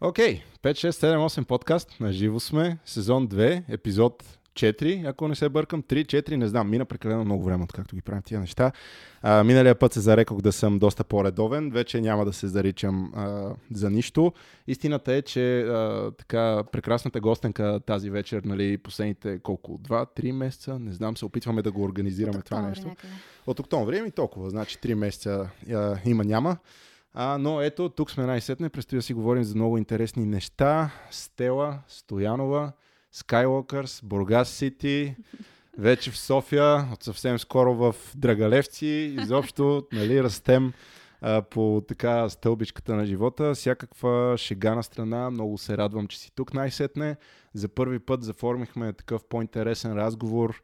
Окей, okay. 5, 6, 7, 8 подкаст. На живо сме. Сезон 2, епизод 4, ако не се бъркам, 3, 4, не знам, мина прекалено много време, откакто ги правим тия неща. А, миналия път се зарекох да съм доста по-редовен, вече няма да се заричам а, за нищо. Истината е, че а, така прекрасната гостенка тази вечер, нали, последните колко, 2-3 месеца, не знам, се опитваме да го организираме От това нещо. някъде. От октомври, ами толкова, значи 3 месеца а, има-няма. А, но ето, тук сме най-сетне, предстои да си говорим за много интересни неща. Стела, Стоянова, Skywalkers, Бургас Сити, вече в София, от съвсем скоро в Драгалевци. Изобщо, нали, растем а, по така стълбичката на живота. Всякаква шега на страна. Много се радвам, че си тук най-сетне. За първи път заформихме такъв по-интересен разговор.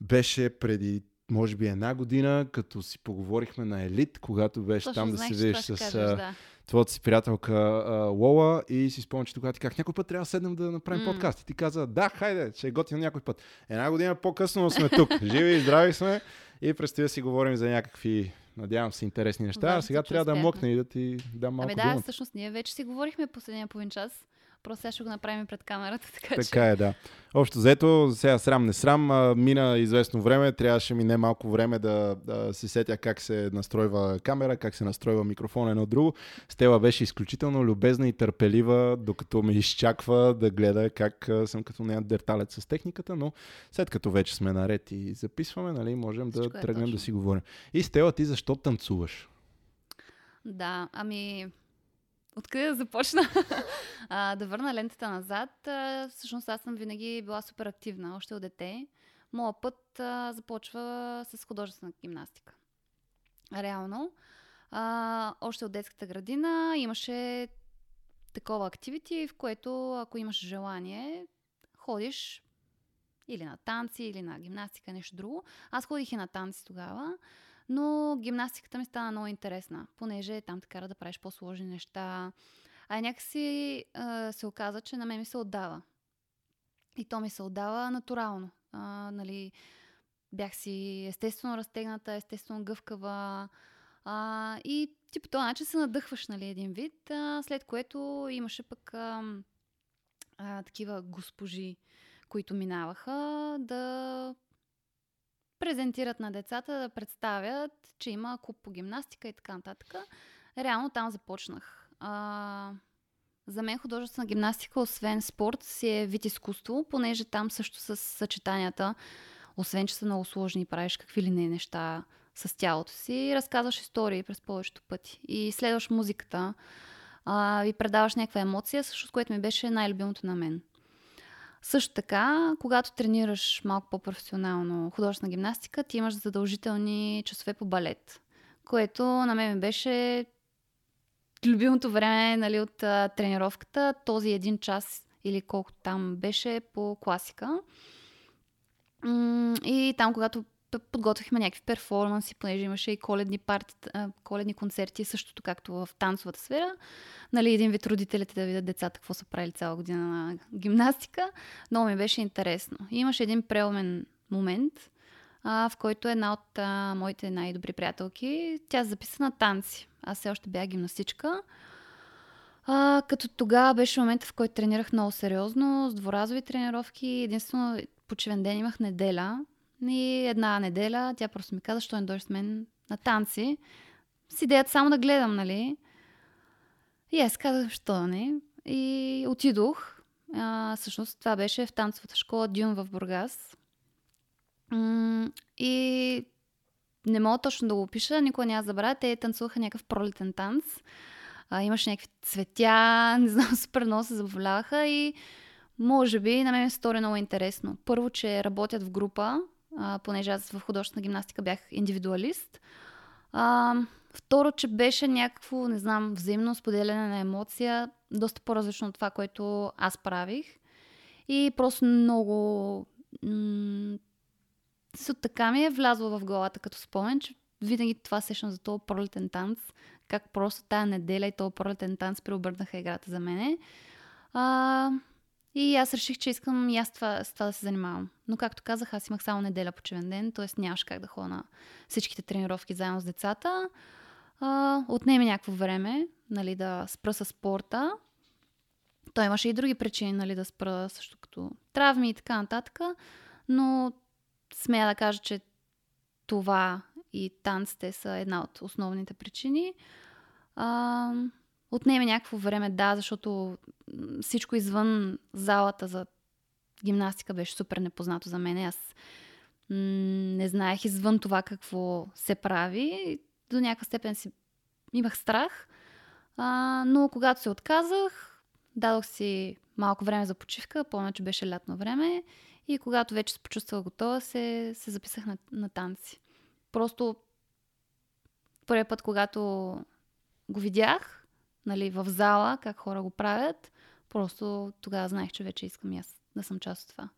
Беше преди може би една година, като си поговорихме на Елит, когато беше Точно там да се видиш с кажеш, а, да. твоята си приятелка а, Лола и си спомням, че тогава ти казах, някой път трябва да седнем да направим М. подкаст. И ти каза, да, хайде, ще е готино някой път. Една година по-късно сме тук. Живи и здрави сме и предстои да си говорим за някакви, надявам се, интересни неща. А Важно, сега трябва да мокна и да ти дам малко Ами да, думата. всъщност ние вече си говорихме последния половин час. Просто сега ще го направим пред камерата, така, че... Така е, да. Общо взето, сега срам не срам, а, мина известно време, трябваше ми не малко време да, да се сетя как се настройва камера, как се настройва микрофон едно друго. Стела беше изключително любезна и търпелива, докато ме изчаква да гледа как съм като нея дерталец с техниката, но след като вече сме наред и записваме, нали, можем да е тръгнем да точно. си говорим. И Стела, ти защо танцуваш? Да, ами... Откъде да започна? а, да върна лентата назад. А, всъщност аз съм винаги била супер активна, още от дете. Моя път а, започва с художествена гимнастика. Реално. А, още от детската градина имаше такова активити, в което ако имаш желание, ходиш или на танци, или на гимнастика, нещо друго. Аз ходих и на танци тогава, но гимнастиката ми стана много интересна, понеже там те кара да правиш по-сложни неща. А някакси а, се оказа, че на мен ми се отдава. И то ми се отдава натурално. А, нали, бях си естествено разтегната, естествено гъвкава. А, и ти по този начин се надъхваш, нали, един вид, а, след което имаше пък а, а, такива госпожи, които минаваха да презентират на децата, да представят, че има клуб по гимнастика и така нататък. Реално там започнах. А, за мен художествена гимнастика, освен спорт, си е вид изкуство, понеже там също с съчетанията, освен че са много сложни и правиш какви ли не неща с тялото си, разказваш истории през повечето пъти. И следваш музиката а, и предаваш някаква емоция, също което ми беше най-любимото на мен. Също така, когато тренираш малко по-професионално художествена гимнастика, ти имаш задължителни часове по балет, което на мен беше любимото време нали, от а, тренировката, този един час или колко там беше по класика. И там, когато подготвихме някакви перформанси, понеже имаше и коледни, парти, коледни концерти, същото както в танцовата сфера, нали, един вид родителите да видят децата какво са правили цяла година на гимнастика. Много ми беше интересно. И имаше един преумен момент, а, в който една от а, моите най-добри приятелки, тя записа на танци. Аз все още бях гимнастичка. А, като тогава беше момента, в който тренирах много сериозно, с дворазови тренировки. Единствено, почивен ден имах неделя. И една неделя тя просто ми каза, що не дойдеш с мен на танци. С идеята само да гледам, нали? И аз казах, що не. И отидох. А, всъщност това беше в танцовата школа Дюн в Бургас. И не мога точно да го опиша, никога няма забравя. Те танцуваха някакъв пролетен танц. А, имаше някакви цветя, не знам, супер много се забавляваха и може би на мен ми стори много интересно. Първо, че работят в група, а, понеже аз в художествена гимнастика бях индивидуалист. А, второ, че беше някакво, не знам, взаимно споделяне на емоция, доста по-различно от това, което аз правих. И просто много... М- така ми е влязло в главата като спомен, че винаги това сещам за този пролетен танц, как просто тая неделя и този пролетен танц преобърнаха играта за мене. А, и аз реших, че искам и аз това, с това да се занимавам. Но както казах, аз имах само неделя почивен ден, т.е. нямаше как да ходя на всичките тренировки заедно с децата. а, отнеме някакво време нали, да спра с спорта. Той имаше и други причини нали, да спра, също като травми и така нататък. Но смея да кажа, че това и танците са една от основните причини. А, отнеме някакво време, да, защото всичко извън залата за гимнастика беше супер непознато за мен. Аз не знаех извън това какво се прави. До някаква степен си имах страх. А, но когато се отказах, дадох си малко време за почивка. Помня, че беше лятно време. И когато вече се почувствах готова, се, се записах на, на танци. Просто първият път, когато го видях, нали, в зала, как хора го правят, просто тогава знаех, че вече искам аз да съм част от това.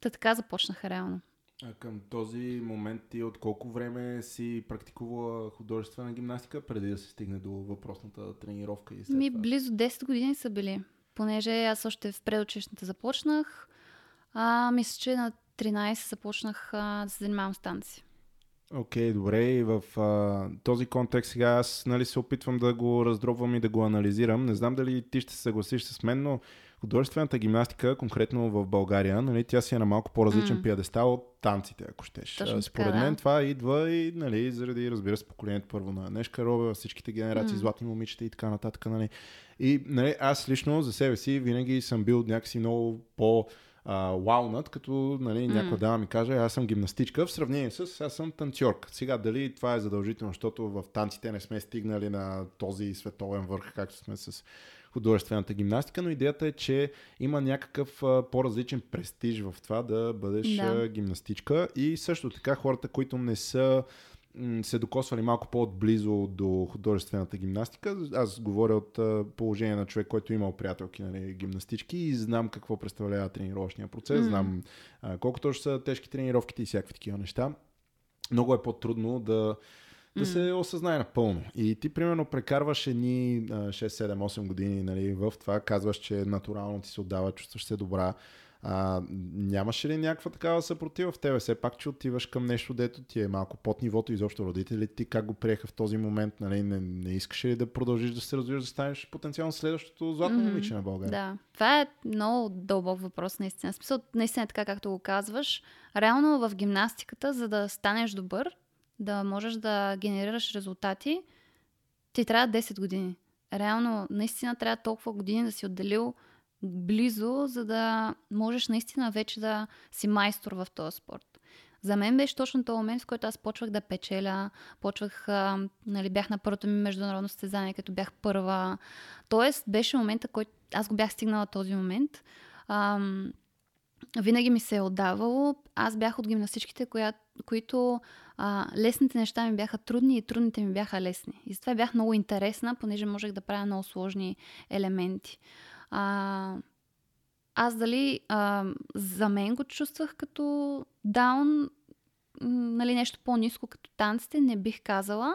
Та така започнах реално. А към този момент ти от колко време си практикувала художествена гимнастика, преди да се стигне до въпросната тренировка? И след Ми, това? близо 10 години са били. Понеже аз още в предучилищната започнах, а, мисля, че на 13 започнах а, да се занимавам с танци. Окей, okay, добре. И в а, този контекст сега аз нали, се опитвам да го раздробвам и да го анализирам. Не знам дали ти ще се съгласиш с мен, но художествената гимнастика, конкретно в България, нали, тя си е на малко по-различен mm. пиадестал от танците, ако щеш. Точно Според така, мен да. това идва и нали, заради, разбира се, поколението първо на Нешка Робева, всичките генерации, mm. златни момичета и така нататък. Нали. И нали, аз лично за себе си винаги съм бил някакси много по- ваунат, като нали, някоя дама ми каже, аз съм гимнастичка, в сравнение с аз съм танцорка. Сега дали това е задължително, защото в танците не сме стигнали на този световен върх, както сме с художествената гимнастика, но идеята е, че има някакъв а, по-различен престиж в това да бъдеш Да. гимнастичка и също така хората, които не са се докосвали малко по-отблизо до художествената гимнастика. Аз говоря от положение на човек, който е имал приятелки нали, гимнастички и знам какво представлява тренировъчния процес, М. знам а, колко точно са тежки тренировките и всякакви такива неща. Много е по-трудно да, да се осъзнае напълно. И ти, примерно, прекарваш едни а, 6, 7, 8 години нали, в това, казваш, че натурално ти се отдава, чувстваш се добра. А, нямаше ли някаква такава съпротива в тебе? Все пак, че отиваш към нещо, дето ти е малко под нивото, изобщо родителите ти как го приеха в този момент? Нали? Не, не искаш ли да продължиш да се развиваш, да станеш потенциално следващото златно Мгм. момиче на България? Да, това е много дълбок въпрос, наистина. Смисъл, наистина е така, както го казваш. Реално в гимнастиката, за да станеш добър, да можеш да генерираш резултати, ти трябва 10 години. Реално, наистина трябва толкова години да си отделил близо, за да можеш наистина вече да си майстор в този спорт. За мен беше точно този момент, в който аз почвах да печеля, почвах, а, нали, бях на първото ми международно състезание, като бях първа. Тоест, беше момента, който аз го бях стигнала този момент. Ам, винаги ми се е отдавало. Аз бях от гимнастичките, коя, които а, лесните неща ми бяха трудни и трудните ми бяха лесни. И затова бях много интересна, понеже можех да правя много сложни елементи. А, аз дали а, за мен го чувствах като даун, нали, нещо по-низко като танците, не бих казала,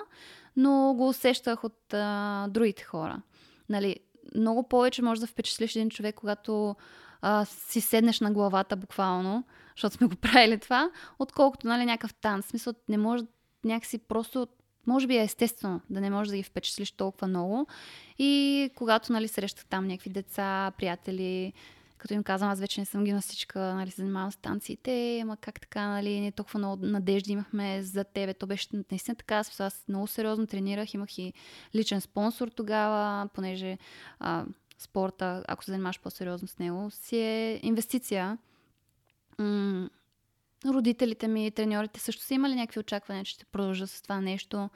но го усещах от а, другите хора. Нали, много повече може да впечатлиш един човек, когато а, си седнеш на главата буквално, защото сме го правили това, отколкото нали, някакъв танц. В Смисъл, не може някакси просто, може би е естествено да не можеш да ги впечатлиш толкова много. И когато нали, срещах там някакви деца, приятели, като им казвам, аз вече не съм гимнастичка, нали, се занимавам с танците, ама как така, нали, не толкова много надежди имахме за тебе. То беше наистина така, аз, аз много сериозно тренирах, имах и личен спонсор тогава, понеже а, спорта, ако се занимаваш по-сериозно с него, си е инвестиция. М- родителите ми, треньорите също са имали някакви очаквания, че ще продължа с това нещо.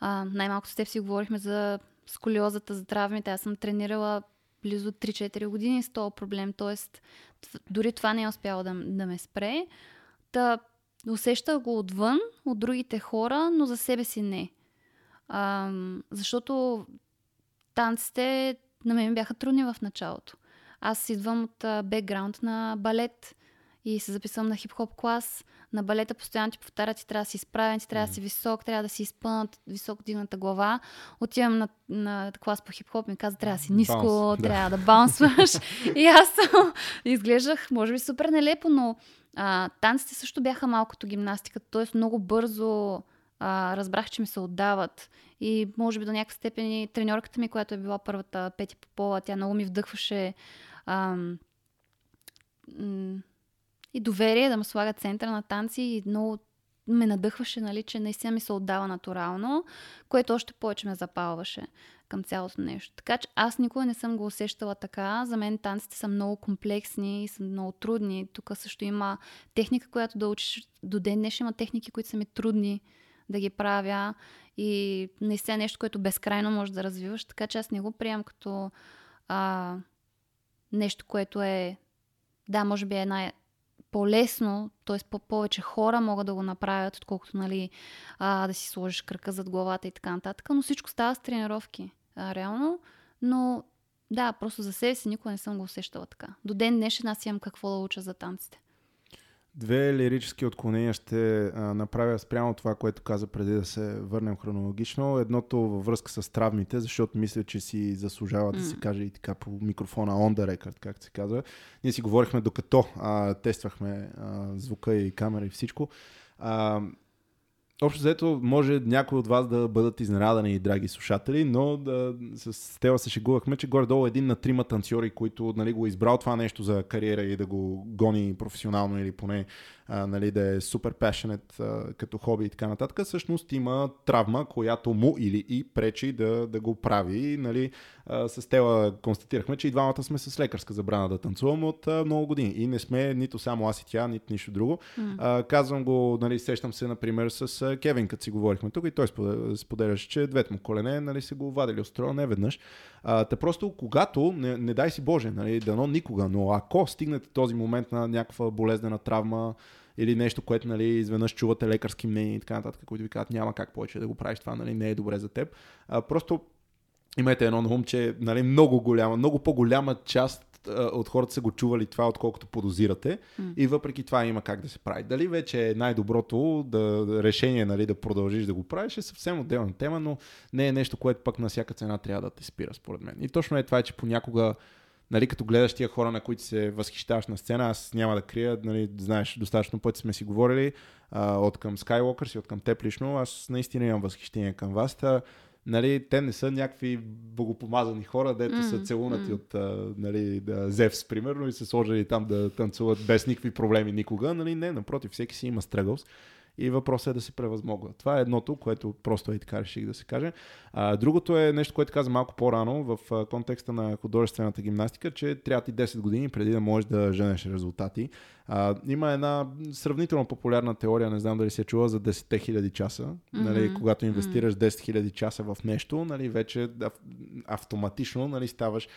А, най-малко с теб си говорихме за сколиозата, за травмите. Аз съм тренирала близо 3-4 години с този проблем, т.е. дори това не е успяло да, да ме спре. Та усещах го отвън, от другите хора, но за себе си не. А, защото танците на мен бяха трудни в началото. Аз идвам от бекграунд на балет и се записвам на хип-хоп клас. На балета постоянно ти повтарят, ти трябва да си изправен, ти трябва да си висок, трябва да си изпънат високо дигната глава. Отивам на, на клас по хип-хоп, ми казват, трябва да си ниско, Баунс, да. трябва да баунсваш. и аз изглеждах, може би, супер нелепо, но а, танците също бяха малко като гимнастиката, т.е. много бързо а, разбрах, че ми се отдават. И може би до някаква степен и треньорката ми, която е била първата Пети Попова, тя много ми вдъхваше ам, и доверие да ме слага центъра на танци и много ме надъхваше, нали, че наистина ми се отдава натурално, което още повече ме запалваше към цялото нещо. Така че аз никога не съм го усещала така. За мен танците са много комплексни и са много трудни. Тук също има техника, която да учиш. До ден днес има техники, които са ми трудни да ги правя и наистина нещо, което безкрайно може да развиваш. Така че аз не го приемам като а, нещо, което е да, може би е най- по-лесно, т.е. повече хора могат да го направят, отколкото нали, а, да си сложиш кръка зад главата и така нататък. Но всичко става с тренировки, а, реално. Но да, просто за себе си никога не съм го усещала така. До ден днешен аз имам какво да уча за танците. Две лирически отклонения ще а, направя спрямо това, което каза преди да се върнем хронологично. Едното във връзка с травмите, защото мисля, че си заслужава mm. да се каже и така по микрофона on the record, както се казва. Ние си говорихме докато а, тествахме а, звука и камера и всичко. А, Общо взето, може някои от вас да бъдат изненадани, драги слушатели, но да, с Тева се шегувахме, че горе-долу един на трима танцори, които нали, го е избрал това нещо за кариера и да го гони професионално или поне а, нали, да е супер passionate а, като хоби и така нататък, всъщност има травма, която му или и пречи да, да го прави. Нали, а, с Тела констатирахме, че и двамата сме с лекарска забрана да танцувам от а, много години. И не сме нито само аз и тя, нито нищо друго. Mm. А, казвам го, нали, сещам се, например, с а, Кевин, като си говорихме тук и той споделяше, че двете му колене нали, се го вадили от строя не веднъж. А, те просто когато, не, не дай си Боже, нали, дано никога, но ако стигнете този момент на някаква болезнена травма, или нещо, което нали, изведнъж чувате лекарски мнения и така нататък, които ви казват няма как повече да го правиш това, нали, не е добре за теб. А, просто имайте едно на ум, че нали, много голяма, много по-голяма част от хората са го чували това, отколкото подозирате. Mm. И въпреки това има как да се прави. Дали вече е най-доброто да, решение нали, да продължиш да го правиш е съвсем отделна тема, но не е нещо, което пък на всяка цена трябва да те спира, според мен. И точно е това, че понякога нали, като гледаш тия хора, на които се възхищаваш на сцена, аз няма да крия, нали, знаеш, достатъчно пъти сме си говорили а, от към Skywalkers и от към теб лично, аз наистина имам възхищение към вас. Та, нали, те не са някакви богопомазани хора, дето mm, са целунати mm. от а, нали, да, Зевс, примерно, и се сложили там да танцуват без никакви проблеми никога. Нали, не, напротив, всеки си има стръгълс и въпросът е да се превъзмогва. Това е едното, което просто е така реших да се каже. А, другото е нещо, което каза малко по-рано в контекста на художествената гимнастика, че трябва ти 10 години преди да можеш да женеш резултати. А, има една сравнително популярна теория, не знам дали се е чула, за 10 000 часа. Mm-hmm. Нали, когато инвестираш 10 000 часа в нещо, нали, вече автоматично нали, ставаш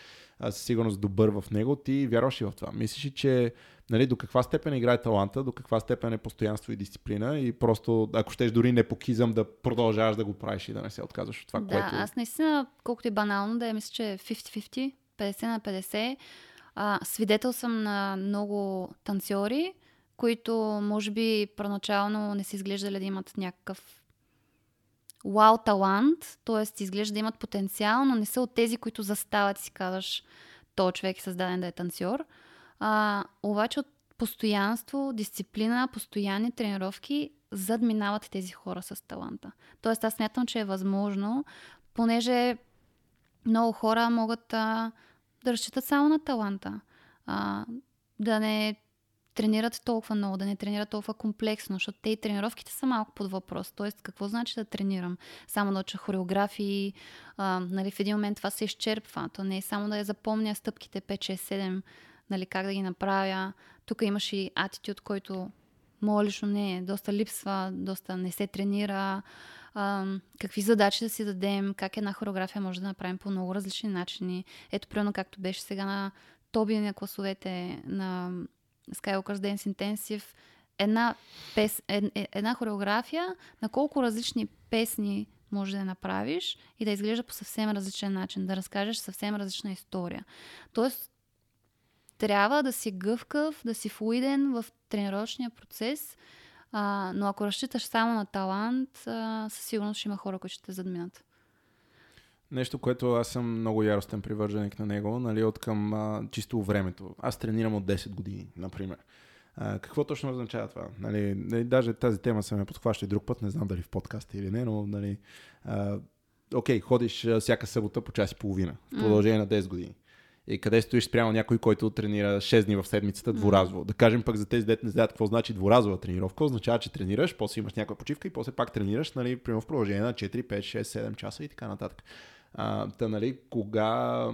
със сигурност добър в него. Ти вярваш и в това. Мислиш, че нали, до каква степен играе таланта, до каква степен е постоянство и дисциплина и просто, ако щеш дори непокизъм, да продължаваш да го правиш и да не се отказваш от това, да, което... Да, аз наистина, колкото е банално да я мисля, че 50-50, 50 на 50. А, свидетел съм на много танцори, които може би първоначално не се изглеждали да имат някакъв вау талант, т.е. изглежда да имат потенциал, но не са от тези, които застават и си казваш, то човек е създаден да е танцор. А, обаче от постоянство, дисциплина, постоянни тренировки задминават тези хора с таланта. Тоест аз смятам, че е възможно, понеже много хора могат а, да разчитат само на таланта. А, да не тренират толкова много, да не тренират толкова комплексно, защото те и тренировките са малко под въпрос. Тоест, какво значи да тренирам? Само да уча хореографии, а, нали, в един момент това се изчерпва. То не е само да я запомня стъпките 5, 6, 7, нали, как да ги направя. Тук имаш и атитюд, който моят лично не е. Доста липсва, доста не се тренира. А, какви задачи да си дадем, как една хореография може да направим по много различни начини. Ето, примерно, както беше сега на Тоби на класовете на Skywalker's Dance Intensive, една, пес, е, една хореография на колко различни песни може да направиш и да изглежда по съвсем различен начин, да разкажеш съвсем различна история. Тоест, трябва да си гъвкав, да си флуиден в тренировъчния процес, а, но ако разчиташ само на талант, а, със сигурност ще има хора, които ще те задминат. Нещо, което аз съм много яростен привърженик на него, нали, от към а, чисто времето. Аз тренирам от 10 години, например. А, какво точно означава това? Нали, нали, даже тази тема се ме подхваща и друг път, не знам дали в подкаста или не, но нали, а, окей, ходиш всяка събота по час и половина в продължение на 10 години. И къде стоиш спрямо някой, който тренира 6 дни в седмицата дворазово. Да кажем пък за тези дете не знаят какво значи дворазова тренировка, означава, че тренираш, после имаш някаква почивка и после пак тренираш, нали, примерно в продължение на 4, 5, 6, 7 часа и така нататък. А, та, нали, кога,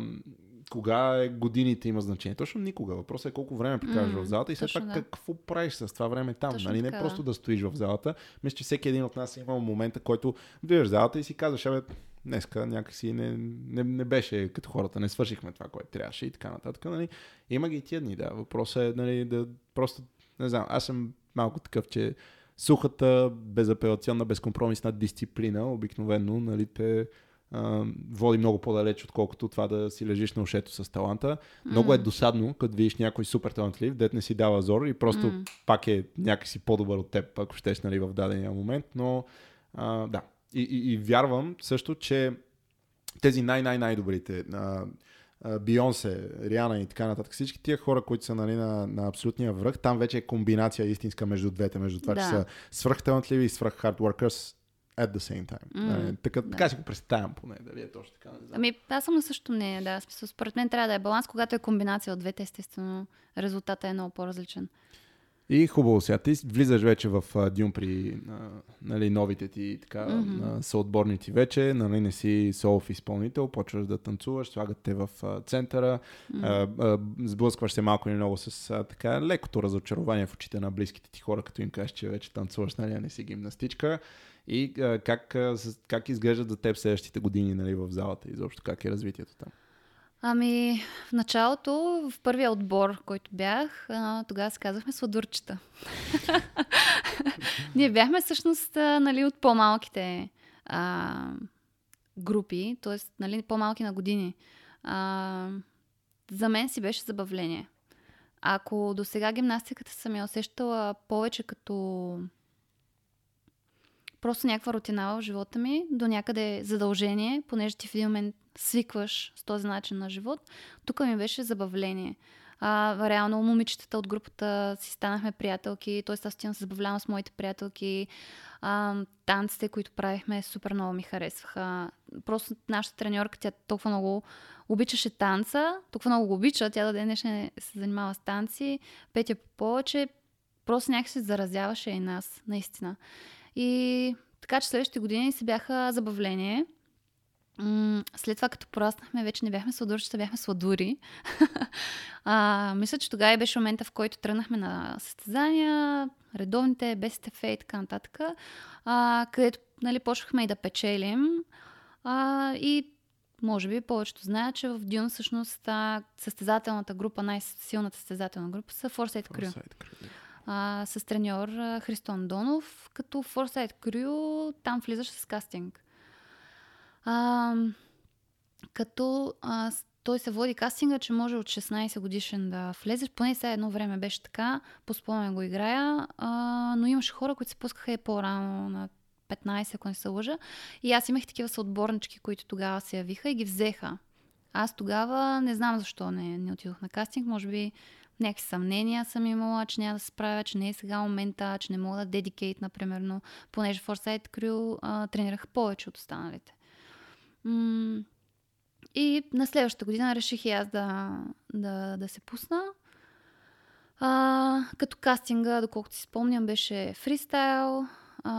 кога е годините има значение? Точно никога. Въпросът е колко време прекараш М, в залата и точно това да. какво правиш с това време там. Точно нали? Не така, просто да. да стоиш в залата. Мисля, че всеки един от нас е имал момента, който влизаш в залата и си казваш, абе, днеска някакси не, не, не беше като хората, не свършихме това, което трябваше и така нататък. Нали? Има ги и тия дни, да. Въпросът е нали, да просто, не знам, аз съм малко такъв, че сухата, безапелационна, безкомпромисна дисциплина обикновено нали, те а, води много по-далеч, отколкото това да си лежиш на ушето с таланта. Много е досадно, като видиш някой супер талантлив, дет не си дава зор и просто М. пак е някакси по-добър от теб, ако щеш нали, в дадения момент, но а, да. И, и, и вярвам също, че тези най-най-най-добрите, Бионсе, Риана и така нататък, всички тия хора, които са нали, на, на абсолютния връх, там вече е комбинация истинска между двете, между това, Да. че са свръхталантливи и свръх hard workers at the same time. Нали, така, да. така си го представям поне, дали е точно така, не знам. Ами, аз съм на същото мнение, да. Смисъл, според мен трябва да е баланс, когато е комбинация от двете, естествено, резултатът е много по-различен. И хубаво сега. Ти влизаш вече в а, Дюн при нали, новите ти така, mm-hmm. съотборници вече. Нали, не си солов изпълнител, почваш да танцуваш, слагат те в центъра. А, сблъскваш се малко или много с така лекото разочарование в очите на близките ти хора, като им кажеш, че вече танцуваш, нали, а не си гимнастичка. И как, как изглеждат за теб следващите години нали, в залата? Изобщо как е развитието там? Ами, в началото, в първия отбор, който бях, тогава се казвахме сладурчета. Ние бяхме всъщност нали, от по-малките а, групи, т.е. Нали, по-малки на години. А, за мен си беше забавление. Ако до сега гимнастиката съм я усещала повече като просто някаква рутина в живота ми, до някъде задължение, понеже ти в един момент свикваш с този начин на живот, тук ми беше забавление. А, реално момичетата от групата си станахме приятелки, т.е. аз се забавлявам с моите приятелки. А, танците, които правихме, супер много ми харесваха. Просто нашата треньорка, тя толкова много обичаше танца, толкова много го обича, тя до ден днешен се занимава с танци, петя по повече, просто някак се заразяваше и нас, наистина. И така че следващите години си бяха забавление. След това, като пораснахме, вече не бяхме сладурчета, бяхме сладури. а, мисля, че тогава беше момента, в който тръгнахме на състезания, редовните, без ТФ и така нататък, а, където нали, почнахме и да печелим. А, и може би повечето знаят, че в Дюн всъщност състезателната група, най-силната състезателна група са Foresight Crew Сайт, кръг. А, с треньор Христон Донов, като Foresight Crew там влизаш с кастинг. А, като а, той се води кастинга, че може от 16 годишен да влезеш. Поне сега едно време беше така, по спомен го играя, а, но имаше хора, които се пускаха и по-рано на 15, ако не се лъжа. И аз имах такива съотборнички, които тогава се явиха и ги взеха. Аз тогава не знам защо не, не отидох на кастинг. Може би някакви съмнения съм имала, че няма да се справя, че не е сега момента, че не мога да дедикейт, например, понеже Foresight Crew а, тренирах повече от останалите. М- и на следващата година реших и аз да, да, да се пусна. А, като кастинга, доколкото си спомням, беше фристайл а,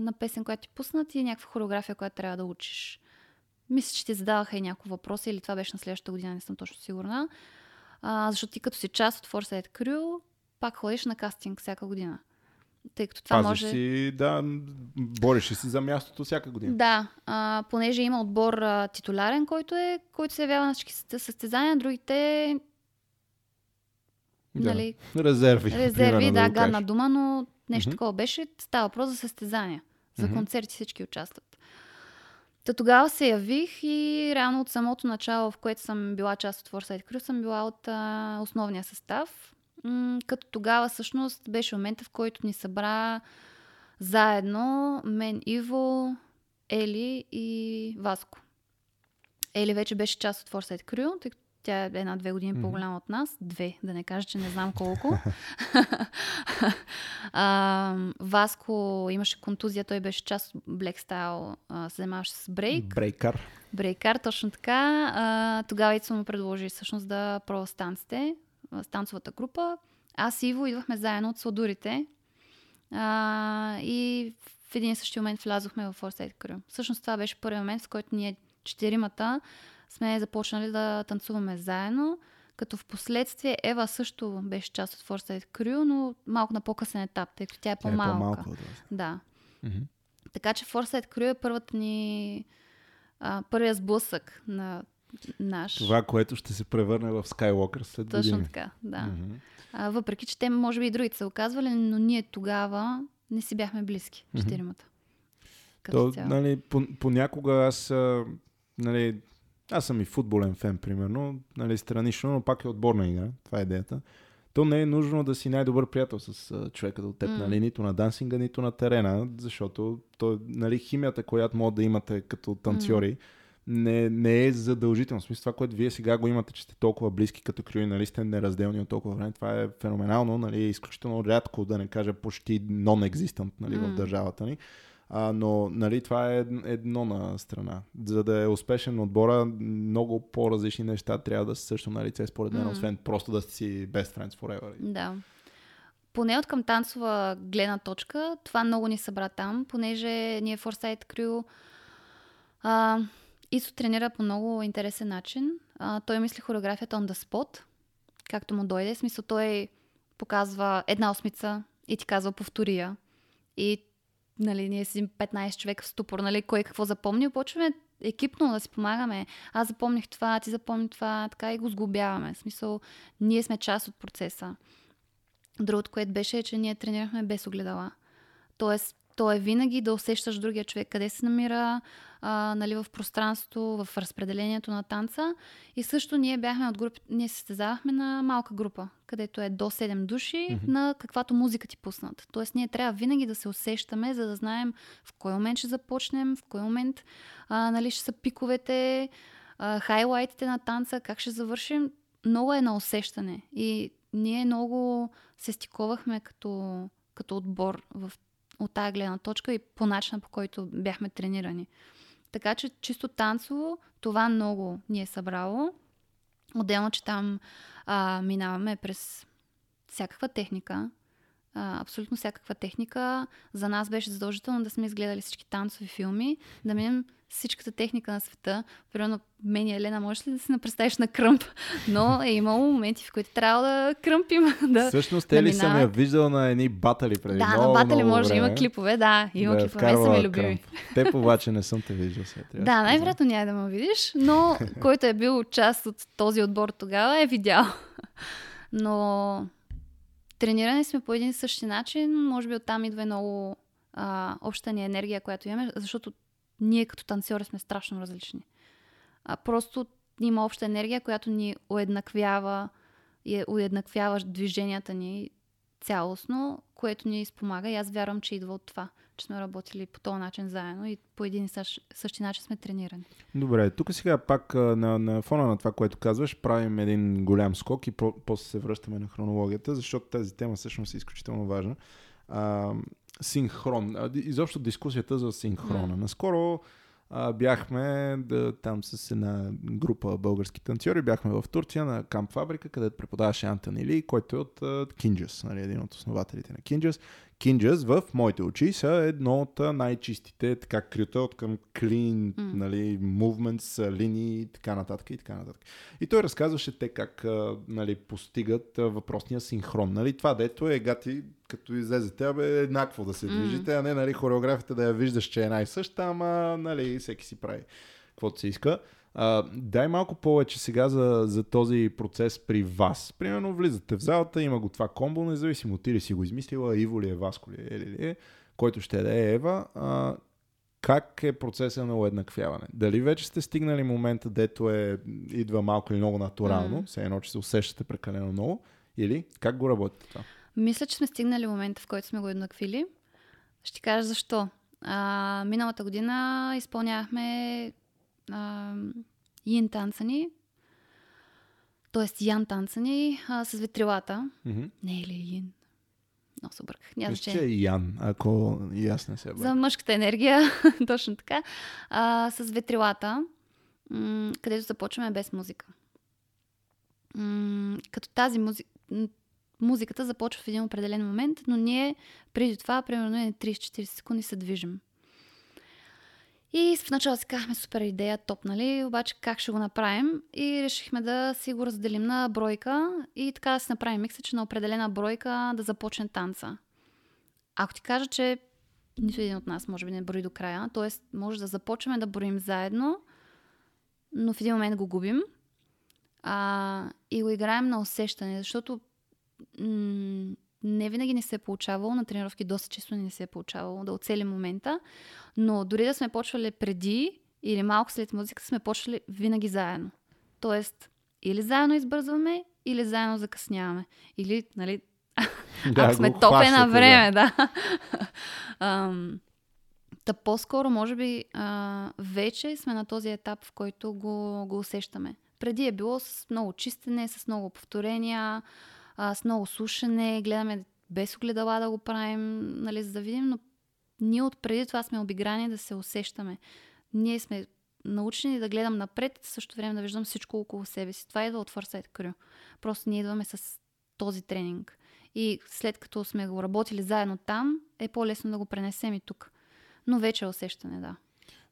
на песен, която ти пуснат и някаква хореография, която трябва да учиш. Мисля, че ти задаваха и няколко въпроса или това беше на следващата година, не съм точно сигурна. А, защото ти като си част от Foresight Crew, пак ходиш на кастинг всяка година. Тъй като това Пазиш може... си, да, бориш си за мястото всяка година. Да, а, понеже има отбор а, титулярен, който е, който се явява на всички състе- състезания, другите Да. нали, Резерви. резерви, примерно, да, го гадна дума, но нещо Мгм. такова беше. Става въпрос за състезания. За Мгм. концерти всички участват. Та тогава се явих и реално от самото начало, в което съм била част от Foresight Crew, съм била от а, основния състав. М- като тогава всъщност беше момента, в който ни събра заедно мен, Иво, Ели и Васко. Ели вече беше част от Foresight Crew, тъй като Тя е една-две години mm-hmm. по-голяма от нас. Две, да не кажа, че не знам колко. а, Васко имаше контузия, той беше част от Black Style, а, се занимаваше с брейк. Брейкар. Брейкар, точно така. А, тогава Ицо му предложи всъщност да пробва станците, станцовата група. Аз и Иво идвахме заедно от Сладурите. А, и в един и същи момент влязохме в Foresight Crew. Всъщност това беше първият момент, в който ние четиримата сме започнали да танцуваме заедно, като в последствие Ева също беше част от Foresight Crew, но малко на по-късен етап, тъй като тя е по-малка. Тя е по-малка да. Mm-hmm. Така че Foresight Crew е първата ни а, първия сблъсък на наш. Това, което ще се превърне в Skywalker след Точно години. така, да. Mm-hmm. А, въпреки, че те може би и другите са оказвали, но ние тогава не си бяхме близки, четиримата. Mm-hmm. То, нали, понякога аз нали, аз съм и футболен фен, примерно, нали, странично, но пак е отборна игра. Това е идеята. То не е нужно да си най-добър приятел с uh, човека от теб, mm. нали, нито на дансинга, нито на терена, защото то, нали, химията, която може да имате като танцори, mm. не, не е задължително. В смисъл това, което вие сега го имате, че сте толкова близки като крюи, нали, сте неразделни от толкова време, това е феноменално, нали, изключително рядко, да не кажа почти non-existent нали, mm. в държавата ни. А, но нали, това е едно на страна. За да е успешен отбора, много по-различни неща трябва да са също на лице, според мен, mm. освен просто да си best friends forever. Да. Поне от към танцова гледна точка, това много ни събра там, понеже ние Foresight Crew а, Исо тренира по много интересен начин. А, той мисли хореографията on the spot, както му дойде. В смисъл той показва една осмица и ти казва повтория. И нали, ние си 15 човека в ступор, нали, кой какво запомни, почваме екипно да си помагаме. Аз запомних това, ти запомни това, така и го сглобяваме. В смисъл, ние сме част от процеса. Другото, което беше, е, че ние тренирахме без огледала. Тоест, то е винаги да усещаш другия човек къде се намира а, нали, в пространството, в разпределението на танца. И също ние бяхме от групи, ние се състезавахме на малка група, където е до 7 души, mm-hmm. на каквато музика ти пуснат. Тоест ние трябва винаги да се усещаме, за да знаем в кой момент ще започнем, в кой момент а, нали, ще са пиковете, а, хайлайтите на танца, как ще завършим. Много е на усещане. И ние много се стиковахме като, като отбор в от тази гледна точка и по начина по който бяхме тренирани. Така че чисто танцово това много ни е събрало. Отделно, че там а, минаваме през всякаква техника, а, абсолютно всякаква техника. За нас беше задължително да сме изгледали всички танцови филми, да минем всичката техника на света. Примерно, мен и Елена, можеш ли да се напредставиш на кръмп? Но е имало моменти, в които трябва да кръмпим. Да, Всъщност, те да ли съм я виждал на едни батали преди Да, много, на батали може, време. има клипове, да, има да, клипове, са ми любими. Те обаче не съм те виждал сега. Да, най-вероятно няма да ме видиш, но който е бил част от този отбор тогава е видял. Но тренирани сме по един същи начин, може би оттам идва и много а, обща ни енергия, която имаме, защото ние като танцори сме страшно различни. А, просто има обща енергия, която ни уеднаквява и уеднаквява движенията ни цялостно, което ни спомага и аз вярвам, че идва от това, че сме работили по този начин заедно и по един и същ, същи начин сме тренирани. Добре, тук сега пак на, на фона на това, което казваш, правим един голям скок и по- после се връщаме на хронологията, защото тази тема всъщност е изключително важна. А, синхрон. Изобщо дискусията за синхрона. Mm. Наскоро а, бяхме да, там с една група български танцори, бяхме в Турция на Камп Фабрика, където преподаваше Антони Ли, който е от Кинджас, нали, един от основателите на Кинджас. Кинджас в моите очи са едно от най-чистите така крюта от към клин, mm. нали, movements, линии и така нататък и така нататък. И той разказваше те как нали, постигат въпросния синхрон. Нали, това дето е гати, като излезете, абе, еднакво да се движите, mm. а не нали, хореографията да я виждаш, че е най-съща, ама нали, всеки си прави каквото се иска. А, дай малко повече сега за, за този процес при вас. Примерно влизате в залата, има го това комбо, независимо ти ли си го измислила, Иво ли е, Васко ли е, или ли е, който ще да е Ева. А, как е процеса на уеднаквяване? Дали вече сте стигнали момента, дето е, идва малко или много натурално, mm. все едно, че се усещате прекалено много, или как го работите това? Мисля, че сме стигнали момента, в който сме го еднаквили. Ще ти кажа защо. А, миналата година изпълнявахме а, Йин танца ни. Тоест Ян танца ни а, с ветрилата. Mm-hmm. Не е ли Ин? Много се обърках. Няма Мисля, че е Ян, ако и аз не се За бъда. мъжката енергия, точно така. А, с ветрилата, м- където започваме без музика. М- като тази музика, музиката започва в един определен момент, но ние преди това, примерно, е 30-40 секунди се движим. И в начало си казахме супер идея, топ, нали? Обаче как ще го направим? И решихме да си го разделим на бройка и така да си направим микса, че на определена бройка да започне танца. Ако ти кажа, че нито един от нас може би не брои до края, т.е. може да започваме да броим заедно, но в един момент го губим а, и го играем на усещане, защото м- не винаги не се е получавало, на тренировки доста често не се е получавало да оцелим момента, но дори да сме почвали преди или малко след музиката, сме почвали винаги заедно. Тоест, или заедно избързваме, или заедно закъсняваме. Или, нали, Да, ако сме топе на време, да. Ам, Та по-скоро, може би, а, вече сме на този етап, в който го, го усещаме. Преди е било с много чистене, с много повторения, а, с много слушане, гледаме без огледала да го правим, нали, за да видим, но ние от преди това сме обиграни да се усещаме. Ние сме научени да гледам напред, в същото време да виждам всичко около себе си. Това идва от Фърсайт Крю. Просто ние идваме с този тренинг. И след като сме го работили заедно там, е по-лесно да го пренесем и тук. Но вече е усещане, да.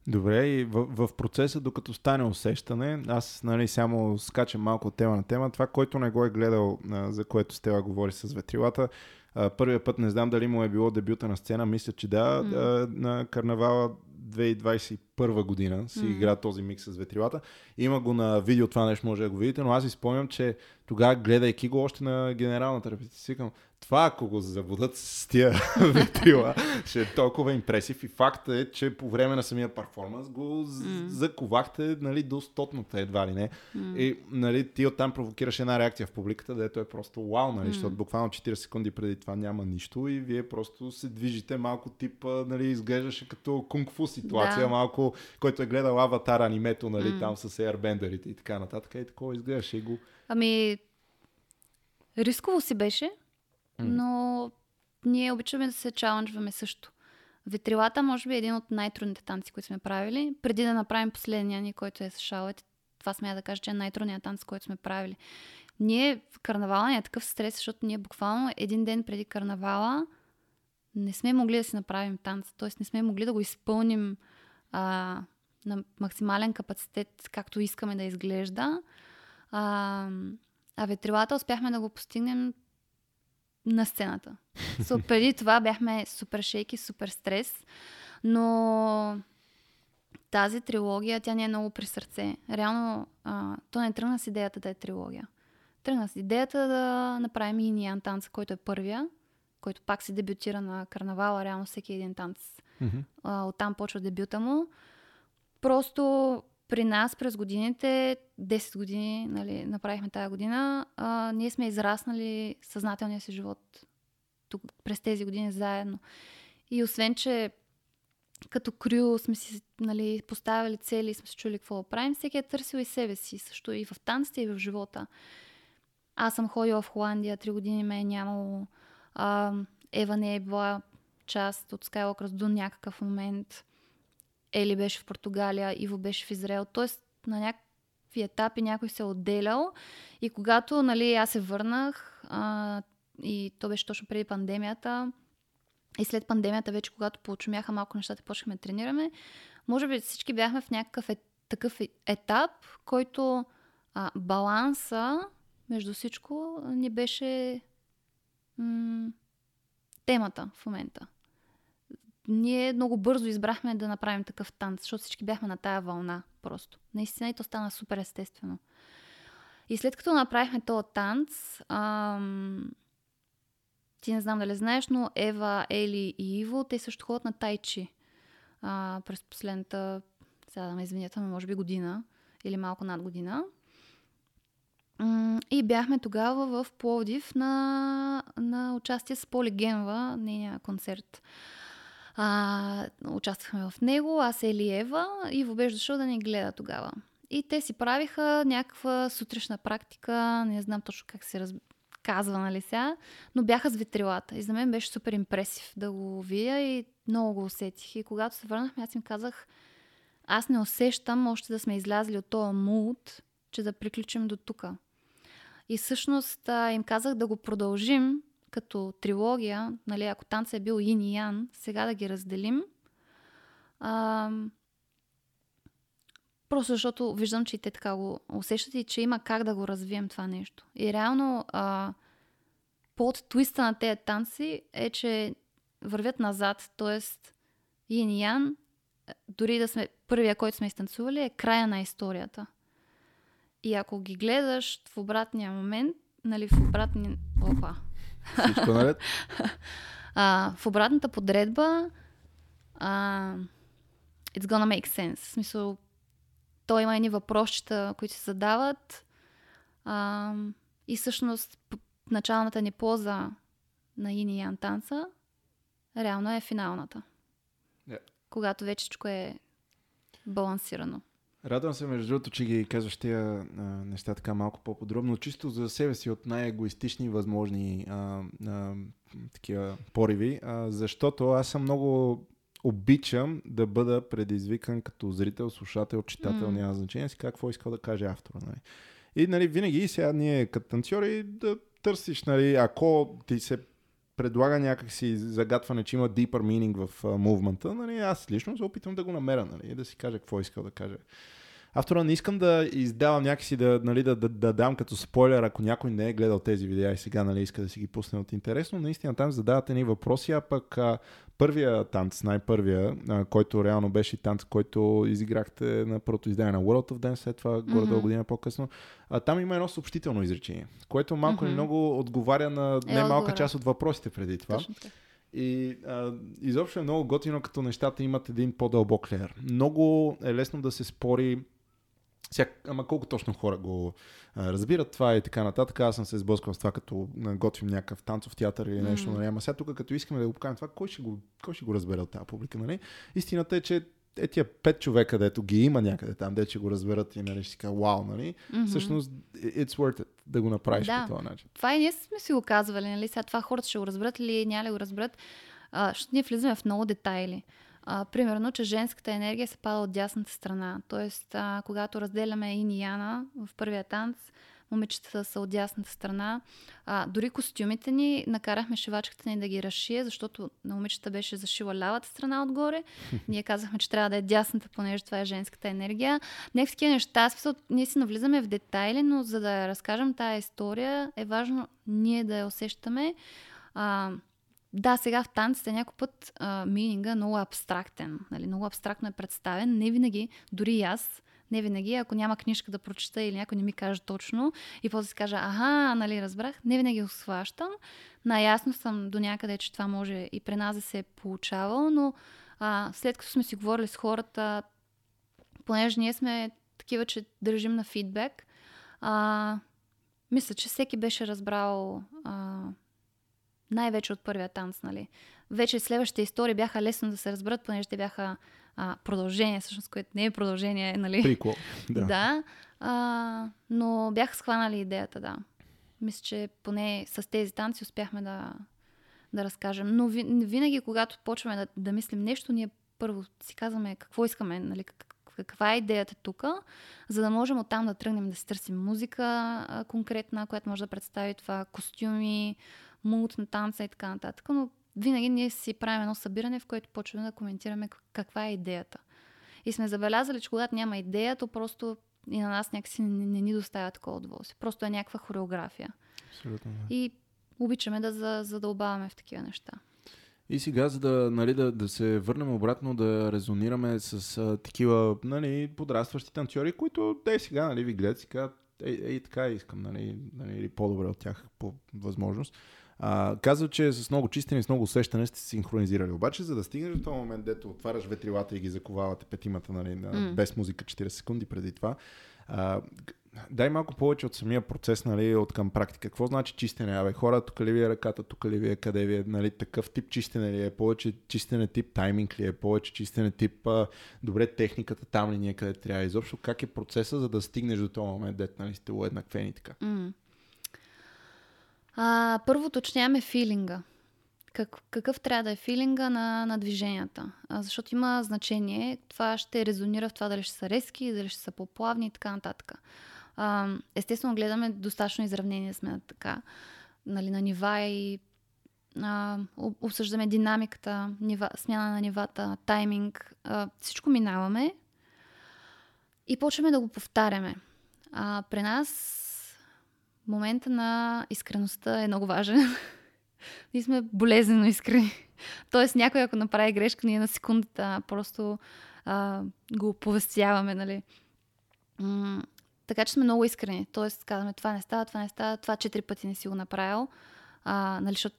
Добре, и в, в процеса, докато стане усещане, аз нали, само скачам малко от тема на тема. Това, който не го е гледал, за което Стела говори с ветрилата, първия път не знам дали му е било дебюта на сцена, мисля, че да, а, на карнавала 2021 година си М. игра този микс с ветрилата. Има го на видео, това нещо може да го видите, но аз си спомням, че тогава, гледайки го още на генералната репетиция, това ако го забудат с тия ветрила, ще е толкова импресив. И факта е, че по време на самия перформанс го М. заковахте нали, до стотната едва ли не. М. И нали, ти оттам провокираш една реакция в публиката, дето е просто вау, нали, М. защото буквално 40 секунди преди това няма нищо и вие просто се движите малко типа, нали, изглеждаше като кунг-фу ситуация, Да. малко, който е гледал аватар анимето, нали, М. там с airbender и така нататък. И такова изглеждаше и го. Ами, рисково си беше. Но ние обичаме да се чаленджваме също. Ветрилата може би е един от най-трудните танци, които сме правили. Преди да направим последния ни, който е с шалет, това сме да кажа, че е най-трудният танц, който сме правили. Ние в карнавала ни е такъв стрес, защото ние буквално един ден преди карнавала не сме могли да си направим танц, т.е. не сме могли да го изпълним а, на максимален капацитет, както искаме да изглежда. А, а ветрилата успяхме да го постигнем на сцената. So, преди това бяхме супер шейки, супер стрес, но тази трилогия, тя не е много при сърце. Реално, а, то не тръгна с идеята да е трилогия. Тръгна с идеята да направим и Ниан танца, който е първия, който пак се дебютира на карнавала, реално всеки един танц а, оттам почва дебюта му. Просто при нас през годините, 10 години нали, направихме тази година, а, ние сме израснали съзнателния си живот тук, през тези години заедно. И освен, че като крю сме си нали, поставили цели и сме се чули какво да правим, всеки е търсил и себе си, също и в танците, и в живота. Аз съм ходила в Холандия, три години ме е нямало. А, Ева не е била част от Skywalkers до някакъв момент. Ели беше в Португалия, Иво беше в Израел. Тоест на някакви етапи някой се е отделял. И когато нали, аз се върнах, а, и то беше точно преди пандемията, и след пандемията вече, когато получумяха малко нещата, почнахме да тренираме, може би всички бяхме в някакъв е, такъв е- етап, който а, баланса между всичко ни беше м- темата в момента. Ние много бързо избрахме да направим такъв танц, защото всички бяхме на тая вълна просто. Наистина и то стана супер естествено. И след като направихме този танц, ам, ти не знам дали знаеш, но Ева, Ели и Иво, те също ходят на тайчи а, през последната, сега да ме извиняте, но може би година или малко над година. И бяхме тогава в Пловдив на, на участие с Поли Генва, нейния концерт. А, участвахме в него, аз Ели Ева. Беше дошъл да ни гледа тогава. и те си правиха някаква сутрешна практика, не знам точно как се раз... казва, нали сега, но бяха с ветрилата. И за мен беше супер импресив да го видя и много го усетих. И когато се върнахме, аз им казах, аз не усещам още да сме излязли от този мулт, че да приключим до тук. И всъщност им казах да го продължим като трилогия, нали, ако танца е бил Ин и Ян, сега да ги разделим. А, просто защото виждам, че и те така го усещат и че има как да го развием това нещо. И реално а, под твиста на тези танци е, че вървят назад, т.е. Ин и Ян, дори да сме първия, който сме изтанцували, е края на историята. И ако ги гледаш в обратния момент, нали, в обратния... Опа. Всичко наред? а, в обратната подредба а, it's gonna make sense. В смисъл, той има едни въпросчета, които се задават а, и всъщност началната ни поза на Ини и Ян танца реално е финалната. Yeah. Когато вече всичко е балансирано. Радвам се, между другото, че ги казваш тия а, неща така малко по-подробно, чисто за себе си от най-егоистични възможни а, а, такива пориви, а, защото аз съм много обичам да бъда предизвикан като зрител, слушател, читател, mm. няма значение си какво искал да каже автора. Нали. И нали, винаги сега ние като танцори да търсиш, нали, ако ти се предлага някакси загатване, че има deeper meaning в мувмента, нали, аз лично се опитвам да го намеря нали, да си кажа какво искал да каже. Автора не искам да издавам някакси да, нали, да, да, да дам като спойлер, ако някой не е гледал тези видеа и сега нали, иска да си ги пусне от интересно. Наистина там задавате ни въпроси, а пък а, първия танц, най-първия, а, който реално беше танц, който изиграхте на първото издание на World of Dance, след това mm-hmm. горе-долу година по-късно, а, там има едно съобщително изречение, което малко mm-hmm. много отговаря на е, немалка част от въпросите преди това. Точно И а, изобщо е много готино, като нещата имат един по-дълбок леер. Много е лесно да се спори сега, ама колко точно хора го а, разбират това и така нататък. Аз съм се сблъскал с това, като готвим някакъв танцов театър или нещо. Mm. Нали? Ама сега тук, като искаме да го покажем това, кой ще го, кой ще го разбере от тази публика? Нали? Истината е, че е тия пет човека, дето ги има някъде там, де ще го разберат и нали, ще си кажа, вау, нали? Mm-hmm. Всъщност, it's worth it да го направиш да. по този начин. Това и ние сме си го казвали, нали? Сега това хората ще го разберат или няма ли го разберат. А, ще ние влизаме в много детайли. А, примерно, че женската енергия се пада от дясната страна. Тоест, а, когато разделяме Ин и Яна в първия танц, момичетата са от дясната страна. А, дори костюмите ни накарахме шивачката ни да ги разшие, защото на момичета беше зашила лявата страна отгоре. Ние казахме, че трябва да е дясната, понеже това е женската енергия. Някакви такива неща, смисъл, ние си навлизаме в детайли, но за да разкажем тази история, е важно ние да я усещаме. А, да, сега в танците някой път а, мининга е много абстрактен. Нали? Много абстрактно е представен. Не винаги, дори и аз, не винаги, ако няма книжка да прочета или някой не ми каже точно и после си каже, аха, нали, разбрах, не винаги го схващам. Наясно съм до някъде, че това може и при нас да се е получавало, но а, след като сме си говорили с хората, понеже ние сме такива, че държим на фидбек, а, мисля, че всеки беше разбрал а, най-вече от първия танц, нали. Вече следващите истории бяха лесно да се разберат, понеже те бяха а, продължение, всъщност, което не е продължение, нали. Прикол, да. да а, но бяха схванали идеята, да. Мисля, че поне с тези танци успяхме да, да разкажем. Но винаги, когато почваме да, да мислим нещо, ние първо си казваме какво искаме, нали, каква е идеята тук, за да можем оттам да тръгнем да си търсим музика конкретна, която може да представи това, костюми, мулт на танца и така нататък. Но винаги ние си правим едно събиране, в което почваме да коментираме каква е идеята. И сме забелязали, че когато няма идея, то просто и на нас някакси не, не ни доставя такова удоволствие. Просто е някаква хореография. Абсолютно. Да. И обичаме да задълбаваме в такива неща. И сега, за да, нали, да, да се върнем обратно, да резонираме с а, такива нали, подрастващи танцори, които те сега нали, ви гледат и казват, ей, ей, така искам, нали, нали, по-добре от тях по възможност. А, казва, че с много чистене и с много усещане сте синхронизирали. Обаче, за да стигнеш до този момент, дето отваряш ветрилата и ги заковавате петимата нали, на, mm. без музика 40 секунди преди това, а, дай малко повече от самия процес, нали, от към практика. Какво значи чистене? Абе, хора, тук ли ви е ръката, тук ли ви е, къде ви е, нали, такъв тип чистене ли е, повече чистене тип тайминг ли е, повече чистене тип, а, добре, техниката там ли ни е къде трябва. Изобщо как е процеса, за да стигнеш до този момент, дет, нали, сте уеднаквени така. Mm. А, първо уточняваме филинга. Как, какъв трябва да е филинга на, на движенията. А, защото има значение. Това ще резонира в това дали ще са резки, дали ще са по-плавни и така нататък. А, естествено, гледаме достатъчно изравнение сме на така, нали, на нива и а, обсъждаме динамиката, нива, смяна на нивата, тайминг. А, всичко минаваме и почваме да го повтаряме. А, при нас момента на искреността е много важен. ние сме болезнено искрени. Тоест някой ако направи грешка, ние на секундата просто а, го оповестяваме, нали. М- така че сме много искрени. Тоест казваме това не става, това не става, това четири пъти не си го направил. А, нали, защото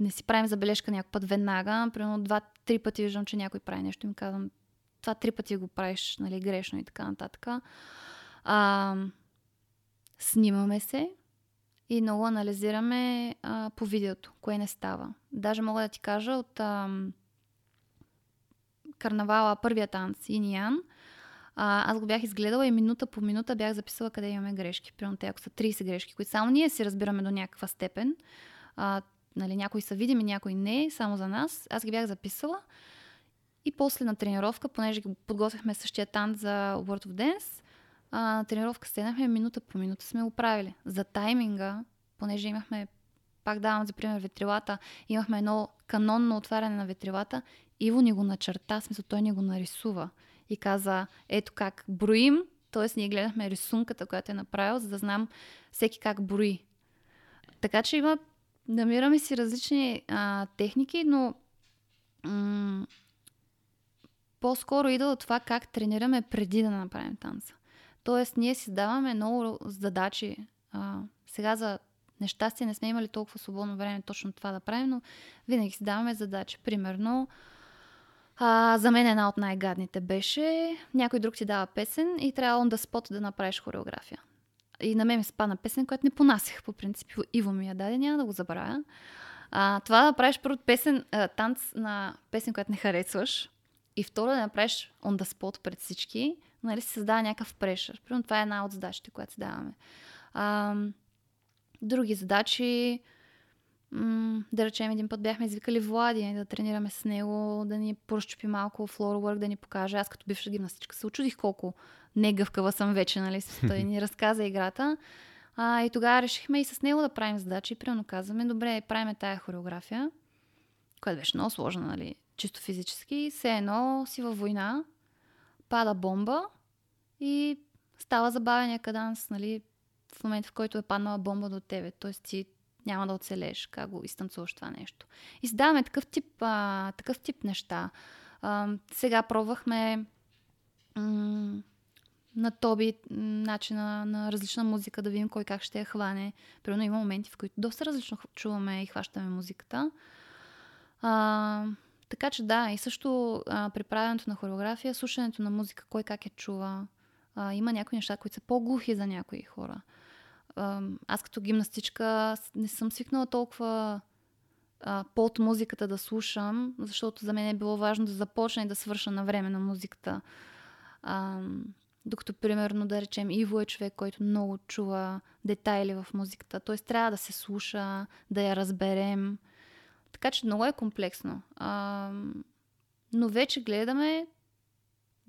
не си правим забележка някой път веднага. Примерно два-три пъти виждам, че някой прави нещо и им казвам това три пъти го правиш нали, грешно и така нататък. А, снимаме се, и много анализираме а, по видеото, кое не става. Даже мога да ти кажа от а, карнавала, първия танц, Иниян, а, аз го бях изгледала и минута по минута бях записала къде имаме грешки. Примерно те, ако са 30 грешки, които само ние си разбираме до някаква степен, а, нали, някои са видими, някои не, само за нас. Аз ги бях записала и после на тренировка, понеже подготвяхме същия танц за World of Dance, а, тренировка седнахме минута по минута сме го правили. За тайминга, понеже имахме, пак давам за пример ветрилата, имахме едно канонно отваряне на ветрилата, Иво ни го начерта, смисъл той ни го нарисува и каза, ето как броим, т.е. ние гледахме рисунката, която е направил, за да знам всеки как брои. Така че има, намираме си различни а, техники, но м- по-скоро идва от това как тренираме преди да направим танца. Тоест, ние си даваме много задачи. А, сега за нещастие не сме имали толкова свободно време точно това да правим, но винаги си даваме задачи. Примерно, а, за мен една от най-гадните беше някой друг ти дава песен и трябва on the spot да направиш хореография. И на мен ми спана песен, която не понасях по принцип. Иво ми я даде, няма да го забравя. А, това да правиш първо песен, а, танц на песен, която не харесваш и второ да направиш on the spot пред всички, нали, се създава някакъв прешър. Примерно това е една от задачите, която си даваме. А, други задачи, м- да речем, един път бяхме извикали Влади да тренираме с него, да ни поразчупи малко флорворк, да ни покаже. Аз като бивша гимнастичка се очудих колко негъвкава съм вече, нали, той ни разказа играта. А, и тогава решихме и с него да правим задачи. И примерно казваме, добре, правим тая хореография, която беше много сложна, нали, чисто физически. Все едно си във война, пада бомба и става забавения каданс, нали, в момента, в който е паднала бомба до тебе. Т.е. ти няма да оцелеш, как го изтанцуваш това нещо. И създаваме такъв тип, а, такъв тип неща. А, сега пробвахме м- на Тоби начина на различна музика, да видим кой как ще я хване. Примерно има моменти, в които доста различно чуваме и хващаме музиката. А, така че да, и също а, при правенето на хореография, слушането на музика, кой как я чува. А, има някои неща, които са по-глухи за някои хора. А, аз като гимнастичка не съм свикнала толкова а, под музиката да слушам, защото за мен е било важно да започна и да свърша на време на музиката. А, докато, примерно, да речем, Иво е човек, който много чува детайли в музиката. Т.е. трябва да се слуша, да я разберем. Така че много е комплексно. А, но вече гледаме,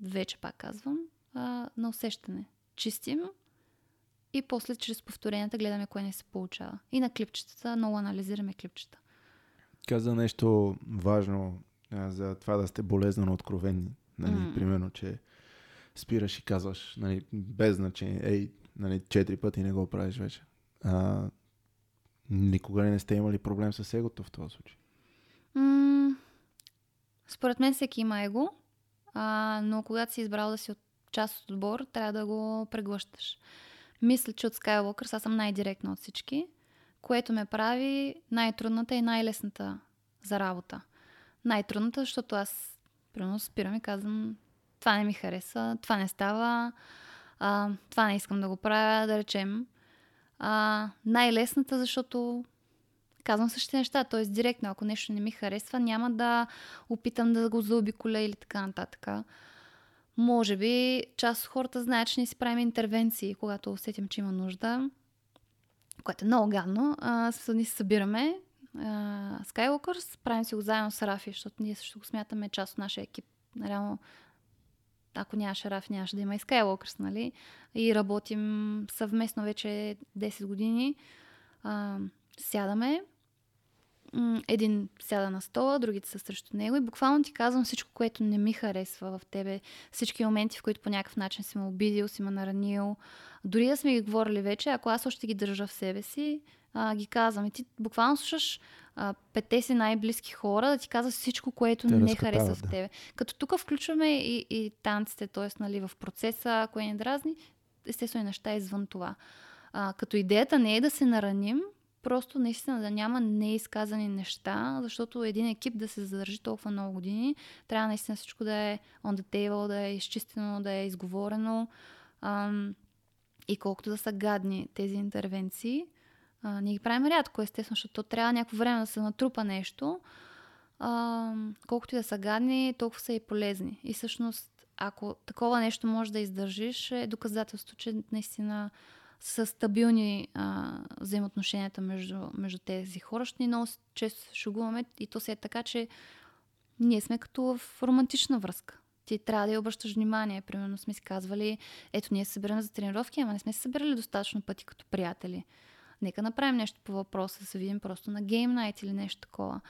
вече пак казвам, а, на усещане. Чистим и после чрез повторенията гледаме кое не се получава. И на клипчетата много анализираме клипчета. Каза нещо важно а, за това да сте болезнено откровени. Нали, mm. Примерно, че спираш и казваш, нали, без значение, ей, нали, четири пъти не го правиш вече. А, никога не сте имали проблем с егото в този случай? М- според мен всеки има его, а, но когато си избрал да си от част от отбор, трябва да го преглъщаш. Мисля, че от Skywalker аз съм най-директна от всички, което ме прави най-трудната и най-лесната за работа. Най-трудната, защото аз примерно спирам и казвам това не ми хареса, това не става. А, това не искам да го правя, да речем. А, най-лесната, защото казвам същите неща, т.е. директно, ако нещо не ми харесва, няма да опитам да го заобиколя или така нататък. Може би част от хората знаят, че не си правим интервенции, когато усетим, че има нужда, което е много гадно. А, ни се събираме, Skywalkers, правим си го заедно с Рафи, защото ние също го смятаме част от нашия екип. Реално, ако нямаше Рафи, нямаше да има и Skywalkers, нали? И работим съвместно вече 10 години. Uh, сядаме, един сяда на стола, другите са срещу него и буквално ти казвам всичко, което не ми харесва в тебе. Всички моменти, в които по някакъв начин си ме обидил, си ме наранил. Дори да сме ги говорили вече, ако аз още ги държа в себе си, а, ги казвам. И ти буквално слушаш а, пете си най-близки хора да ти казват всичко, което Те не харесва в тебе. Като тук включваме и, и танците, т.е. Нали, в процеса, ако е не дразни, естествено и неща извън това. А, като идеята не е да се нараним, просто наистина да няма неизказани неща, защото един екип да се задържи толкова много години, трябва наистина всичко да е on the table, да е изчистено, да е изговорено. Ам, и колкото да са гадни тези интервенции, а, ние ги правим рядко, естествено, защото трябва някакво време да се натрупа нещо. А, колкото и да са гадни, толкова са и полезни. И всъщност, ако такова нещо може да издържиш, е доказателство, че наистина са стабилни а, взаимоотношенията между, между тези хора. Ще ни много често шугуваме и то се е така, че ние сме като в романтична връзка. Ти трябва да я обръщаш внимание. Примерно сме си казвали, ето ние се събираме за тренировки, ама не сме се събирали достатъчно пъти като приятели. Нека направим нещо по въпроса, да се видим просто на гейм найт или нещо такова.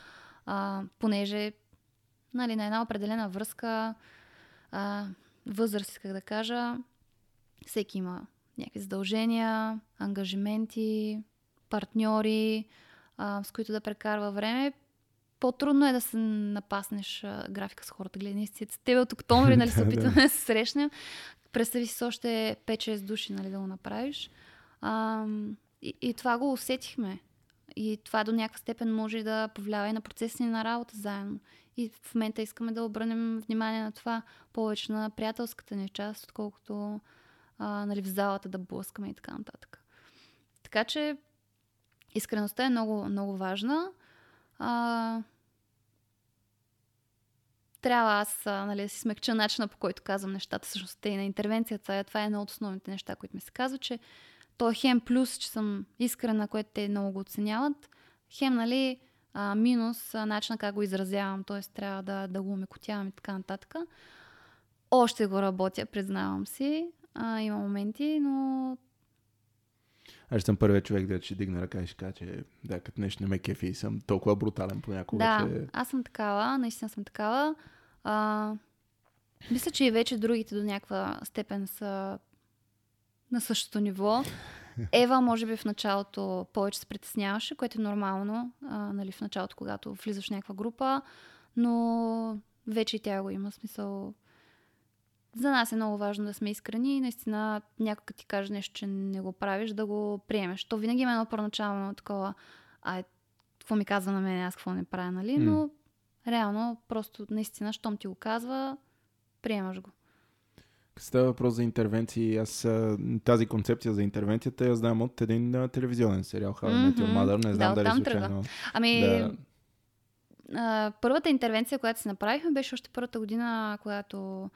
А, понеже нали, на една определена връзка, а, възраст, как да кажа, всеки има някакви задължения, ангажименти, партньори, а, с които да прекарва време. По-трудно е да се напаснеш а, графика с хората. Гледай, с тебе от октомври, нали, се опитваме да се срещнем. Представи си с още 5-6 души, нали, да го направиш. А, и, и това го усетихме. И това до някаква степен може да повлиява и на процеса ни на работа заедно. И в момента искаме да обърнем внимание на това повече на приятелската ни част, отколкото а, нали, в залата да блъскаме и така нататък. Така че искреността е много, много важна. А, трябва аз нали, да си смекча начина по който казвам нещата. Всъщност и на интервенцията. Това е едно от основните неща, които ми се казва, че то е хем плюс, че съм искрена, което те много го оценяват. Хем, нали, а, минус а, начина как го изразявам, т.е. трябва да, да го умекотявам и така нататък. Още го работя, признавам си. А, има моменти, но... Аз съм първият човек, да ще дигне ръка и ще кажа, че да, като нещо не ме кефи съм толкова брутален понякога. Да, че... аз съм такава, наистина съм такава. А, мисля, че и вече другите до някаква степен са на същото ниво. Ева, може би в началото повече се притесняваше, което е нормално, а, нали, в началото, когато влизаш в някаква група, но вече и тя го има смисъл за нас е много важно да сме искрени и наистина някой ти каже нещо, че не го правиш, да го приемеш. То винаги има едно първоначално такова, ай, какво ми казва на мен, аз какво не правя, нали? Но mm. реално, просто наистина, щом ти го казва, приемаш го. Става въпрос за интервенции. Аз тази концепция за интервенцията я знам от един а, телевизионен сериал How I Met Your Mother. Не знам да, дали случайно. Ами, да. а, първата интервенция, която си направихме, беше още първата година, когато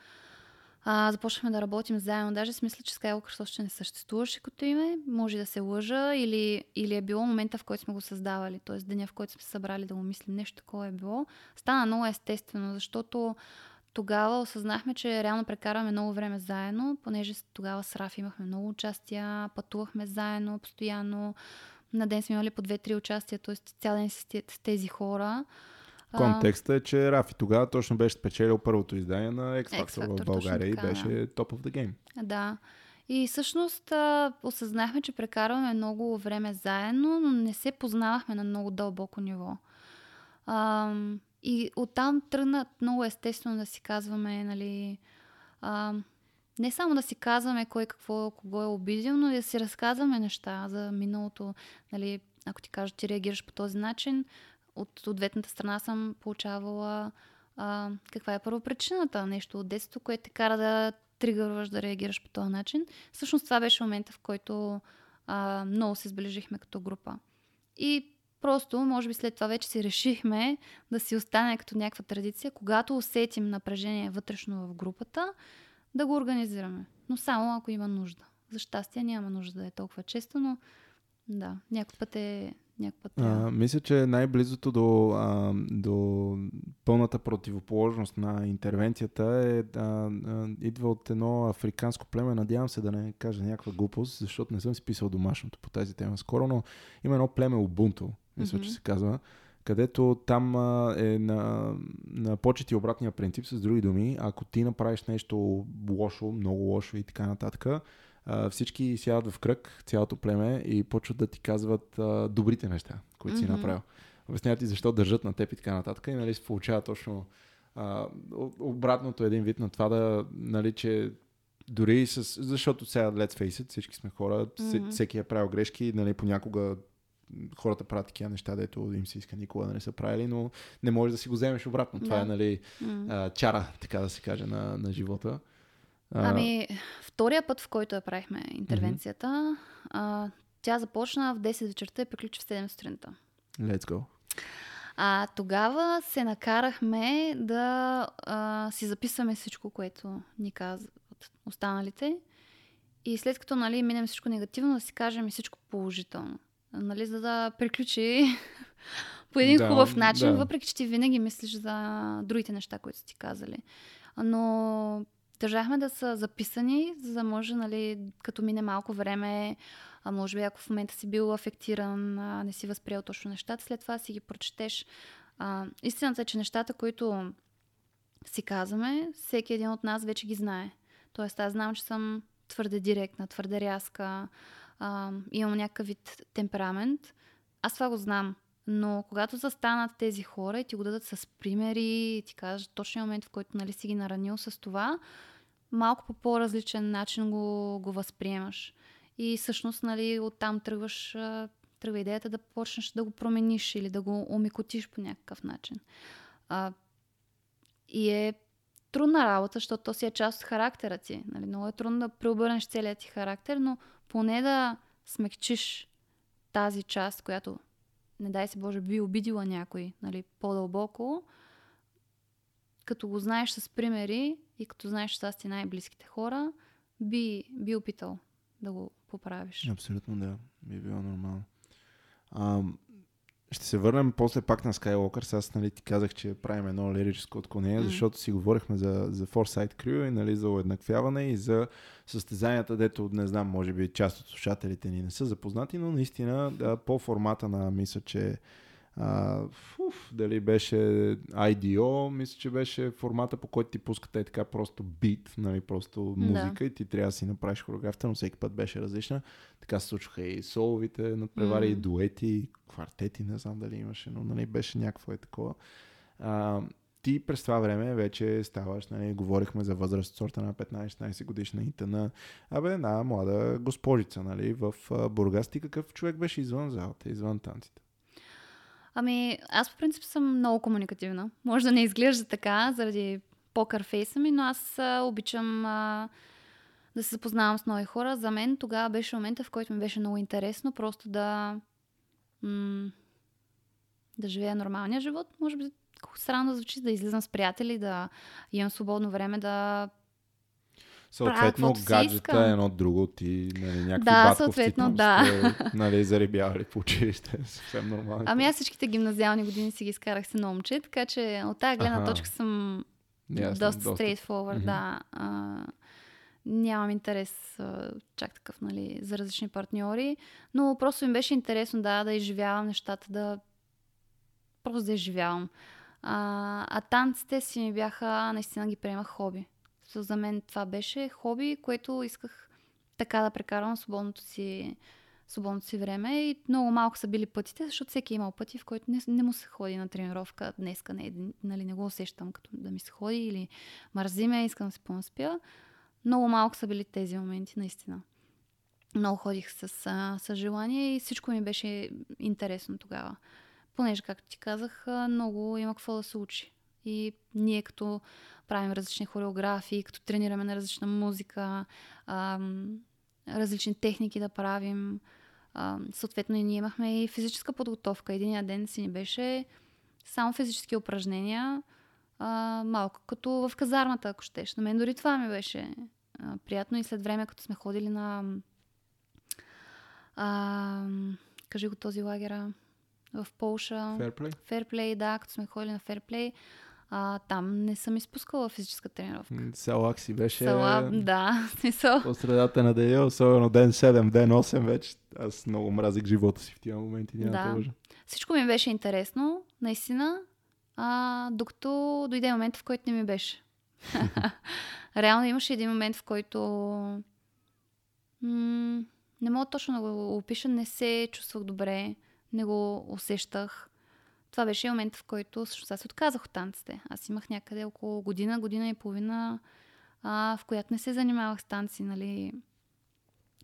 а, започнахме да работим заедно. Даже си мисля, че Skywalker още не съществуваше като име. Може да се лъжа или, или е било момента, в който сме го създавали. Т.е. деня, в който сме се събрали да го мислим. Нещо такова е било. Стана много естествено, защото тогава осъзнахме, че реално прекарваме много време заедно, понеже тогава с Раф имахме много участия, пътувахме заедно постоянно. На ден сме имали по две-три участия, т.е. цял ден с тези хора. Контекстът е, че Рафи тогава точно беше спечелил първото издание на X Factor, в България и беше top of the game. Да. И всъщност а, осъзнахме, че прекарваме много време заедно, но не се познавахме на много дълбоко ниво. И оттам тръгна много естествено да си казваме, нали, а, не само да си казваме кой какво, кого е обидил, но да си разказваме неща за миналото. Нали, ако ти кажа, ти реагираш по този начин, от ответната страна съм получавала а, каква е първо причината. Нещо от детството, което те кара да тригърваш да реагираш по този начин. Всъщност това беше момента, в който а, много се сближихме като група. И просто, може би след това вече си решихме да си остане като някаква традиция, когато усетим напрежение вътрешно в групата, да го организираме. Но само ако има нужда. За щастие няма нужда да е толкова често, но да, някой път е някой път а, мисля, че най-близото до, а, до пълната противоположност на интервенцията е а, а, идва от едно африканско племе. Надявам се да не кажа някаква глупост, защото не съм си писал домашното по тази тема скоро, но има едно племе Убунто, мисля, mm-hmm. че се казва, където там а, е на, на почет и обратния принцип, с други думи, ако ти направиш нещо лошо, много лошо и така нататък, а, всички сядат в кръг, цялото племе и почват да ти казват а, добрите неща, които mm-hmm. си направил. Обясняват ти защо държат на теб и така нататък и нали, се получава точно а, обратното един вид на това да, нали, че дори с... Защото сега, let's face it, всички сме хора, mm-hmm. всеки е правил грешки, нали, понякога хората правят такива неща, дето им се иска никога да не са правили, но не можеш да си го вземеш обратно. Това yeah. е, нали, mm-hmm. чара, така да се каже, на, на живота. Ами, втория път, в който я правихме интервенцията, mm-hmm. а, тя започна в 10 вечерта и приключи в 7 сутринта. Let's go. А тогава се накарахме да а, си записваме всичко, което ни казват останалите. И след като нали, минем всичко негативно, да си кажем и всичко положително. Нали, за да приключи по един да, хубав начин, да. въпреки че ти винаги мислиш за другите неща, които си ти казали. Но Държахме да са записани, за да може, нали, като мине малко време, а може би ако в момента си бил афектиран, а, не си възприел точно нещата, след това си ги прочетеш. А, истината е, че нещата, които си казваме, всеки един от нас вече ги знае. Тоест, аз знам, че съм твърде директна, твърде рязка, а, имам някакъв вид темперамент. Аз това го знам. Но когато застанат тези хора и ти го дадат с примери и ти кажат точния момент, в който нали, си ги наранил с това, малко по по-различен начин го, го възприемаш. И всъщност, нали, оттам тръгваш, тръгва идеята да почнеш да го промениш или да го умикотиш по някакъв начин. А, и е трудна работа, защото то си е част от характера ти. Нали? Много е трудно да преобърнеш целият ти характер, но поне да смекчиш тази част, която, не дай се Боже, би обидила някой нали, по-дълбоко, като го знаеш с примери и като знаеш, че това си най-близките хора, би, би опитал да го поправиш. Абсолютно да, би било нормално. А, ще се върнем после пак на Skywalker. Аз нали, ти казах, че правим едно лирическо отклонение, mm. защото си говорихме за, за Foresight Crew и нали, за уеднаквяване и за състезанията, дето не знам, може би част от слушателите ни не са запознати, но наистина да, по формата на мисля, че а, уф, дали беше IDO, мисля, че беше формата, по който ти пускате така просто бит, нали, просто музика да. и ти трябва да си направиш хореографията, но всеки път беше различна. Така се случваха и соловите надпревари, mm. и дуети, и квартети, не знам дали имаше, но нали, беше някакво е такова. А, ти през това време вече ставаш, нали, говорихме за възраст от сорта на 15-16 годишна и абе, една млада госпожица, нали, в Бургас. Ти какъв човек беше извън залата, извън танците? Ами, аз по принцип съм много комуникативна. Може да не изглежда така, заради покър фейса ми, но аз а, обичам а, да се запознавам с нови хора. За мен тогава беше момента, в който ми беше много интересно просто да м- да живея нормалния живот. Може би странно да звучи, да излизам с приятели, да имам свободно време, да Съответно, гаджета е едно друго, ти, нали, някакви да, съответно, да. Сте, нали, заребявали по училище, съвсем нормално. Ами аз всичките гимназиални години си ги изкарах с едно момче, така че от тази гледна ага. точка съм Ясно, доста, доста straightforward, mm-hmm. да. А, нямам интерес а, чак такъв, нали, за различни партньори, но просто ми беше интересно, да, да изживявам нещата, да просто да изживявам. А, а танците си ми бяха, наистина ги приемах хоби за мен това беше хоби, което исках така да прекарвам свободното си, свободното си време и много малко са били пътите, защото всеки е имал пъти, в които не, не му се ходи на тренировка. Днеска не, нали, не го усещам като да ми се ходи или мързиме, искам да се понаспя. Много малко са били тези моменти, наистина. Много ходих с, с желание и всичко ми беше интересно тогава. Понеже, както ти казах, много има какво да се учи. И ние като правим различни хореографии, като тренираме на различна музика, ам, различни техники да правим. Ам, съответно и ние имахме и физическа подготовка. Единия ден си ни беше само физически упражнения, а, малко като в казармата, ако щеш. На мен дори това ми беше а, приятно и след време, като сме ходили на а, кажи го този лагера в Полша. Ферплей? Ферплей, да, като сме ходили на Ферплей. А, там не съм изпускала физическа тренировка. Салак си беше... Сала, да, смисъл. По средата на деня, особено ден 7, ден 8 вече. Аз много мразих живота си в тия моменти, няма Да. лъжа. Всичко ми беше интересно, наистина, а, докато дойде момент, в който не ми беше. Реално имаше един момент, в който м- не мога точно да го опиша, не се чувствах добре, не го усещах. Това беше момент, в който всъщност аз се отказах от танците. Аз имах някъде около година, година и половина, а, в която не се занимавах с танци, нали,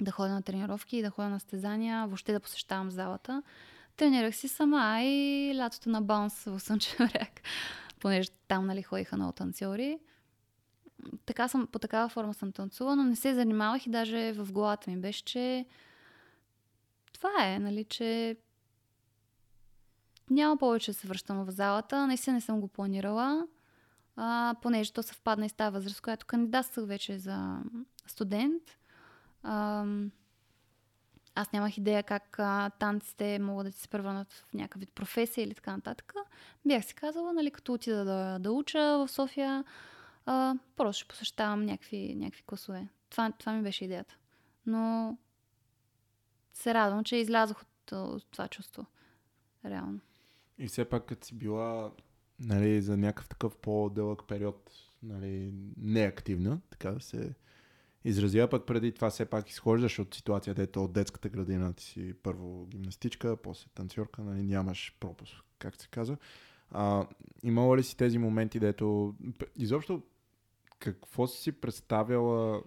да ходя на тренировки, да ходя на стезания, въобще да посещавам залата. Тренирах си сама и лятото на баунс в Слънчев бряг, понеже там нали, ходиха много танцори. Така съм, по такава форма съм танцувала, но не се занимавах и даже в главата ми беше, че това е, нали, че няма повече да се връщам в залата. Наистина не съм го планирала, а, понеже то съвпадна и с тази възраст, която кандидатствах вече за студент. Ам, аз нямах идея как а, танците могат да се превърнат в някакъв вид професия или така нататък. Бях си казала, нали, като отида да, да уча в София, а, просто ще посещавам някакви, някакви класове. Това, това ми беше идеята. Но се радвам, че излязох от, от това чувство. Реално. И все пак, като си била нали, за някакъв такъв по-дълъг период нали, неактивна, така да се изразя, пък преди това все пак изхождаш от ситуация, дето от детската градина ти си първо гимнастичка, после танцорка, нали, нямаш пропуск, как се казва. А, имала ли си тези моменти, дето изобщо какво си си представяла,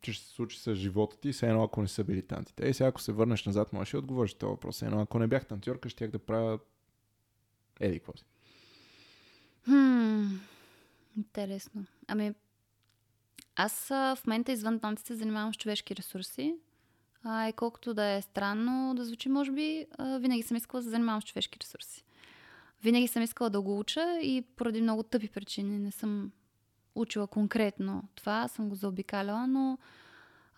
че ще се случи с живота ти, все едно ако не са били танците? Ей, сега ако се върнеш назад, можеш да отговориш този въпрос. Едно ако не бях танцорка, щях да правя Еди, какво си? Хм, интересно. Ами, аз в момента извън танците се занимавам с човешки ресурси. А, и колкото да е странно да звучи, може би, винаги съм искала да занимавам с човешки ресурси. Винаги съм искала да го уча и поради много тъпи причини не съм учила конкретно това, съм го заобикаляла, но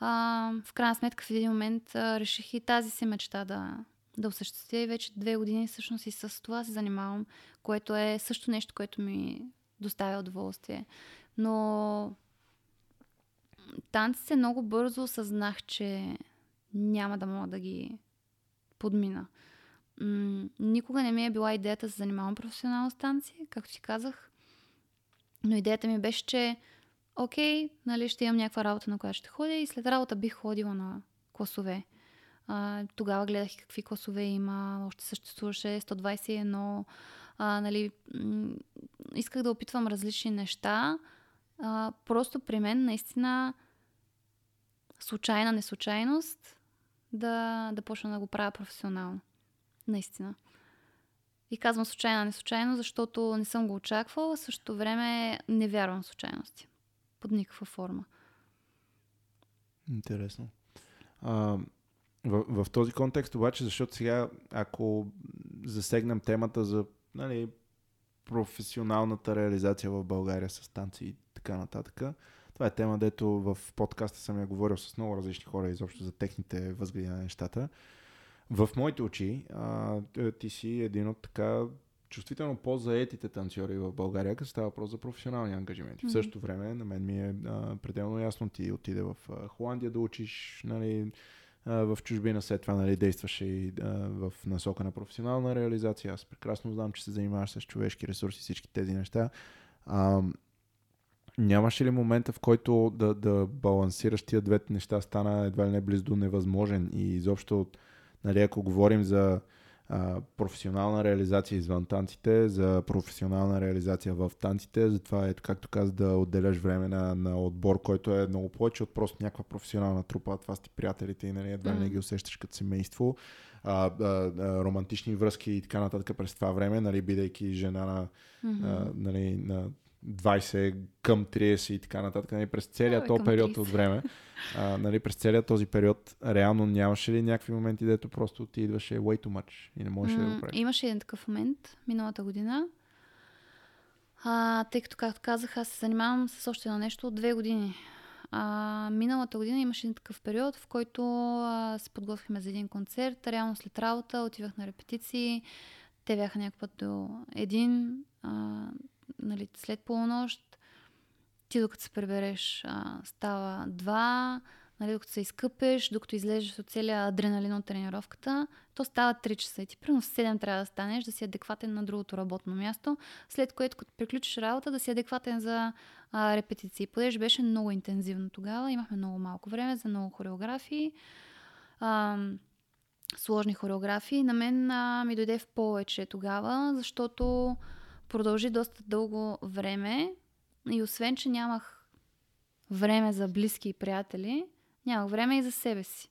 а, в крайна сметка в един момент а, реших и тази си мечта да, да осъществя и вече две години всъщност и с това се занимавам, което е също нещо, което ми доставя удоволствие. Но танците много бързо осъзнах, че няма да мога да ги подмина. М- никога не ми е била идеята да се занимавам професионално с танци, както ти казах. Но идеята ми беше, че окей, нали, ще имам някаква работа, на която ще ходя и след работа бих ходила на класове. А, тогава гледах какви класове има, още съществуваше 121. А, нали, исках да опитвам различни неща. А, просто при мен наистина случайна неслучайност да, да почна да го правя професионално. Наистина. И казвам случайна неслучайно, защото не съм го очаквала, същото време не вярвам в случайности. Под никаква форма. Интересно. А, в, в този контекст обаче, защото сега, ако засегнем темата за нали, професионалната реализация в България с танци и така нататък, това е тема, дето в подкаста съм я говорил с много различни хора изобщо за техните възгледи на нещата. В моите очи а, ти си един от така чувствително по-заетите танцори в България, като става въпрос за професионални ангажименти. Мгм. В същото време, на мен ми е а, пределно ясно, ти отиде в а, Холандия да учиш, нали, в чужбина, след това нали, действаше и а, в насока на професионална реализация. Аз прекрасно знам, че се занимаваш с човешки ресурси, всички тези неща. А, нямаше ли момента, в който да, да балансираш тия двете неща, стана едва ли не близо до невъзможен и изобщо, нали, ако говорим за а, професионална реализация извън танците, за професионална реализация в танците, затова ето, както каза, да отделяш време на, на отбор, който е много повече от просто някаква професионална трупа. Това сте приятелите и нали, едва ли не ги усещаш като семейство. А, а, а, романтични връзки и така нататък през това време, нали, бидейки жена на, Мгм. а, нали, на 20 към 30 и така нататък. Нали, през целият този период 30. от време, а, нали, през целият този период, реално нямаше ли някакви моменти, дето просто ти идваше way too much и не можеш да М, го правиш? Имаше един такъв момент миналата година. А, тъй като, както казах, аз се занимавам с още едно нещо от две години. А, миналата година имаше един такъв период, в който а, се подготвихме за един концерт. Реално след работа отивах на репетиции. Те бяха някакъв път до един, а, нали, след полунощ. Ти докато се прибереш, а, става два, нали, докато се изкъпеш, докато излезеш от целия адреналин от тренировката, то става 3 часа и ти примерно в 7 трябва да станеш, да си адекватен на другото работно място, след което като приключиш работа да си адекватен за а, репетиции. Понеже беше много интензивно тогава, имахме много малко време за много хореографии, а, сложни хореографии. На мен а, ми дойде в повече тогава, защото продължи доста дълго време и освен, че нямах време за близки и приятели, нямах време и за себе си.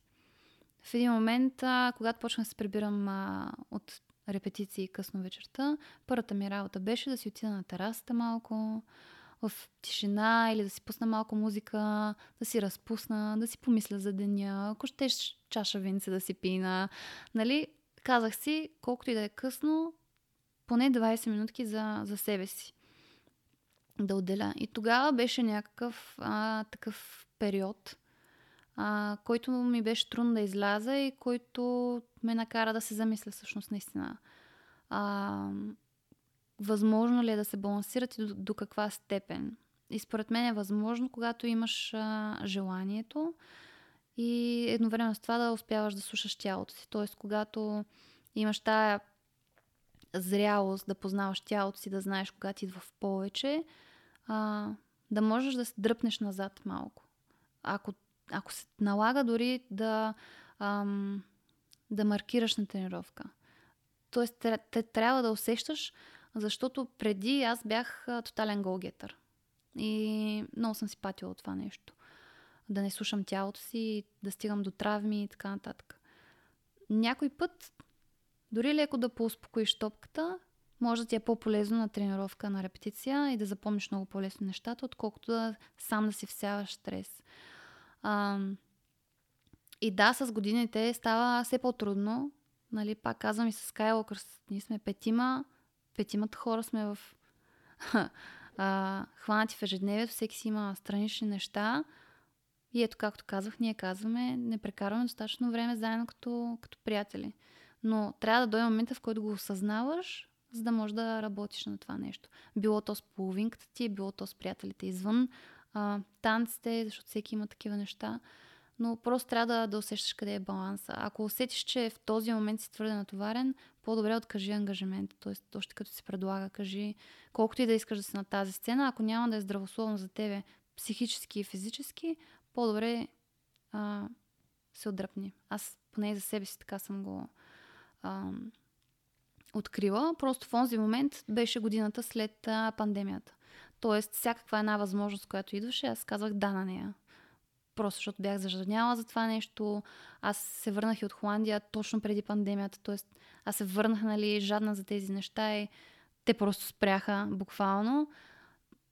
В един момент, а, когато почнах да се прибирам а, от репетиции късно вечерта, първата ми работа беше да си отида на терасата малко, в тишина или да си пусна малко музика, да си разпусна, да си помисля за деня, ако щеш чаша винце да си пина. Нали? Казах си, колкото и да е късно, поне 20 минутки за, за себе си да отделя. И тогава беше някакъв а, такъв период, а, който ми беше трудно да изляза и който ме накара да се замисля всъщност наистина. А, възможно ли е да се балансират и до, до каква степен? И според мен е възможно, когато имаш а, желанието и едновременно с това да успяваш да слушаш тялото си. Тоест, когато имаш тая зрялост да познаваш тялото си, да знаеш кога ти идва в повече, а, да можеш да се дръпнеш назад малко. Ако, ако се налага дори да, ам, да маркираш на тренировка. Тоест, те трябва да усещаш, защото преди аз бях тотален голгетър. И много съм си патила от това нещо. Да не слушам тялото си, да стигам до травми и така нататък. Някой път, дори леко да поуспокоиш топката, може да ти е по-полезно на тренировка, на репетиция и да запомниш много по-лесно нещата, отколкото да сам да си всяваш стрес. А, и да, с годините става все по-трудно. Нали, пак казвам и с Skywalkers, ние сме петима, петимата хора сме в а, хванати в ежедневието, всеки си има странични неща. И ето, както казах, ние казваме, не прекарваме достатъчно време заедно като, като приятели. Но трябва да дойде момента, в който го осъзнаваш, за да можеш да работиш на това нещо. Било то с половинката ти, било то с приятелите извън а, танците, защото всеки има такива неща. Но просто трябва да, да усещаш къде е баланса. Ако усетиш, че в този момент си твърде натоварен, по-добре откажи ангажимент. Тоест, още като се предлага, кажи колкото и да искаш да си на тази сцена, ако няма да е здравословно за тебе психически и физически, по-добре а, се отдръпни. Аз поне за себе си така съм го а, открила. Просто в онзи момент беше годината след а, пандемията. Тоест, всякаква една възможност, която идваше, аз казвах да на нея. Просто защото бях зажадняла за това нещо. Аз се върнах и от Холандия точно преди пандемията. Тоест, аз се върнах, нали, жадна за тези неща и те просто спряха буквално.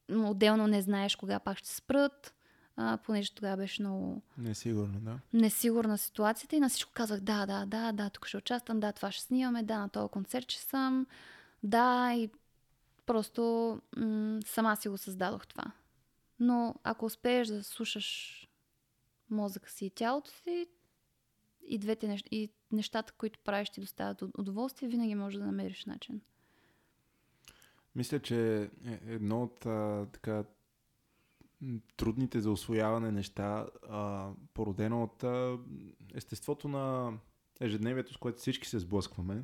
Но Отделно не знаеш кога пак ще спрат, а, понеже тогава беше много Несигурно, да. несигурна ситуацията и на всичко казах да, да, да, да, тук ще участвам, да, това ще снимаме, да, на този концерт ще съм, да и просто м- сама си го създадох това. Но ако успееш да слушаш мозъка си и тялото си, и двете неща, и нещата, които правиш ти доставят уд- удоволствие, винаги можеш да намериш начин. Мисля, че е едно от а, така трудните за освояване неща, а, породено от а, естеството на ежедневието, с което всички се сблъскваме,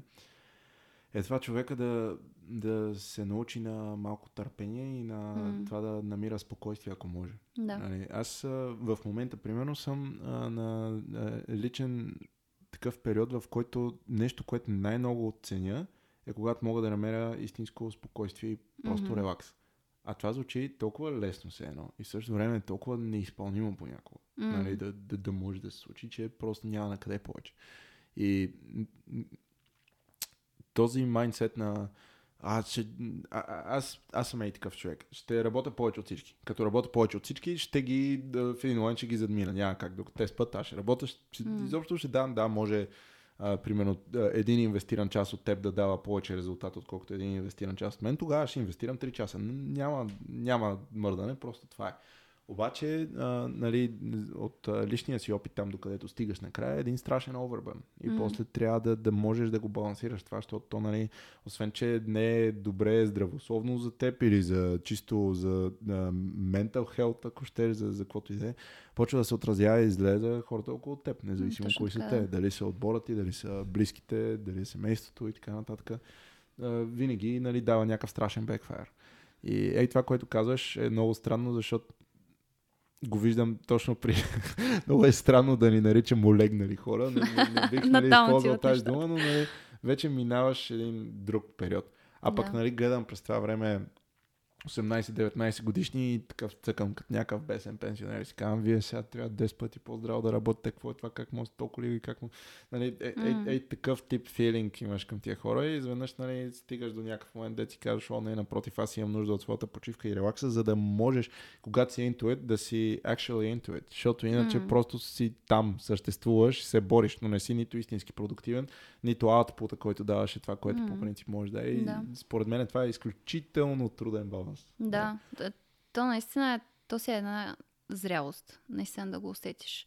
е това човека да, да се научи на малко търпение и на М. това да намира спокойствие, ако може. Да. Нали, аз а, в момента, примерно, съм а, на а, личен такъв период, в който нещо, което най-много оценя, е когато мога да намеря истинско спокойствие и просто Мгм. релакс. А това звучи толкова лесно се едно и в същото време е толкова неизпълнимо понякога. М. Нали, да, да, да може да се случи, че просто няма на къде повече. И този майндсет на аз, ще, а, аз, аз съм ей такъв човек. Ще работя повече от всички. Като работя повече от всички, ще ги в един момент ще ги задмина. Няма как, докато те спът, аз ще работя. Ще, mm. Изобщо ще дам, да, може а, примерно един инвестиран час от теб да дава повече резултат, отколкото един инвестиран час от мен, тогава ще инвестирам 3 часа. Няма, няма мърдане, просто това е. Обаче, а, нали, от а, личния си опит там, докъдето стигаш накрая, е един страшен овербън. И mm. после трябва да, да можеш да го балансираш това, защото то, нали, освен, че не е добре здравословно за теб или за чисто за а, mental health, ако ще, за, за каквото и да е, почва да се отразява и излезе хората около теб, независимо mm, кои са те. Дали са отборът ти, дали са близките, дали е семейството и така нататък. А, винаги нали, дава някакъв страшен бекфайр. И ей това, което казваш е много странно, защото го виждам точно при... Много е странно да ни наричам олегнали хора. Не, не, не бих нали, използвал тази дума, но нали, вече минаваш един друг период. А пък, да. нали, гледам през това време 18-19 годишни и такъв цъкам като някакъв бесен пенсионер и си казвам, вие сега трябва 10 пъти по-здраво да работите, какво е това, как може толкова ли, как му... Нали, е, mm. е, е, такъв тип филинг имаш към тия хора и изведнъж нали, стигаш до някакъв момент, де ти кажеш, о, не, напротив, аз имам нужда от своята почивка и релакса, за да можеш, когато си into it, да си actually into it, защото иначе mm. просто си там, съществуваш, се бориш, но не си нито истински продуктивен, нито аутпута, който даваше това, което mm. по принцип може да е. И да. според мен това е изключително труден баланс. Да, да. то наистина е, то си е една зрялост, наистина да го усетиш.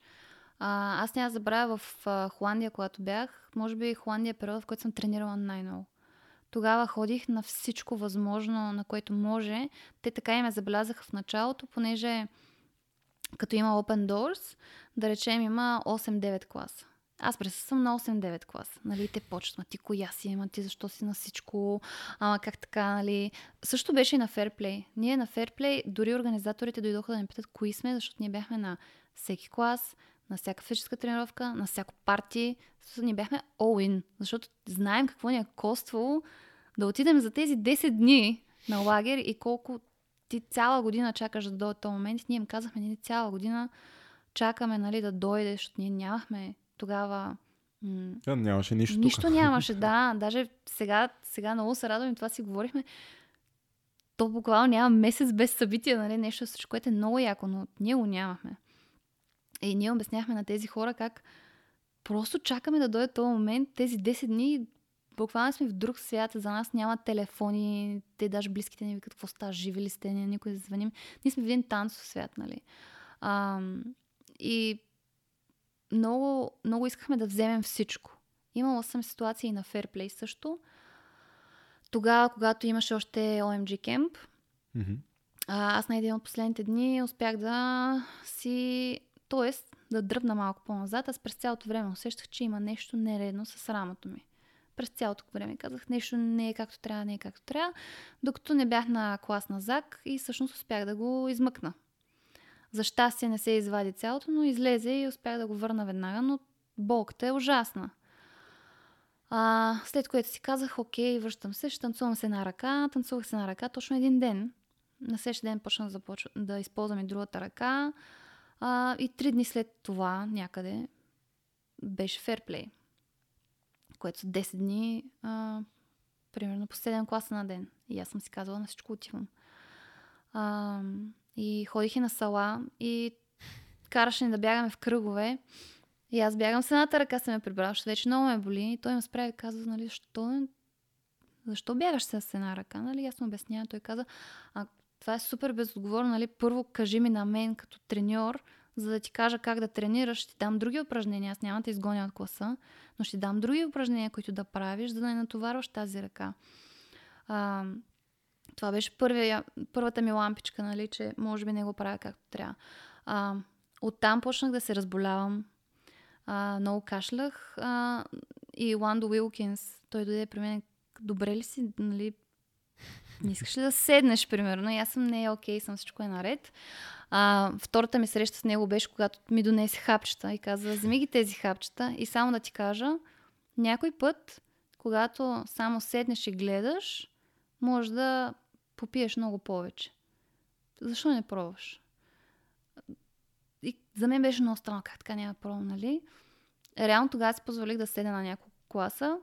А, аз няма забравя в а, Холандия, когато бях, може би Холандия е период, в който съм тренирала най-много. Тогава ходих на всичко възможно, на което може. Те така и ме забелязаха в началото, понеже като има Open Doors, да речем има 8-9 класа. Аз присъствам на 8-9 клас. Нали, те почват, ма ти коя си, ама ти защо си на всичко, ама как така, нали. Също беше и на Fairplay. Ние на Fairplay, дори организаторите дойдоха да ни питат кои сме, защото ние бяхме на всеки клас, на всяка физическа тренировка, на всяко парти. Ние бяхме all-in, защото знаем какво ни е коствало да отидем за тези 10 дни на лагер и колко ти цяла година чакаш да дойде този момент. Ние им казахме, ние цяла година чакаме нали, да дойде, защото ние нямахме тогава... М- да, нямаше нищо. Нищо тук. нямаше, да. Даже сега, сега много се радвам и това си говорихме. То буквално няма месец без събития, нали? Нещо, което е много яко, но ние го нямахме. И ние обясняхме на тези хора как просто чакаме да дойде този момент, тези 10 дни буквално сме в друг свят, за нас няма телефони, те даже близките ни викат какво става, живи ли сте, никой да звъним. Ние сме в един танцов свят, нали? А, и много, много искахме да вземем всичко. Имала съм ситуации на Fairplay също. Тогава, когато имаше още OMG Camp, mm-hmm. аз на един от последните дни успях да си... Тоест, да дръпна малко по-назад. Аз през цялото време усещах, че има нещо нередно с рамото ми. През цялото време казах, нещо не е както трябва, не е както трябва, докато не бях на клас на ЗАК и всъщност успях да го измъкна. За щастие не се извади цялото, но излезе и успях да го върна веднага, но болката е ужасна. А, след което си казах, окей, връщам се, ще танцувам се на ръка. Танцувах се на ръка точно един ден. На следващия ден почнах да, започва, да използвам и другата ръка. А, и три дни след това някъде беше ферплей, което са 10 дни, а, примерно по 7 класа на ден. И аз съм си казала, на всичко отивам. А, и ходих и на сала и караше ни да бягаме в кръгове. И аз бягам с едната ръка, се ме прибрал, защото вече много ме боли. И той ме справи и каза, нали, защо, защо бягаш с една ръка? Нали? Аз му обяснявам. Той каза, а това е супер безотговорно. Нали? Първо кажи ми на мен като треньор, за да ти кажа как да тренираш, ще ти дам други упражнения. Аз няма да изгоня от класа, но ще дам други упражнения, които да правиш, за да не натоварваш тази ръка. А, това беше първия, първата ми лампичка, нали, че може би не го правя както трябва. А, оттам почнах да се разболявам. А, много кашлях. А, и Ландо Уилкинс, той дойде при мен, добре ли си, нали, не искаш ли да седнеш, примерно? И аз съм не е окей, съм всичко е наред. А, втората ми среща с него беше, когато ми донесе хапчета и каза, вземи ги тези хапчета и само да ти кажа, някой път, когато само седнеш и гледаш, може да попиеш много повече. Защо не пробваш? И за мен беше много странно, как така няма пробвам, нали? Реално тогава си позволих да седя на няколко класа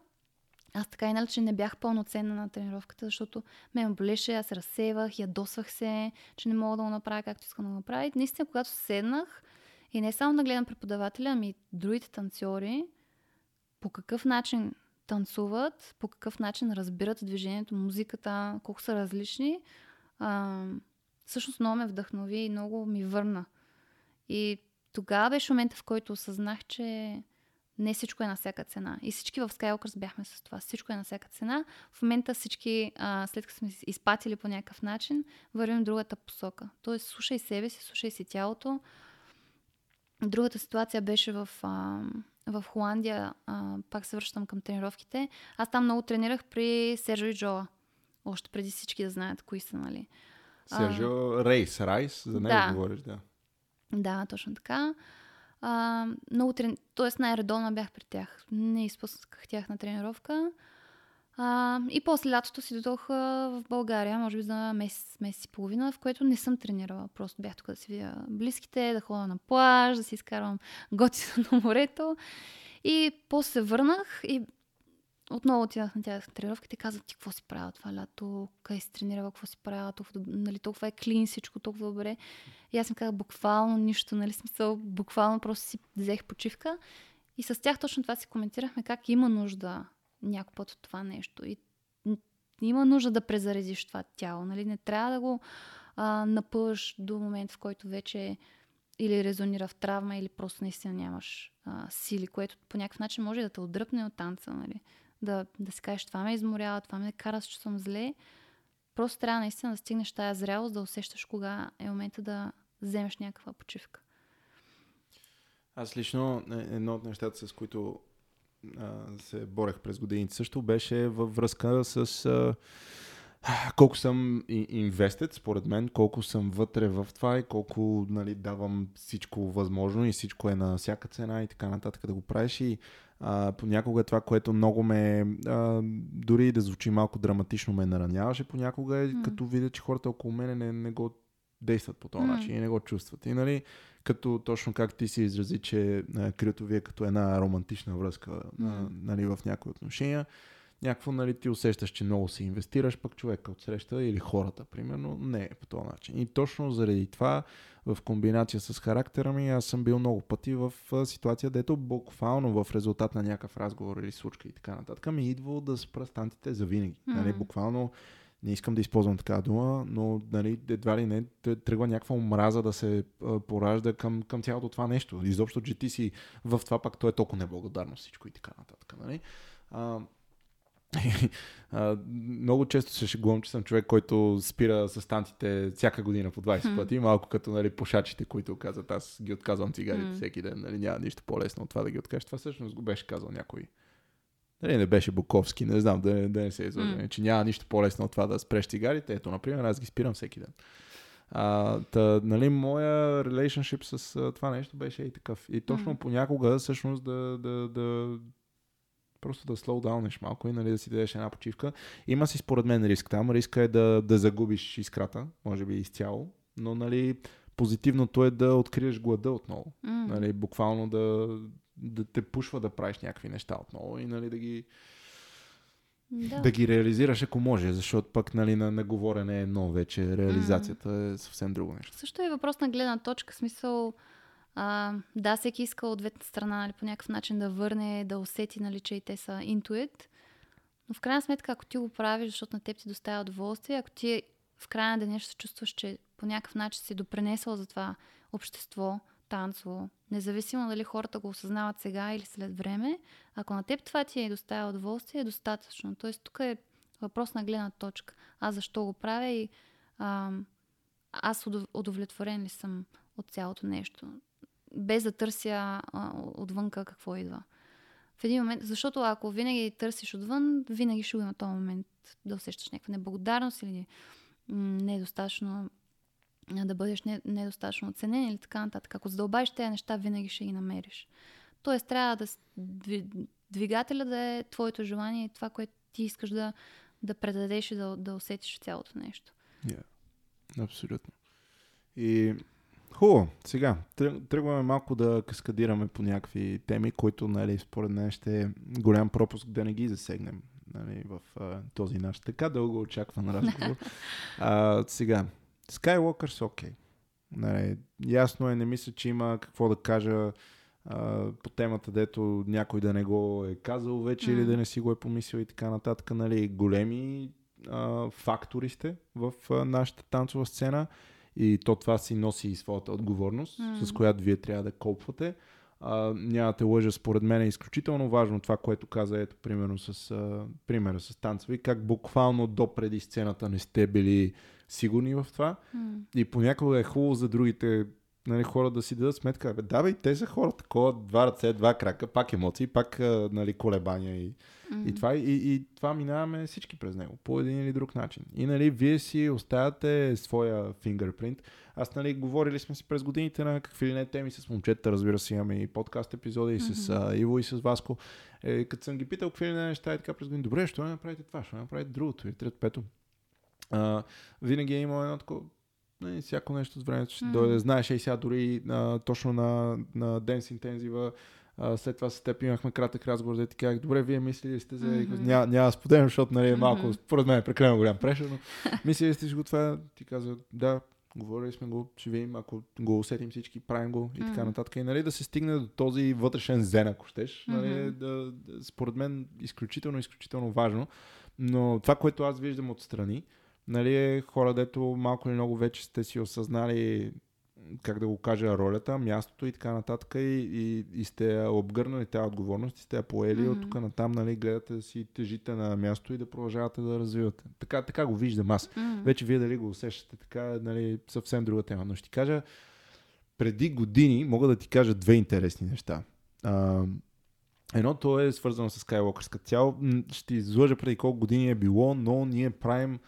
аз така иначе не бях пълноценна на тренировката, защото ме болеше, аз се разсевах, ядосвах се, че не мога да го направя както искам да го направя. Наистина, когато седнах и не само да гледам преподавателя, ами другите танцори, по какъв начин танцуват, по какъв начин разбират движението, музиката, колко са различни, а, всъщност много ме вдъхнови и много ми върна. И тогава беше момента, в който осъзнах, че не всичко е на всяка цена. И всички в Skywalkers бяхме с това. Всичко е на всяка цена. В момента всички, а, след като сме изпатили по някакъв начин, вървим в другата посока. Тоест, слушай себе си, слушай си тялото. Другата ситуация беше в, а, в Холандия. А, пак се връщам към тренировките. Аз там много тренирах при Сержо и Джоа. Още преди всички да знаят кои са, нали? Сержо Рейс, Райс, за него да. говориш, да. Да, точно така. А, много трени... Тоест най-редовно бях при тях. Не изпусках тях на тренировка. А, и после лятото си дойдох в България, може би за месец, месец и половина, в което не съм тренирала. Просто бях тук да си видя близките, да ходя на плаж, да си изкарвам готино на морето. И после се върнах и отново отидах на тях тренировка и те казват, ти какво си правила това лято, къде си тренирала, какво си правила, толкова, нали, толкова е клин всичко, толкова добре. И аз им казах буквално нищо, нали, смисъл, буквално просто си взех почивка. И с тях точно това си коментирахме, как има нужда някой път от това нещо. И има нужда да презаредиш това тяло, нали, не трябва да го а, напълваш до момент, в който вече или резонира в травма, или просто наистина нямаш а, сили, което по някакъв начин може да те отдръпне от танца, нали да, да си кажеш, това ме изморява, това ме кара, че съм зле. Просто трябва наистина да стигнеш тая зрялост, да усещаш кога е момента да вземеш някаква почивка. Аз лично е, едно от нещата, с които се борех през годините също беше във връзка с а, колко съм инвестед, според мен, колко съм вътре в това и колко нали, давам всичко възможно и всичко е на всяка цена и така нататък да го правиш. И а, понякога това, което много ме, а, дори да звучи малко драматично, ме нараняваше понякога, е mm. като видя, че хората около мене не, не го действат по този mm. начин и не го чувстват. И нали, като точно как ти си изрази, че крито ви е като една романтична връзка mm. нали, в някои отношения, някакво, нали, ти усещаш, че много си инвестираш, пък човека отсреща или хората, примерно, не е по този начин. И точно заради това, в комбинация с характера ми, аз съм бил много пъти в ситуация, дето буквално в резултат на някакъв разговор или случка и така нататък, ми идва да спра стантите за винаги. Mm-hmm. Нали, буквално не искам да използвам така дума, но нали, едва ли не тръгва някаква омраза да се поражда към, към цялото това нещо. Изобщо, че ти си в това пак то е толкова неблагодарно всичко и така нататък. Нали? А, много често се шегувам, че съм човек, който спира с стантите всяка година по 20 пъти, малко като нали, пушачите, които казват, аз ги отказвам цигарите всеки ден, нали, няма нищо по-лесно от това да ги откажеш. Това всъщност го беше казал някой. Нали, не беше Буковски, не знам, да, да не се излъжа, mm. че няма нищо по-лесно от това да спреш цигарите. Ето, например, аз ги спирам всеки ден. А, та, нали, моя relationship с а, това нещо беше и такъв. И точно mm. понякога, всъщност, да, да, да, Просто да слоудаунеш малко и нали, да си дадеш една почивка. Има си според мен риск там. Риска е да, да загубиш искрата, може би изцяло, но нали, позитивното е да откриеш глада отново. Mm. Нали, буквално да, да те пушва да правиш някакви неща отново и нали, да ги да. да ги реализираш, ако може, защото пък нали, на, на говорене е едно вече, реализацията mm. е съвсем друго нещо. Също е въпрос на гледна точка, смисъл а, да, всеки иска от двете страна нали, по някакъв начин да върне, да усети, нали, че и те са интуит. Но в крайна сметка, ако ти го правиш, защото на теб ти доставя удоволствие, ако ти в края на деня ще се чувстваш, че по някакъв начин си допренесъл за това общество, танцово, независимо дали хората го осъзнават сега или след време, ако на теб това ти е доставя удоволствие, е достатъчно. Тоест, тук е въпрос на гледна точка. Аз защо го правя и а, аз удовлетворен ли съм от цялото нещо без да търся а, отвънка какво идва. В един момент, защото ако винаги търсиш отвън, винаги ще има този момент да усещаш някаква неблагодарност или недостатъчно да бъдеш недостатъчно оценен или така нататък. Ако задълбаеш тези неща, винаги ще ги намериш. Тоест, трябва да двигателя да е твоето желание и това, което ти искаш да, да предадеш и да, да усетиш цялото нещо. Yeah. Абсолютно. И Хубаво, сега тръгваме малко да каскадираме по някакви теми, които нали, според мен ще е голям пропуск да не ги засегнем нали, в а, този наш така дълго очакван разговор. а, сега, Skywalkers окей. Okay. Нали, ясно е, не мисля, че има какво да кажа а, по темата, дето някой да не го е казал вече mm. или да не си го е помислил и така нататък. Нали, големи а, фактори сте в а, нашата танцова сцена и то това си носи и своята отговорност, mm. с която вие трябва да копвате. А, няма те лъжа, според мен е изключително важно това, което каза, ето, примерно с а, примера с танцови, как буквално до преди сцената не сте били сигурни в това. Mm. И понякога е хубаво за другите нали, хора да си дадат сметка. Бе, да, бе, те са хора, такова, два ръце, два крака, пак емоции, пак нали, колебания и, mm-hmm. и, това, и, и това минаваме всички през него, по един или друг начин. И нали, вие си оставяте своя фингърпринт. Аз, нали, говорили сме си през годините на какви ли не теми с момчета, разбира се, имаме и подкаст епизоди и с mm-hmm. Иво и с Васко. Е, като съм ги питал какви ли не неща и така през години, добре, що не направите това, що не направите другото и трето, пето. А, винаги е имал едно такова не, всяко нещо с времето ще mm. дойде. Знаеш, и сега дори а, точно на, на Dance Intensive а, след това с теб имахме кратък разговор, да ти казах, добре, вие мислили сте за... Mm-hmm. Няма, няма да споделям, защото нали, е малко, mm-hmm. според мен е прекалено голям прешър, но мислили сте го това, ти каза, да, говорили сме го, ще видим, ако го усетим всички, правим го и mm-hmm. така нататък. И нали, да се стигне до този вътрешен зен, ако щеш, нали, mm-hmm. да, да, според мен изключително, изключително важно. Но това, което аз виждам отстрани, нали, хора, дето малко или много вече сте си осъзнали как да го кажа, ролята, мястото и така нататък и, и, и сте обгърнали тази отговорност и сте я поели mm-hmm. от тук натам, нали, гледате да си тежите на място и да продължавате да развивате. Така, така го виждам аз. Mm-hmm. Вече вие дали го усещате така, нали, съвсем друга тема. Но ще ти кажа, преди години мога да ти кажа две интересни неща. А, едното е свързано с Skywalker като цяло. Ще излъжа преди колко години е било, но ние правим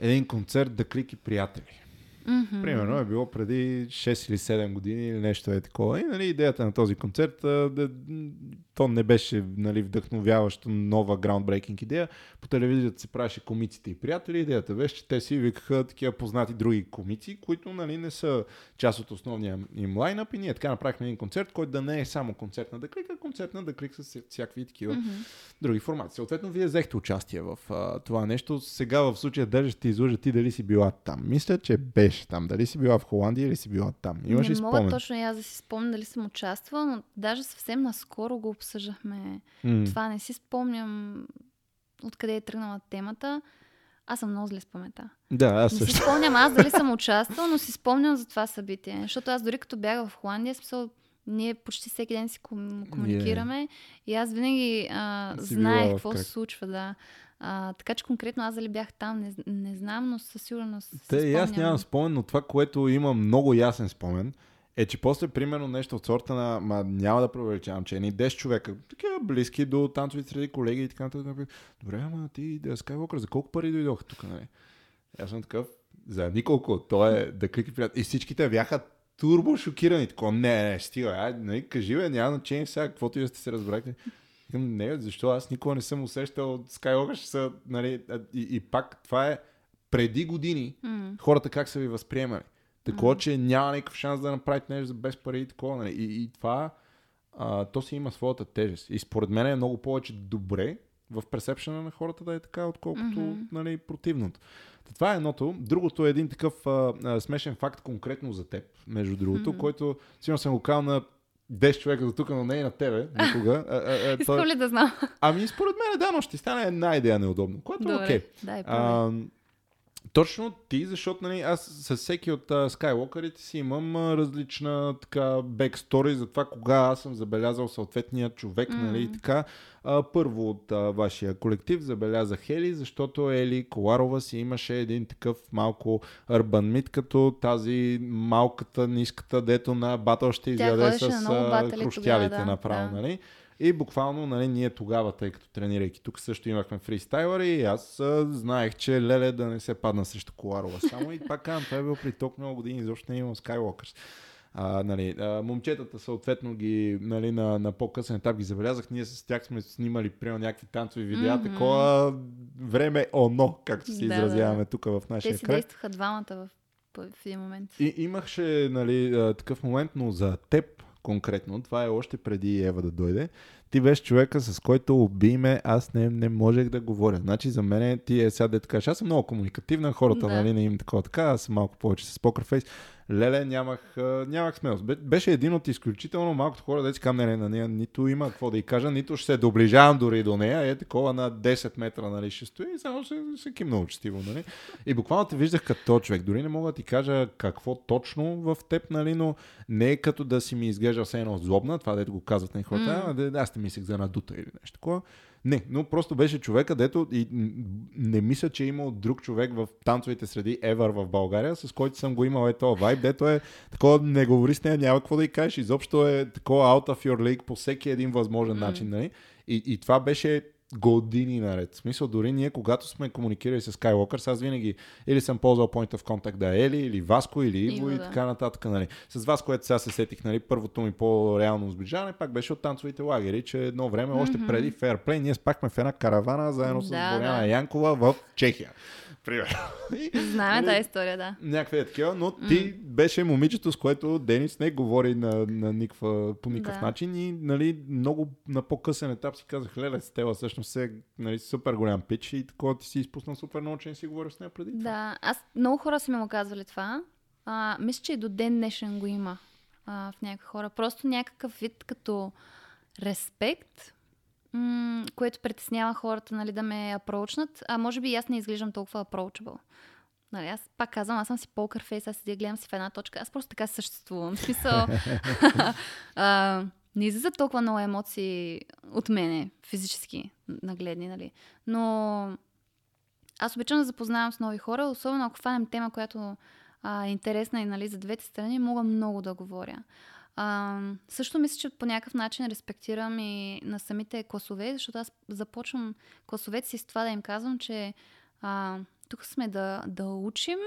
един концерт да клики приятели. Mm-hmm. Примерно е било преди 6 или 7 години или нещо е такова. И нали, идеята на този концерт, да, то не беше нали, вдъхновяващо нова граундбрейкинг идея. По телевизията се правеше комиците и приятели. Идеята беше, че те си викаха такива познати други комици, които нали, не са част от основния им лайнап. И ние така направихме един концерт, който да не е само концерт на Дъклик, а концерт на Дъклик с всякакви такива mm-hmm. други формати. Съответно, вие взехте участие в а, това нещо. Сега в случая даже ще излъжа ти дали си била там. Мисля, че беше там. Дали си била в Холандия или си била там. Имаш не ли спомен? мога точно и аз да си спомня дали съм участвала, но даже съвсем наскоро го обсъждахме. Mm. Това не си спомням откъде е тръгнала темата. Аз съм много зле с памета. Да, аз не също. си спомням аз дали съм участвал, но си спомням за това събитие. Защото аз дори като бях в Холандия, смисъл, ние почти всеки ден си ком- комуникираме yeah. и аз винаги а, знаех какво как. се случва, да. А, така че конкретно аз дали бях там, не, не знам, но със сигурност. Те, и аз нямам спомен, но това, което има много ясен спомен, е, че после, примерно, нещо от сорта на, ма няма да провеличавам, че едни 10 човека, такива близки до танцови среди колеги и така нататък. Добре, ама ти да Skywalker, за колко пари дойдоха тук, нали? Аз съм такъв, за николко, то е да клики приятел. И всичките бяха турбо шокирани. Тако, не, не, стига, ай, нали, кажи, бе, няма значение сега, каквото и да сте се разбрахте. Не, защо аз никога не съм усещал Skywalker, ще са, нали, и, и пак това е преди години mm. хората как са ви възприемали. Такова, mm-hmm. че няма никакъв шанс да направите нещо без пари и такова. Нали? И, и това, а, то си има своята тежест. И според мен е много повече добре в персепшена на хората да е така, отколкото mm-hmm. нали, противното. Това е едното. Другото е един такъв а, а, смешен факт конкретно за теб, между другото, mm-hmm. който сигурно съм го казал на 10 човека до тук, но не и на тебе никога. А, а, а, Искам ли да знам? Ами според мен да, но ще стане една идея неудобно, което е окей. Okay. Точно ти, защото нали, аз с всеки от Skywalkerите си имам а, различна така бекстори за това кога аз съм забелязал съответния човек. Mm-hmm. Нали, така. А, първо от а, вашия колектив забелязах Ели, защото Ели Коларова си имаше един такъв малко арбан мит, като тази малката, ниската, дето на батъл ще изяде с хрущялите направо. Да. Нали? И буквално, нали, ние тогава, тъй като тренирайки тук също имахме фристайлъри и аз а, знаех, че леле да не се падна срещу Коларова само и пак казвам, това е било при толкова много години, изобщо не е имал Skywalkers. А, нали, а, момчетата съответно ги нали, на, на по-късен етап ги забелязах. Ние с тях сме снимали примерно някакви танцови видеа, mm-hmm. такова време оно, както си да, изразяваме да. тук в нашия Те си край. действаха двамата в, в един момент. И, имахше нали, такъв момент, но за теб конкретно, това е още преди Ева да дойде, ти беше човека, с който уби ме, аз не, не можех да говоря. Значи за мен ти е сега да кажеш, аз съм много комуникативна, хората, Да. нали, не им такова така, аз съм малко повече с покърфейс. Леле, нямах, нямах смелост. Бе- Беше един от изключително малкото хора, да си казвам, не, не, на нея нито има какво да й кажа, нито ще се доближавам дори до нея. Е такова на 10 метра, нали, ще стои и само ще, ще кимна учтиво, нали. И буквално те виждах като човек. Дори не мога да ти кажа какво точно в теб, нали, но не е като да си ми изглежда все едно злобна, това дето го казват на хората, М. а, да, аз те мислех за надута или нещо такова. Не, но просто беше човека, дето и не мисля, че е имал друг човек в танцовите среди ever в България, с който съм го имал е този вайб, дето е такова, не говори с нея, няма какво да й кажеш, изобщо е такова out of your league по всеки един възможен М. начин, нали? И, и това беше години наред. В смисъл, дори ние, когато сме комуникирали с Skywalker, аз винаги или съм ползвал Point of Contact да е Ели, или Васко, или Иво и да. така нататък. Нали. С вас, което сега се сетих, нали, първото ми по-реално сближаване, пак беше от танцовите лагери, че едно време, още Мгм. преди Fairplay, ние спахме в една каравана заедно с Да, Боряна да. Янкова в Чехия. Примерно. Знаем нали, тази история, да. Някакви е такива, но ти беше момичето, с което Денис не говори на, на никаква, по никакъв Да. начин и нали, много на по-късен етап си казах, леле, Стела всъщност е нали, супер голям пич и такова ти си изпуснал супер много, че не си говорил с нея преди това. Да, аз много хора са ми му казвали това. А, мисля, че и до ден днешен го има а, в някакви хора. Просто някакъв вид като респект, м- което притеснява хората нали, да ме апрочнат. А може би и аз не изглеждам толкова approachable. Нали, аз пак казвам, аз съм си покър фейс, аз седя, гледам си в една точка. Аз просто така съществувам. В смисъл, а, не излизат толкова много емоции от мене, физически нагледни, нали. Но аз обичам да запознавам с нови хора, особено ако хванем тема, която а, е интересна и нали, за двете страни, мога много да говоря. А, също мисля, че по някакъв начин респектирам и на самите класове, защото аз започвам класовете си с това да им казвам, че а, тук сме да, да учим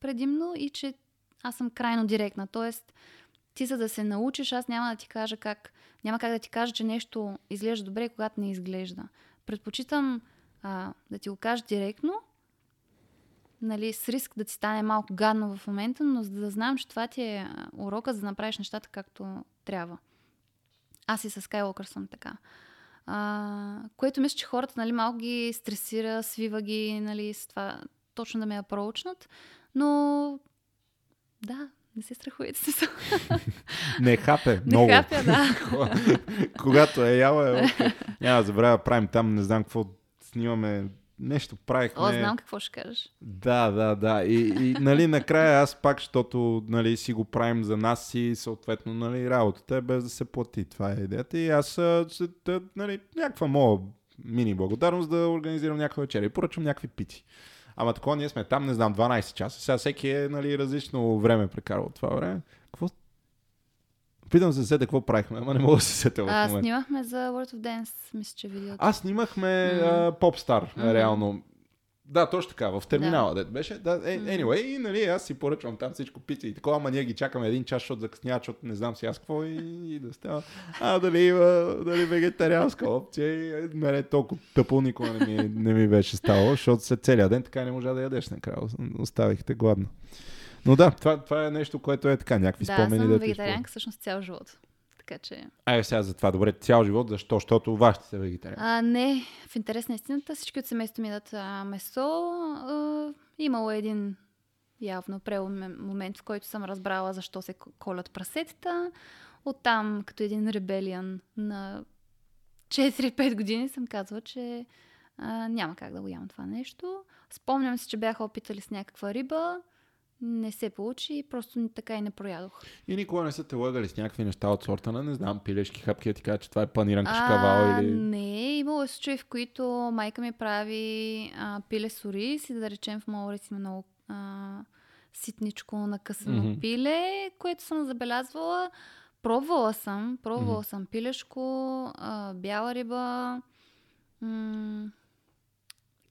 предимно и че аз съм крайно директна. Тоест, ти за да се научиш, аз няма да ти кажа как, няма как да ти кажа, че нещо изглежда добре, когато не изглежда. Предпочитам а, да ти го кажа директно, нали, с риск да ти стане малко гадно в момента, но за да знам, че това ти е урока, за да направиш нещата както трябва. Аз и с Skywalker съм така. А, което мисля, че хората нали, малко ги стресира, свива ги нали, с това точно да ме апроучнат, но да, не се страхуйте се. Не хапе Не много. хапя, да. Когато е яла, е. Няма да забравя, правим там, не знам какво снимаме, нещо правихме. О, знам какво ще кажеш. Да, да, да. И, и нали, накрая аз пак, защото нали, си го правим за нас и съответно нали, работата е без да се плати. Това е идеята. И аз нали, някаква моя мини благодарност да организирам някаква вечеря и поръчвам някакви пици. Ама такова ние сме там, не знам, 12 часа. Сега всеки е нали, различно време прекарал това време. Какво? Питам се сета какво правихме, ама не мога да се сетя в А, момента. снимахме за World of Dance, мисля, че видеото. А, снимахме Мгм. а, Popstar, Мгм. реално. Да, точно така, в терминала да. беше. Да, е, anyway, и нали, аз си поръчвам там всичко пици и такова, ама ние ги чакаме един час, защото закъсняват, защото не знам си аз какво и, и да става. А, дали има дали вегетарианска опция и мене толкова тъпо никога не ми, не ми беше ставало, защото след целият ден така не можа да ядеш накрая. Оставих те гладно. Но да, това, това е нещо, което е така, някакви да, спомени. съм дето вегетарианка всъщност цял живот. Така че... Ай, сега за това, добре, цял живот, защо? Защото вашите са вегетарианци. А, не, в интерес на истината, всички от семейството ми дадат а, месо. А, имало е един явно преломен момент, в който съм разбрала защо се колят прасетата. Оттам, като един ребелиан на 4-5 години, съм казала, че а, няма как да го ям това нещо. Спомням се, че бяха опитали с някаква риба. Не се получи, просто така и не проядох. И никога не са те лъгали с някакви неща от сорта на, не знам, пилешки хапки, ти кажа, че това е паниран кашкавал или... Не, имало е случаи, в които майка ми прави а, пиле с ориз и да речем в ориз има много а, ситничко накъсано Мгм. пиле, което съм забелязвала. Пробвала съм, пробвала Мгм. съм пилешко, а, бяла риба, м-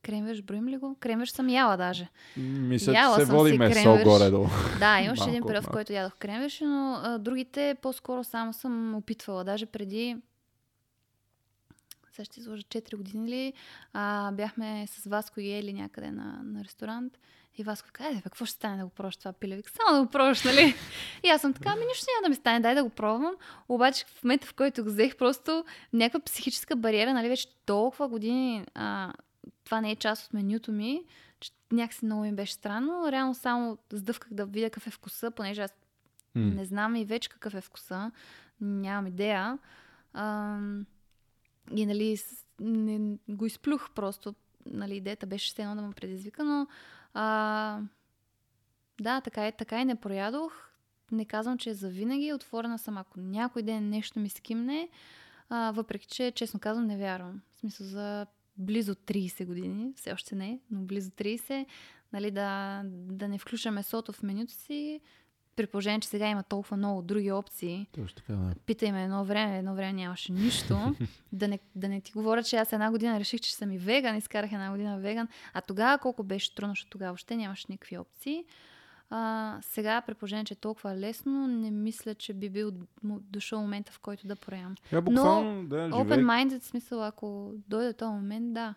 кремвеш, броим ли го? Кремвеш съм яла даже. Мисля, Яла че се води месо горе-долу. Да, имаше един период, в който ядох кремвиш, но а, другите по-скоро само съм опитвала. Даже преди сега ще изложа 4 години ли, а, бяхме с Васко и Ели някъде на, на ресторант И Васко каза, какво ще стане да го пробваш това пиле? Вика, само да го пробваш, нали? И аз съм така, ами нищо няма да ми стане, дай да го пробвам. Обаче в момента, в който го взех, просто някаква психическа бариера, нали, вече толкова години а, това не е част от менюто ми, че някакси много ми беше странно. Реално само сдъвках да видя какъв е вкуса, понеже аз М. не знам и вече какъв е вкуса. Нямам идея. А, и нали, не, го изплюх просто. Нали, идеята беше все едно да ме предизвика, но а, да, така, е, така и не проядох. Не казвам, че е завинаги. Отворена съм, ако някой ден нещо ми скимне, а, въпреки че, честно казвам, не вярвам. В смисъл за близо 30 години, все още не, но близо 30, нали, да, да не включа месото в менюто си, при положение, че сега има толкова много други опции. Точно така, да. Питай ме едно време, едно време нямаше нищо. да, не, да не ти говоря, че аз една година реших, че съм и веган, изкарах една година веган. А тогава колко беше трудно, защото тогава въобще нямаше никакви опции. А, сега, при положение, че е толкова лесно, не мисля, че би бил дошъл момента, в който да проям. Я буквално, да, Open живей, minded, в смисъл, ако дойде този момент, да.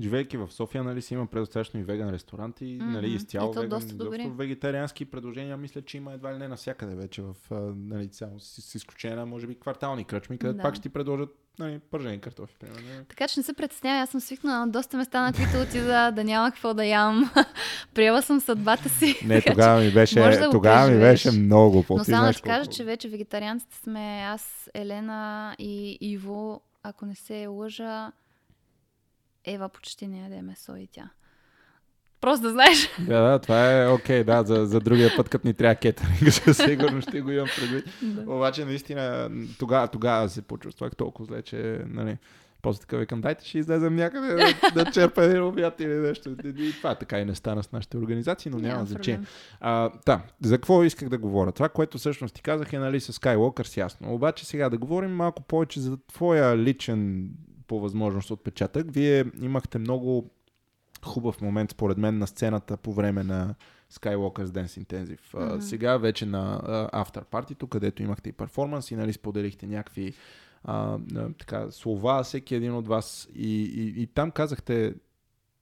Живейки в София, нали си има предостатъчно и веган ресторанти, Мгм. нали, изцяло веган, доста изобщо вегетариански предложения, мисля, че има едва ли не навсякъде вече, в, нали, само с, с изключение на, може би, квартални кръчми, където Да. пак ще ти предложат нали, пържени картофи, примерно. Така че не се притеснявай, аз съм свикнала на доста места, на които отида да няма какво да ям. Приела съм съдбата си. Не, тогава ми беше, да тогава ми беше много по Но само да ти кажа, че вече вегетарианците сме аз, Елена и Иво, ако не се лъжа, Ева почти не яде месо и тя. Просто да знаеш. Да, да, това е окей, да, за, за другия път, като ни трябва кетеринг, със сигурно ще го имам предвид. да. Обаче, наистина, тогава, тогава се почувствах толкова зле, че, нали, после така викам, дайте ще излезем някъде да, да черпа един обяд или нещо. И това така и не стана с нашите организации, но няма Няма значение. А, да, за какво исках да говоря? Това, което всъщност ти казах е нали, с Skywalker с ясно. Обаче сега да говорим малко повече за твоя личен по възможност отпечатък. Вие имахте много хубав момент, според мен, на сцената по време на Skywalker's Dance Intensive. Мгм. Сега вече на After Party, където имахте и перформанс и нали, споделихте някакви а, така, слова, всеки един от вас. И, и, и там казахте,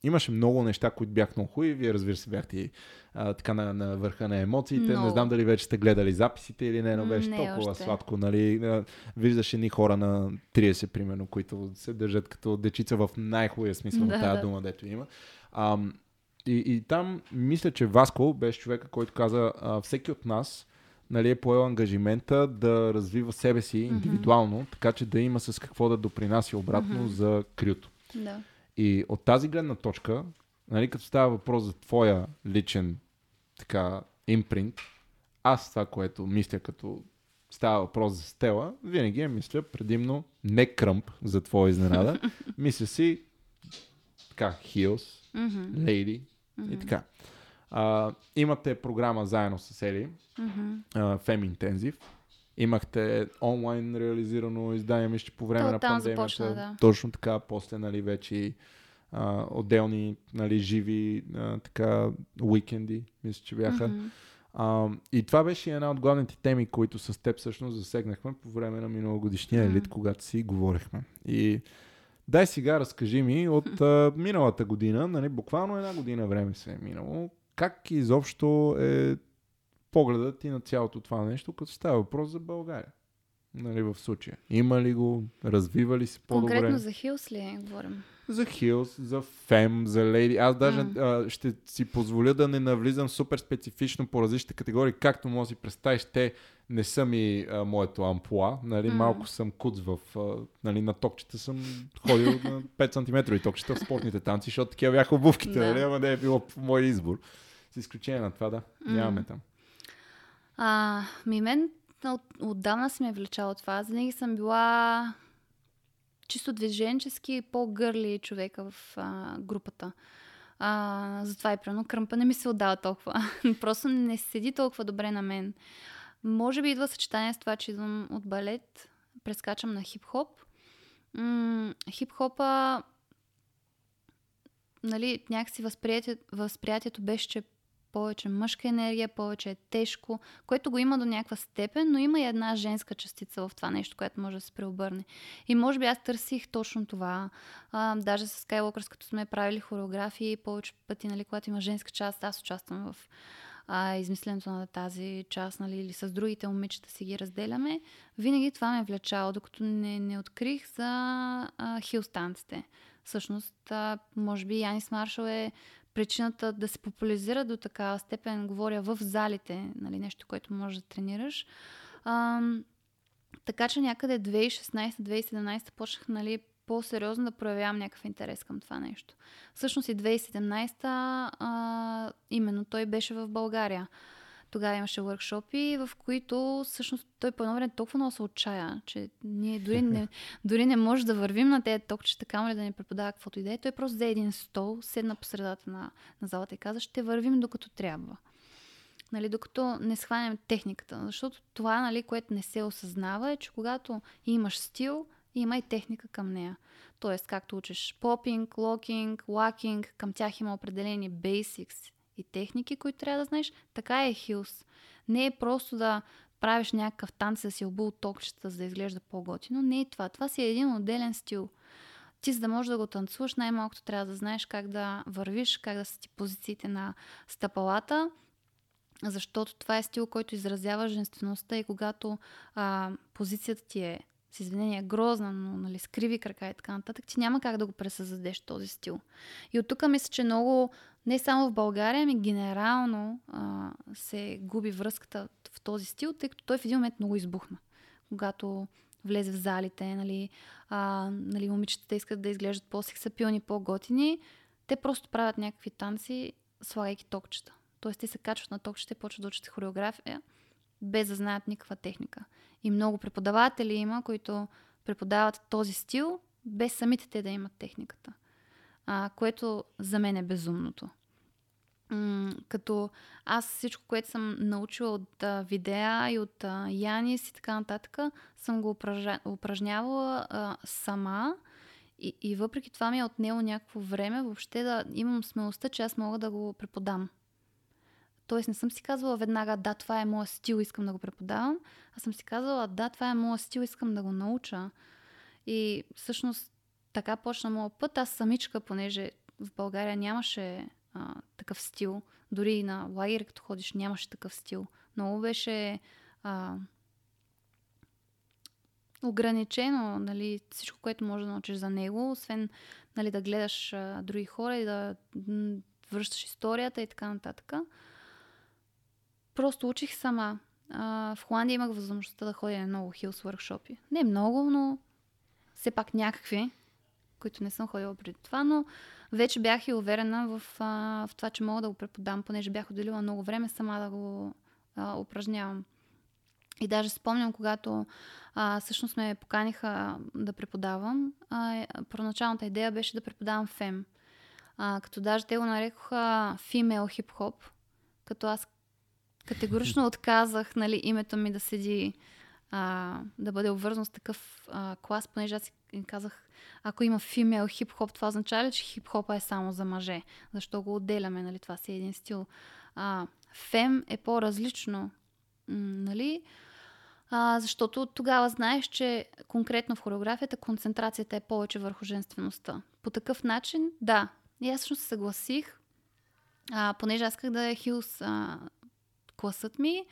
имаше много неща, които бяха много хубави. Вие, разбира се, бяхте а, така на, на върха на емоциите. Не Много. знам дали вече сте гледали записите или не, но беше Не толкова още. сладко. Нали? А, Виждаш едни хора на 30, примерно, които се държат като дечица в най-хубавия смисъл на Да, тази да. дума, дето има. Ам, и, и там мисля, че Васко беше човека, който каза, а, всеки от нас нали, е поел ангажимента да развива себе си индивидуално, така че да има с какво да допринася обратно Мгм. за крюто. Да. И от тази гледна точка, нали, като става въпрос за твоя личен така, импринт, аз това, което мисля като става въпрос за стела, винаги я мисля предимно не кръмп за твоя изненада. мисля си така, heels, Мгм. lady и така. А, имате програма заедно с Ели, а, Fem Intensive. Имахте онлайн реализирано издание, мисля, по време То на пандемията. започна, да. Точно така, после, нали, вече а, отделни, нали, живи, а, така, уикенди, мисля, че бяха. Мгм. А, и това беше една от главните теми, които с теб всъщност засегнахме по време на миналогодишния елит, когато си говорихме. И дай сега разкажи ми от а, миналата година, нали, буквално една година време се е минало, как изобщо е погледът ти на цялото това нещо, като става въпрос за България. Нали, в случая. Има ли го? Развива ли се по-добре? Конкретно за Хилс ли говорим? За Хилс, за Фем, за Лейди. Аз даже М. а, ще си позволя да не навлизам супер специфично по различните категории, както може да си представиш, те не са ми а, моето амплуа. Нали, М. Малко съм куц в... А, нали, на токчета съм ходил на 5 см и токчета в спортните танци, защото такива бяха обувките, Да. нали, ама не е било по мой избор. С изключение на това, да. М. Нямаме там. А, ми мен от, отдавна си ме е влечало това. Винаги съм била чисто движенчески по-гърли човека в а, групата. А, затова и примерно кръмпа не ми се отдава толкова. Просто не седи толкова добре на мен. Може би идва съчетание с това, че идвам от балет, прескачам на хип-хоп. М- хип-хопа нали, някакси възприятие, възприятието беше, че повече мъжка енергия, повече е тежко, което го има до някаква степен, но има и една женска частица в това нещо, което може да се преобърне. И може би аз търсих точно това. А, даже с Skywalkers, като сме правили хореографии, повече пъти, нали, когато има женска част, аз участвам в а, измисленето на тази част, нали, или с другите момичета си ги разделяме, винаги това ме е влечало, докато не, не открих за а, хилстанците. Всъщност, може би Янис Маршал е причината да се популяризира до такава степен, говоря в залите, нали, нещо, което можеш да тренираш. А, така че някъде 2016-2017 почнах нали, по-сериозно да проявявам някакъв интерес към това нещо. Всъщност и 2017 а, именно той беше в България. Тогава имаше въркшопи, в които всъщност той по едно време толкова много се отчая, че ние дори не, дори не може да вървим на тези токчета, камо ли да ни преподава каквото идея. Той просто взе един стол, седна по средата на, на залата и каза, ще вървим докато трябва. Нали, докато не схванем техниката. Защото това, нали, което не се осъзнава е, че когато имаш стил, има и техника към нея. Тоест, както учиш попинг, локинг, лакинг, към тях има определени basics и техники, които трябва да знаеш. Така е хилс. Не е просто да правиш някакъв танц, да си обул токчета, за да изглежда по-готино. Не е това. Това си е един отделен стил. Ти, за да можеш да го танцуваш, най-малкото трябва да знаеш как да вървиш, как да са ти позициите на стъпалата, защото това е стил, който изразява женствеността и когато а, позицията ти е с извинение, грозна, но нали, с криви крака и така нататък, ти няма как да го пресъздадеш този стил. И от тук мисля, че много, не само в България, ами генерално а, се губи връзката в този стил, тъй като той в един момент много избухна. Когато влезе в залите, нали, а, нали, момичетата искат да изглеждат по-сексапилни, по-готини, те просто правят някакви танци, слагайки токчета. Тоест те се качват на токчета и почват да учат хореография, без да знаят никаква техника. И много преподаватели има, които преподават този стил, без самите те да имат техниката. А, което за мен е безумното. М- като аз всичко, което съм научила от а, видеа и от а, Янис и така нататък, съм го упражня, упражнявала а, сама. И, и въпреки това ми е отнело някакво време въобще да имам смелостта, че аз мога да го преподам. Тоест не съм си казвала веднага, да, това е моят стил, искам да го преподавам. Аз съм си казвала, да, това е моят стил, искам да го науча. И всъщност така почна моят път. Аз самичка, понеже в България нямаше а, такъв стил. Дори и на лагер, като ходиш, нямаше такъв стил. Много беше а, ограничено нали, всичко, което може да научиш за него, освен нали, да гледаш а, други хора и да връщаш историята и така нататък. Просто учих сама. А, в Холандия имах възможността да ходя на много хилс workshop. Не много, но все пак някакви, които не съм ходила преди това, но вече бях и уверена в, а, в това, че мога да го преподам, понеже бях отделила много време сама да го а, упражнявам. И даже спомням, когато а, всъщност ме поканиха да преподавам, а, е, първоначалната идея беше да преподавам фем. А, като даже те го нарекоха female хип-хоп, като аз Категорично отказах нали, името ми да седи, а, да бъде обвързано с такъв а, клас, понеже аз им казах, ако има фимел хип-хоп, това означава ли, че хип-хопа е само за мъже? Защо го отделяме? Нали? Това си е един стил. А, фем е по-различно. Нали? А, защото тогава знаеш, че конкретно в хореографията концентрацията е повече върху женствеността. По такъв начин, да. И аз всъщност се съгласих, а, понеже аз исках да е хилс а, класът ми,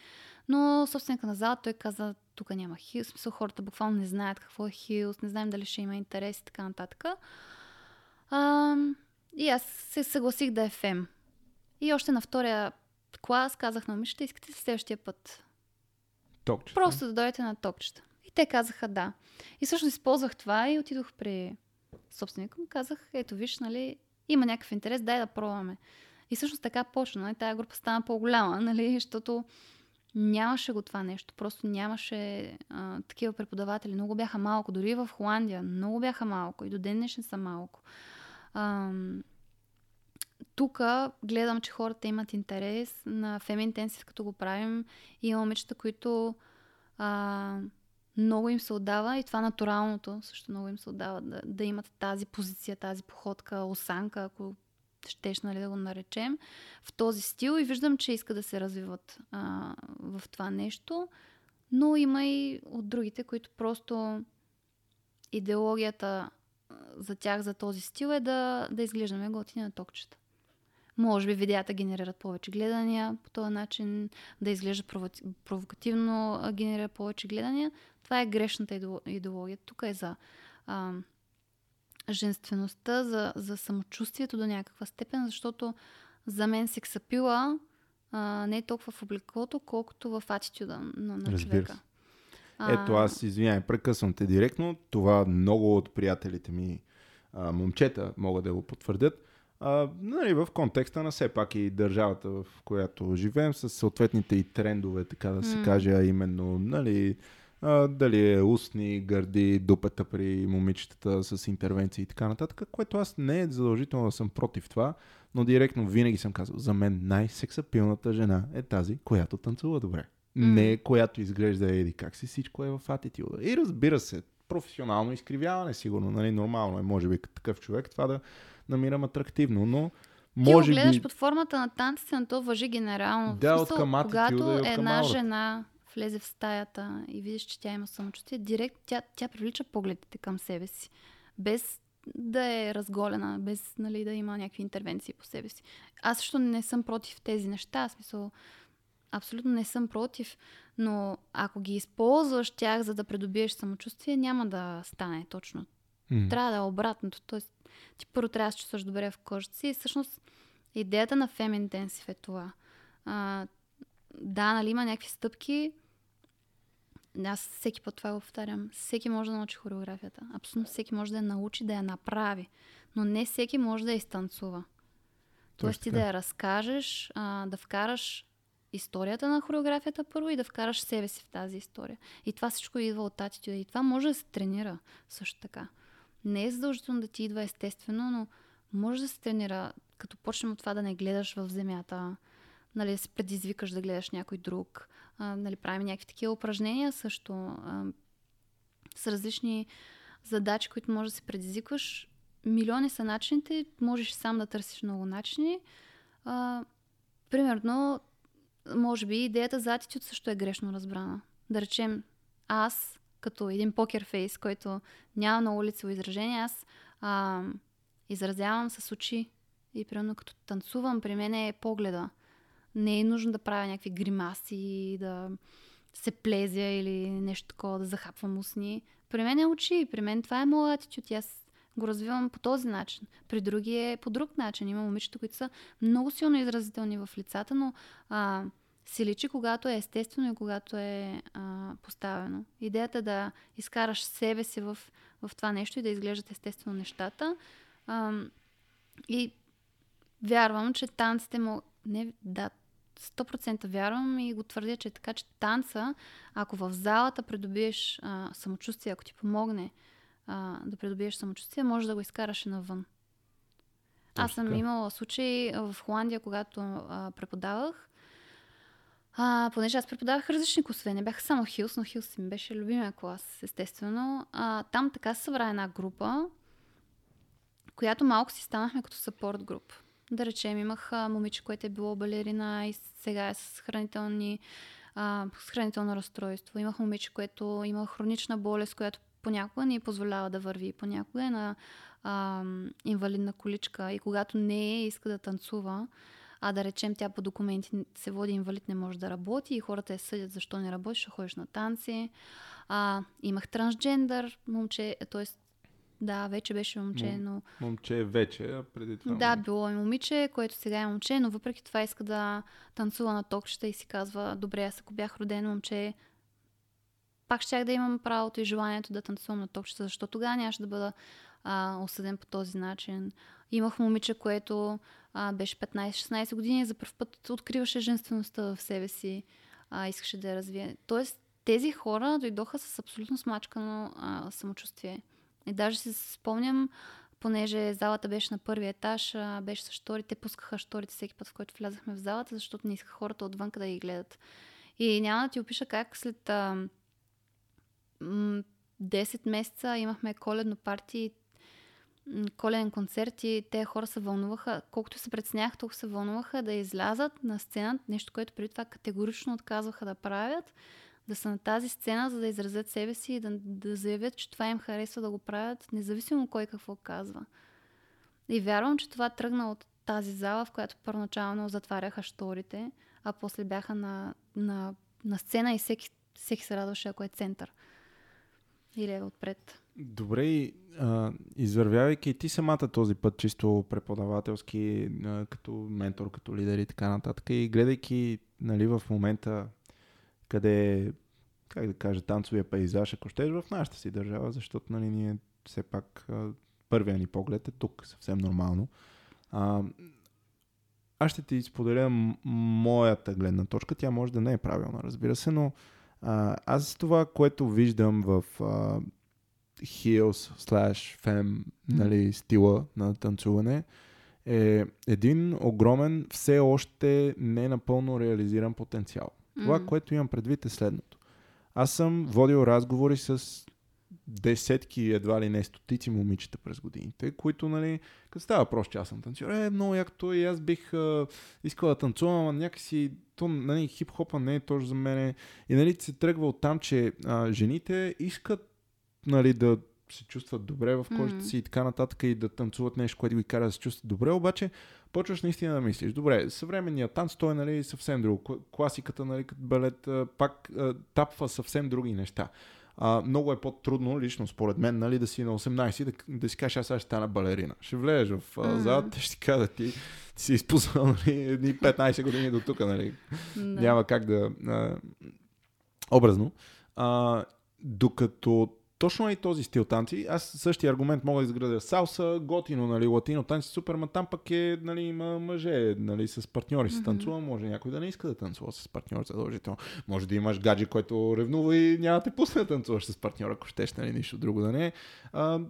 но собственика на залата той каза, тук няма хилс, смисъл хората буквално не знаят какво е хилс, не знаем дали ще има интерес и така нататък. А, и аз се съгласих да е фем. И още на втория клас казах на момичета, искате ли следващия път? Токчета. Просто да дойдете на токчета. И те казаха да. И всъщност използвах това и отидох при собственика му. Казах, ето виж, нали, има някакъв интерес, дай да пробваме. И всъщност така почна. Нали? Тая група стана по-голяма, нали? защото нямаше го това нещо. Просто нямаше а, такива преподаватели. Много бяха малко. Дори в Холандия много бяха малко. И до ден днешен са малко. Тук гледам, че хората имат интерес на феминтенсив, като го правим. И има момичета, които а, много им се отдава и това натуралното също много им се отдава да, да имат тази позиция, тази походка, осанка, ако щеш нали, да го наречем, в този стил и виждам, че иска да се развиват а, в това нещо. Но има и от другите, които просто идеологията за тях, за този стил е да, да изглеждаме готини на токчета. Може би видеята генерират повече гледания по този начин, да изглежда провокативно генерира повече гледания. Това е грешната идеология. Тук е за а, женствеността, за, за самочувствието до някаква степен, защото за мен сексапила а, не е толкова в облеклото, колкото в атитюда на, на човека. Ето аз, извинявай, прекъсвам те директно. Това много от приятелите ми а, момчета могат да го потвърдят. А, нали, в контекста на все пак и държавата, в която живеем, с съответните и трендове, така да се mm. каже, а именно, нали, а, дали е устни, гърди, дупета при момичетата с интервенции и така нататък, което аз не е задължително да съм против това, но директно винаги съм казал, за мен най-сексапилната жена е тази, която танцува добре. Mm. Не която изглежда еди как си, всичко е в атитюда. И разбира се, професионално изкривяване, сигурно, нали, нормално е, може би, такъв човек това да намирам атрактивно, но може Ти го гледаш би... под формата на танците, на то въжи генерално. Да, от към Когато една жена влезе в стаята и видиш, че тя има самочувствие, директ тя, тя привлича погледите към себе си. Без да е разголена, без нали, да има някакви интервенции по себе си. Аз също не съм против тези неща. Смисъл, абсолютно не съм против, но ако ги използваш тях, за да придобиеш самочувствие, няма да стане точно. Mm. Трябва да е обратното. Тоест, ти първо трябва да се чувстваш добре в кожата си и всъщност идеята на Fem Intensive е това. А, да, нали има някакви стъпки, аз всеки път това го повтарям. Всеки може да научи хореографията. Абсолютно всеки може да я научи, да я направи. Но не всеки може да я изтанцува. Тоест ти да я разкажеш, а, да вкараш историята на хореографията първо и да вкараш себе си в тази история. И това всичко идва от атитюда. И това може да се тренира също така. Не е задължително да ти идва естествено, но може да се тренира, като почнем от това да не гледаш в земята, нали, се предизвикаш да гледаш някой друг. А, нали, правим някакви такива упражнения също а, с различни задачи, които може да се предизвикваш. Милиони са начините, можеш сам да търсиш много начини. А, примерно, може би идеята за атитюд също е грешно разбрана. Да речем, аз, като един покер фейс, който няма много лицево изражение, аз а, изразявам с очи. И примерно като танцувам, при мен е погледа. Не е нужно да правя някакви гримаси, да се плезя или нещо такова, да захапвам устни. При мен е очи, при мен това е моят атитюд. Аз го развивам по този начин. При други е по друг начин. Има момичета, които са много силно изразителни в лицата, но а, се личи, когато е естествено и когато е а, поставено. Идеята да изкараш себе си в, в това нещо и да изглеждат естествено нещата. А, и вярвам, че танците му... Не, да, 100% вярвам и го твърдя, че е така, че танца, ако в залата придобиеш а, самочувствие, ако ти помогне а, да придобиеш самочувствие, може да го изкараш и навън. Точно Аз съм имала случаи в Холандия, когато а, преподавах. А, понеже аз преподавах различни класове, не бяха само Хилс, но Хилс ми беше любимия клас, естествено. А, там така се събра една група, която малко си станахме като съпорт груп. Да речем, имах момиче, което е било балерина и сега е с хранителни а, с хранително разстройство. Имах момиче, което има хронична болест, която понякога не позволява да върви, понякога е на а, инвалидна количка и когато не е, иска да танцува, а да речем тя по документи се води инвалид, не може да работи и хората я съдят защо не работиш, ще ходиш на танци. А, имах трансджендър момче, т.е. Да, вече беше момче, но... Момче вече, а преди това... Да, било е момиче, което сега е момче, но въпреки това иска да танцува на токчета и си казва, добре, аз ако бях роден момче, пак щях да имам правото и желанието да танцувам на токчета, защото тогава нямаше да бъда а, осъден по този начин. Имах момиче, което а, беше 15-16 години и за първ път откриваше женствеността в себе си, а, искаше да я развие. Тоест, тези хора дойдоха с абсолютно смачкано а, самочувствие. И даже си спомням, понеже залата беше на първи етаж, беше с шторите, пускаха шторите всеки път, в който влязахме в залата, защото не искаха хората отвън да ги гледат. И няма да ти опиша как след а, м- 10 месеца имахме коледно парти коледен концерт и те хора се вълнуваха, колкото се предснях, толкова се вълнуваха да излязат на сцената, нещо, което преди това категорично отказваха да правят, да са на тази сцена, за да изразят себе си и да, да заявят, че това им харесва да го правят, независимо кой какво казва. И вярвам, че това тръгна от тази зала, в която първоначално затваряха шторите, а после бяха на, на, на сцена и всеки, всеки се радваше, ако е център. Или е отпред. Добре, а, извървявайки ти самата този път, чисто преподавателски, като ментор, като лидер и така нататък, и гледайки нали, в момента къде как да кажа, танцовия пейзаж, ако щеш в нашата си държава, защото нали, ние все пак първия ни поглед е тук, съвсем нормално. А, аз ще ти споделя моята гледна точка. Тя може да не е правилна, разбира се, но а, аз това, което виждам в а, heels slash fem нали, стила на танцуване, е един огромен, все още не напълно реализиран потенциал. Това, mm. което имам предвид е следното. Аз съм водил разговори с десетки, едва ли не стотици момичета през годините, които, нали, като става въпрос, че аз съм танцор, е, много якото и аз бих а, искал да танцувам, а някакси то, нали, хип-хопа не е точно за мене. И, нали, се тръгва от там, че а, жените искат, нали, да се чувстват добре в кожата mm-hmm. си и така нататък и да танцуват нещо, което ги кара да се чувстват добре, обаче почваш наистина да мислиш. Добре, съвременният танц, той е нали, съвсем друго. Класиката, нали, като балет, пак тапва съвсем други неща. А, много е по-трудно, лично според мен, нали, да си на 18 да, да си кажеш, аз сега ще стана балерина. Ще влезеш в залата, те ще ти кажат, ти, ти си изпуснал нали, едни 15 години до тук. Нали. Няма как да... А, образно. А, докато точно и този стил танци. Аз същия аргумент мога да изградя. Салса, готино, нали, латино танци, супер, ма там пък е, нали, има мъже, нали, с партньори се mm-hmm. танцува, може някой да не иска да танцува с партньор задължително. Може да имаш гадже, който ревнува и няма да те пусне да танцуваш с партньор, ако щеш, нали, нищо друго да не е.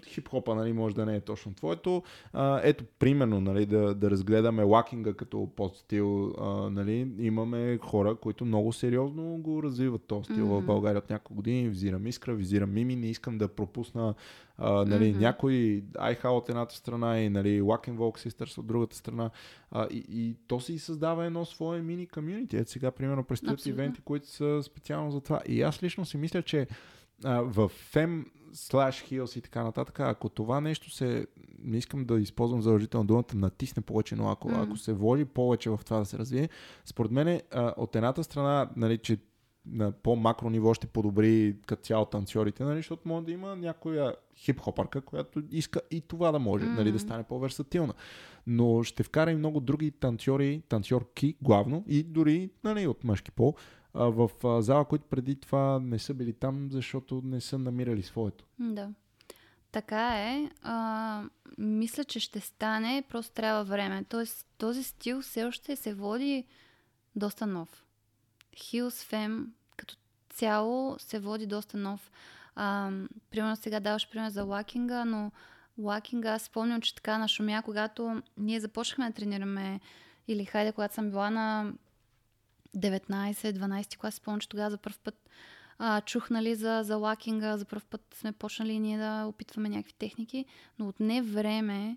хип-хопа, нали, може да не е точно твоето. А, ето, примерно, нали, да, да разгледаме лакинга като подстил, а, нали, имаме хора, които много сериозно го развиват този стил mm-hmm. в България от няколко години. Визирам Искра, визирам Мими, не искам да пропусна а, нали, mm-hmm. някой Айха от едната страна и нали, Walk and Walk Sisters от другата страна. А, и, и то си създава едно свое мини комьюнити. Ето сега, примерно, предстоят ивенти, които са специално за това. И аз лично си мисля, че а, в Fem slash heels и така нататък, ако това нещо се, не искам да използвам задължително думата, натисне повече, но ако, mm. ако се вложи повече в това да се развие, според мен от едната страна, нали, че на по-макро ниво ще подобри като цяло танцорите, нали, защото може да има някоя хип-хопърка, която иска и това да може, mm-hmm. нали, да стане по-версатилна. Но ще вкара и много други танцори, танцорки главно и дори нали, от мъжки пол в зала, които преди това не са били там, защото не са намирали своето. Да. Така е. А, мисля, че ще стане, просто трябва време. Тоест, този стил все още се води доста нов. Hills Fem като цяло се води доста нов. А, примерно сега даваш пример за лакинга, но лакинга аз спомням, че така нашумя, когато ние започнахме да тренираме или хайде, когато съм била на 19-12 клас, спомням, че тогава за първ път а, чух нали, за, за лакинга, за първ път сме почнали ние да опитваме някакви техники, но отне време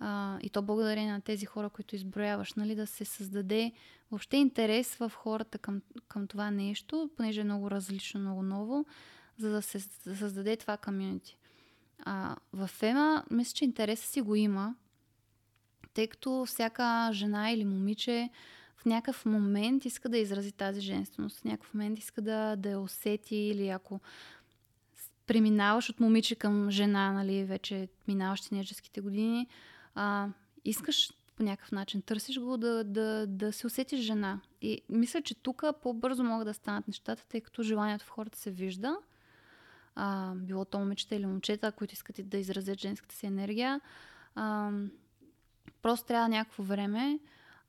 а, и то благодарение на тези хора, които изброяваш, нали, да се създаде въобще интерес в хората към, към това нещо, понеже е много различно, много ново, за да се да създаде това комьюнити. А, в Фема, мисля, че интереса си го има, тъй като всяка жена или момиче в някакъв момент иска да изрази тази женственост, в някакъв момент иска да, да я усети или ако преминаваш от момиче към жена, нали, вече минаваш тинейджерските години, а, искаш по някакъв начин, търсиш го да, да, да се усетиш жена. И мисля, че тук по-бързо могат да станат нещата, тъй като желанието в хората се вижда. А, било то момичета или момчета, които искат да изразят женската си енергия. А, просто трябва някакво време.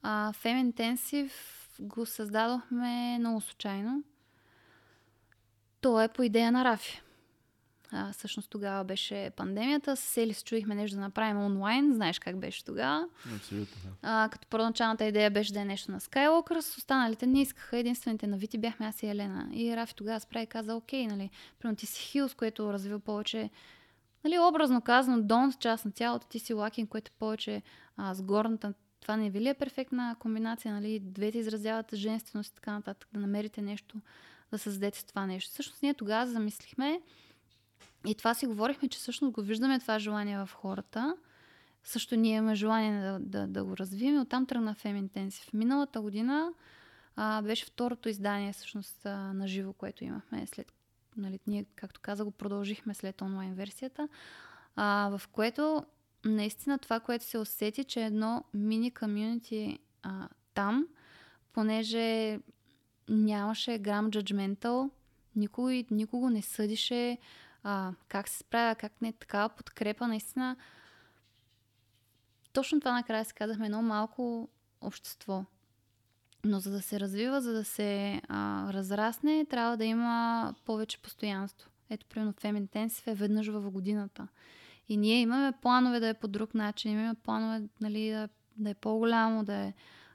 А, Fem Intensive го създадохме много случайно. То е по идея на Рафи. А, всъщност тогава беше пандемията. С Сели се чуихме нещо да направим онлайн. Знаеш как беше тогава. Абсолютно. Да. А, като първоначалната идея беше да е нещо на Skywalkers, останалите не искаха. Единствените навити бяхме аз и Елена. И Рафи тогава справи и каза, окей, нали, примерно ти си Хилс, което развива повече нали, образно казано, долната част на тялото ти си лакин, което е повече а, с горната. Това не е ли е перфектна комбинация, нали? Двете изразяват женственост и така нататък, да намерите нещо, да създадете с това нещо. Всъщност ние тогава замислихме и това си говорихме, че всъщност го виждаме това желание в хората. Също ние имаме желание да, да, да го развием и оттам тръгна Fem Intensive. Миналата година а, беше второто издание всъщност на живо, което имахме след нали, ние, както каза, го продължихме след онлайн версията, а, в което наистина това, което се усети, че е едно мини комьюнити там, понеже нямаше грам джаджментал, никой, никого не съдише а, как се справя, как не, такава подкрепа, наистина. Точно това накрая си казахме, едно малко общество. Но за да се развива, за да се а, разрасне, трябва да има повече постоянство. Ето, примерно, Fem Intensive е веднъж в годината. И ние имаме планове да е по друг начин, имаме планове нали, да, да е по-голямо, да е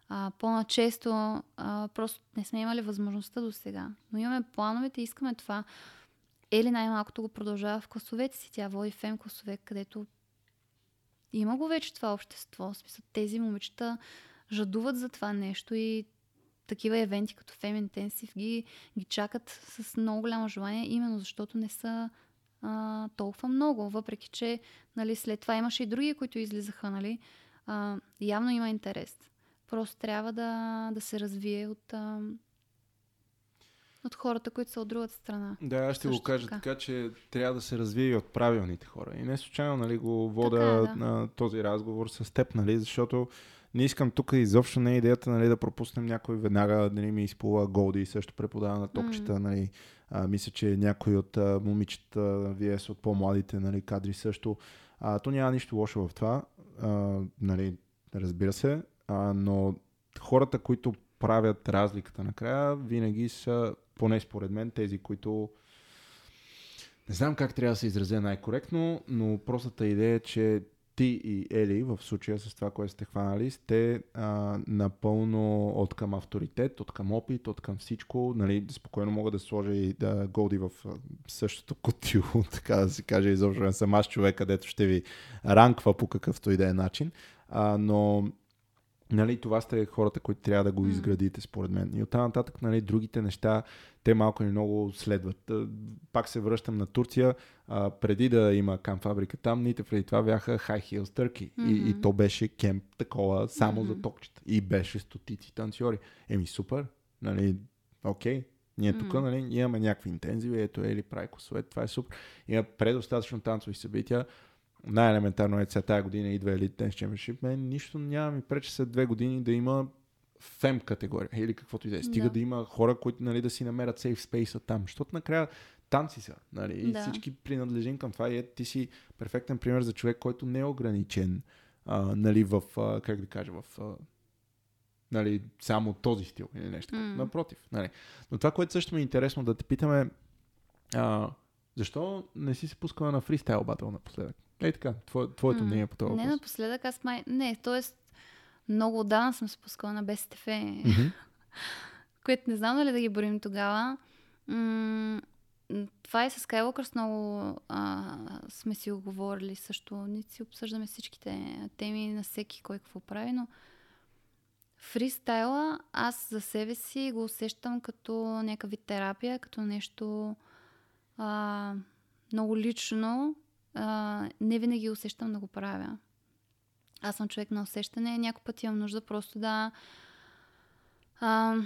а, по-начесто. А, просто не сме имали възможността до сега. Но имаме плановете и искаме това. Ели най-малкото го продължава в класовете си. Тя води фем класове, където има го вече това общество. В смисъл, тези момичета жадуват за това нещо и такива евенти като Fem Intensive ги, ги чакат с много голямо желание, именно защото не са а, толкова много, въпреки че нали, след това имаше и други, които излизаха. Нали, а, явно има интерес. Просто трябва да, да се развие от, а, от хората, които са от другата страна. Да, аз ще го кажа така. така, че трябва да се развие и от правилните хора. И не случайно нали, го вода така, е, да. на този разговор с теб, нали, защото не искам тук изобщо не е идеята нали, да пропуснем някой веднага да нали, ми изплува голди и също преподава на токчета. Mm. Нали. А, мисля, че някой от а, момичета, вие са от по-младите нали, кадри също. А, то няма нищо лошо в това. А, нали, разбира се. А, но хората, които правят разликата накрая, винаги са, поне според мен, тези, които не знам как трябва да се изразя най-коректно, но простата идея е, че ти и Ели, в случая с това, което сте хванали, сте а, напълно от към авторитет, от към опит, от към всичко. Нали, спокойно мога да сложа и да Голди в същото котило, така да си каже, изобщо не съм аз човек, където ще ви ранква по какъвто и да е начин. А, но Нали, това сте хората, които трябва да го изградите, според мен. И оттам нататък, нали, другите неща, те малко или много следват. Пак се връщам на Турция. А, преди да има камфабрика там, ните преди това бяха High Heels Turkey. Mm-hmm. И, и то беше кемп такова само mm-hmm. за токчета. И беше стотици танцори. Еми супер, нали, окей. Ние тук mm-hmm. нали, имаме някакви интензиви, ето Ели прави косове, това е супер. Има предостатъчно танцови събития най-елементарно е сега тази година идва Elite Dance Championship, мен нищо няма ми пречи след две години да има фем категория или каквото и да е. Стига да. да има хора, които нали, да си намерят сейф спейса там. Защото накрая танци са. Нали? И да. всички принадлежим към това. И е, ти си перфектен пример за човек, който не е ограничен а, нали, в, а, как да кажа, в а, нали, само този стил или нещо. Mm. Напротив. Нали. Но това, което също ми е интересно да те питаме, а, защо не си се пускала на фристайл батъл напоследък? Ей така, твое, твоето мнение по това Не, напоследък аз май... Не, т.е. много отдавна съм спускала на БСТФ, mm-hmm. което не знам дали да ги борим тогава. М- това е с Skywalker много а, сме си оговорили също. Ние си обсъждаме всичките теми на всеки кой какво прави, но фристайла аз за себе си го усещам като някакъв вид терапия, като нещо а, много лично, не винаги усещам да го правя. Аз съм човек на усещане. Някой път имам нужда просто да... А,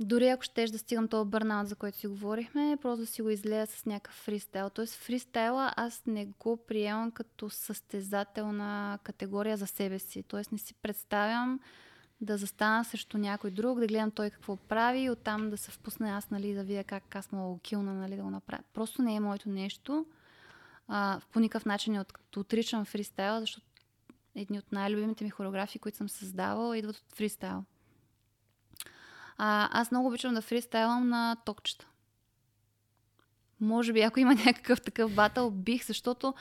дори ако щеш да стигам този бърнаут, за който си говорихме, просто да си го излея с някакъв фристайл. Тоест фристайла аз не го приемам като състезателна категория за себе си. Тоест не си представям да застана срещу някой друг, да гледам той какво прави и оттам да се впусна аз, нали, да видя как аз мога килна, нали, да го направя. Просто не е моето нещо а, по никакъв начин не от, отричам фристайл, защото едни от най-любимите ми хореографии, които съм създавала, идват от фристайл. А, аз много обичам да фристайлам на токчета. Може би, ако има някакъв такъв батъл, бих, защото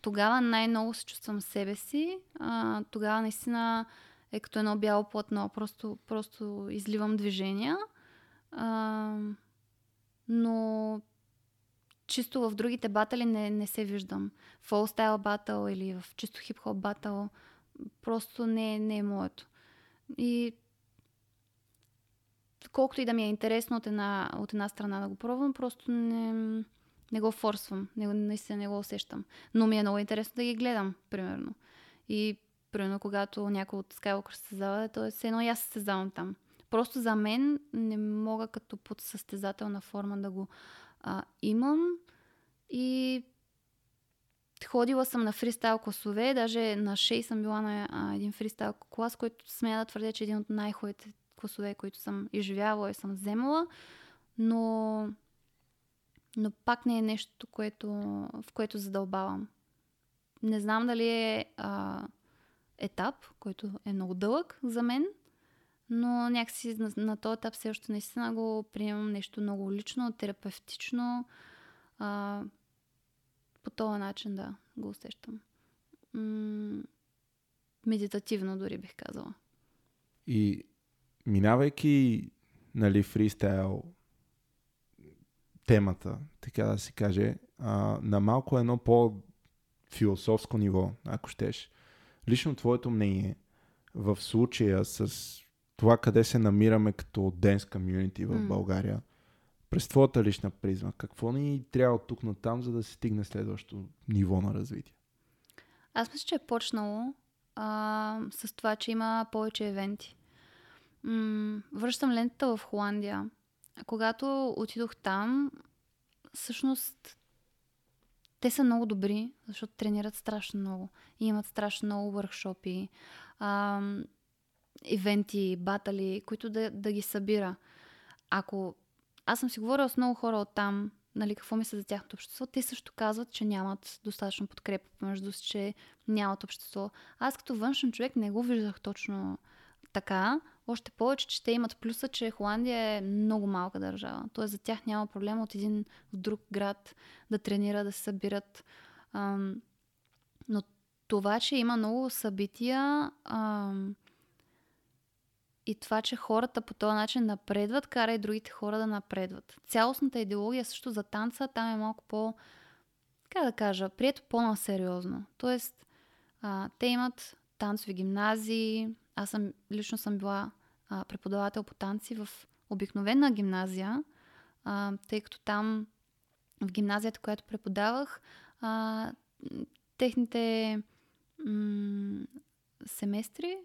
тогава най-много се чувствам себе си. А, тогава наистина е като едно бяло платно. Просто, просто изливам движения. А, но чисто в другите батали не, не се виждам. Фол стайл батъл или в чисто хип-хоп батъл просто не, не е моето. И колкото и да ми е интересно от една, от една страна да го пробвам, просто не, не го форсвам. Не, наистина не го усещам. Но ми е много интересно да ги гледам, примерно. И примерно, когато някой от Skywalker се състезава, то е все едно и аз се състезавам там. Просто за мен не мога като под състезателна форма да го а, имам. И ходила съм на фристайл класове, даже на 6 съм била на а, един фристайл клас, който смея да твърдя, че е един от най-хубавите класове, които съм изживявала и съм вземала, но, но пак не е нещо, което, в което задълбавам. Не знам дали е а, етап, който е много дълъг за мен, но някакси на, на този етап все още наистина го приемам нещо много лично, терапевтично. А, по този начин, да, го усещам. М- медитативно дори бих казала. И минавайки нали, фристайл темата, така да се каже, а, на малко едно по-философско ниво, ако щеш. Лично твоето мнение в случая с това къде се намираме като Dance Community в mm. България, през твоята лична призма, какво ни трябва от тук на там, за да се стигне следващото ниво на развитие? Аз мисля, че е почнало а, с това, че има повече евенти. М- връщам лентата в Холандия. Когато отидох там, всъщност те са много добри, защото тренират страшно много. И имат страшно много въркшопи, а, ивенти, батали, които да, да ги събира. Ако аз съм си говорила с много хора от там, нали, какво мисля за тяхното общество, те също казват, че нямат достатъчно подкрепа помежду си, че нямат общество. Аз като външен човек не го виждах точно така, още повече, че те имат плюса, че Холандия е много малка държава. Тоест за тях няма проблем от един в друг град да тренира, да се събират. Но това, че има много събития ам, и това, че хората по този начин напредват, кара и другите хора да напредват. Цялостната идеология също за танца там е малко по, как да кажа, прието по-насериозно. Тоест, а, те имат танцови гимназии, аз съм, лично съм била а, преподавател по танци в обикновена гимназия, а, тъй като там в гимназията, която преподавах, а, техните м- семестри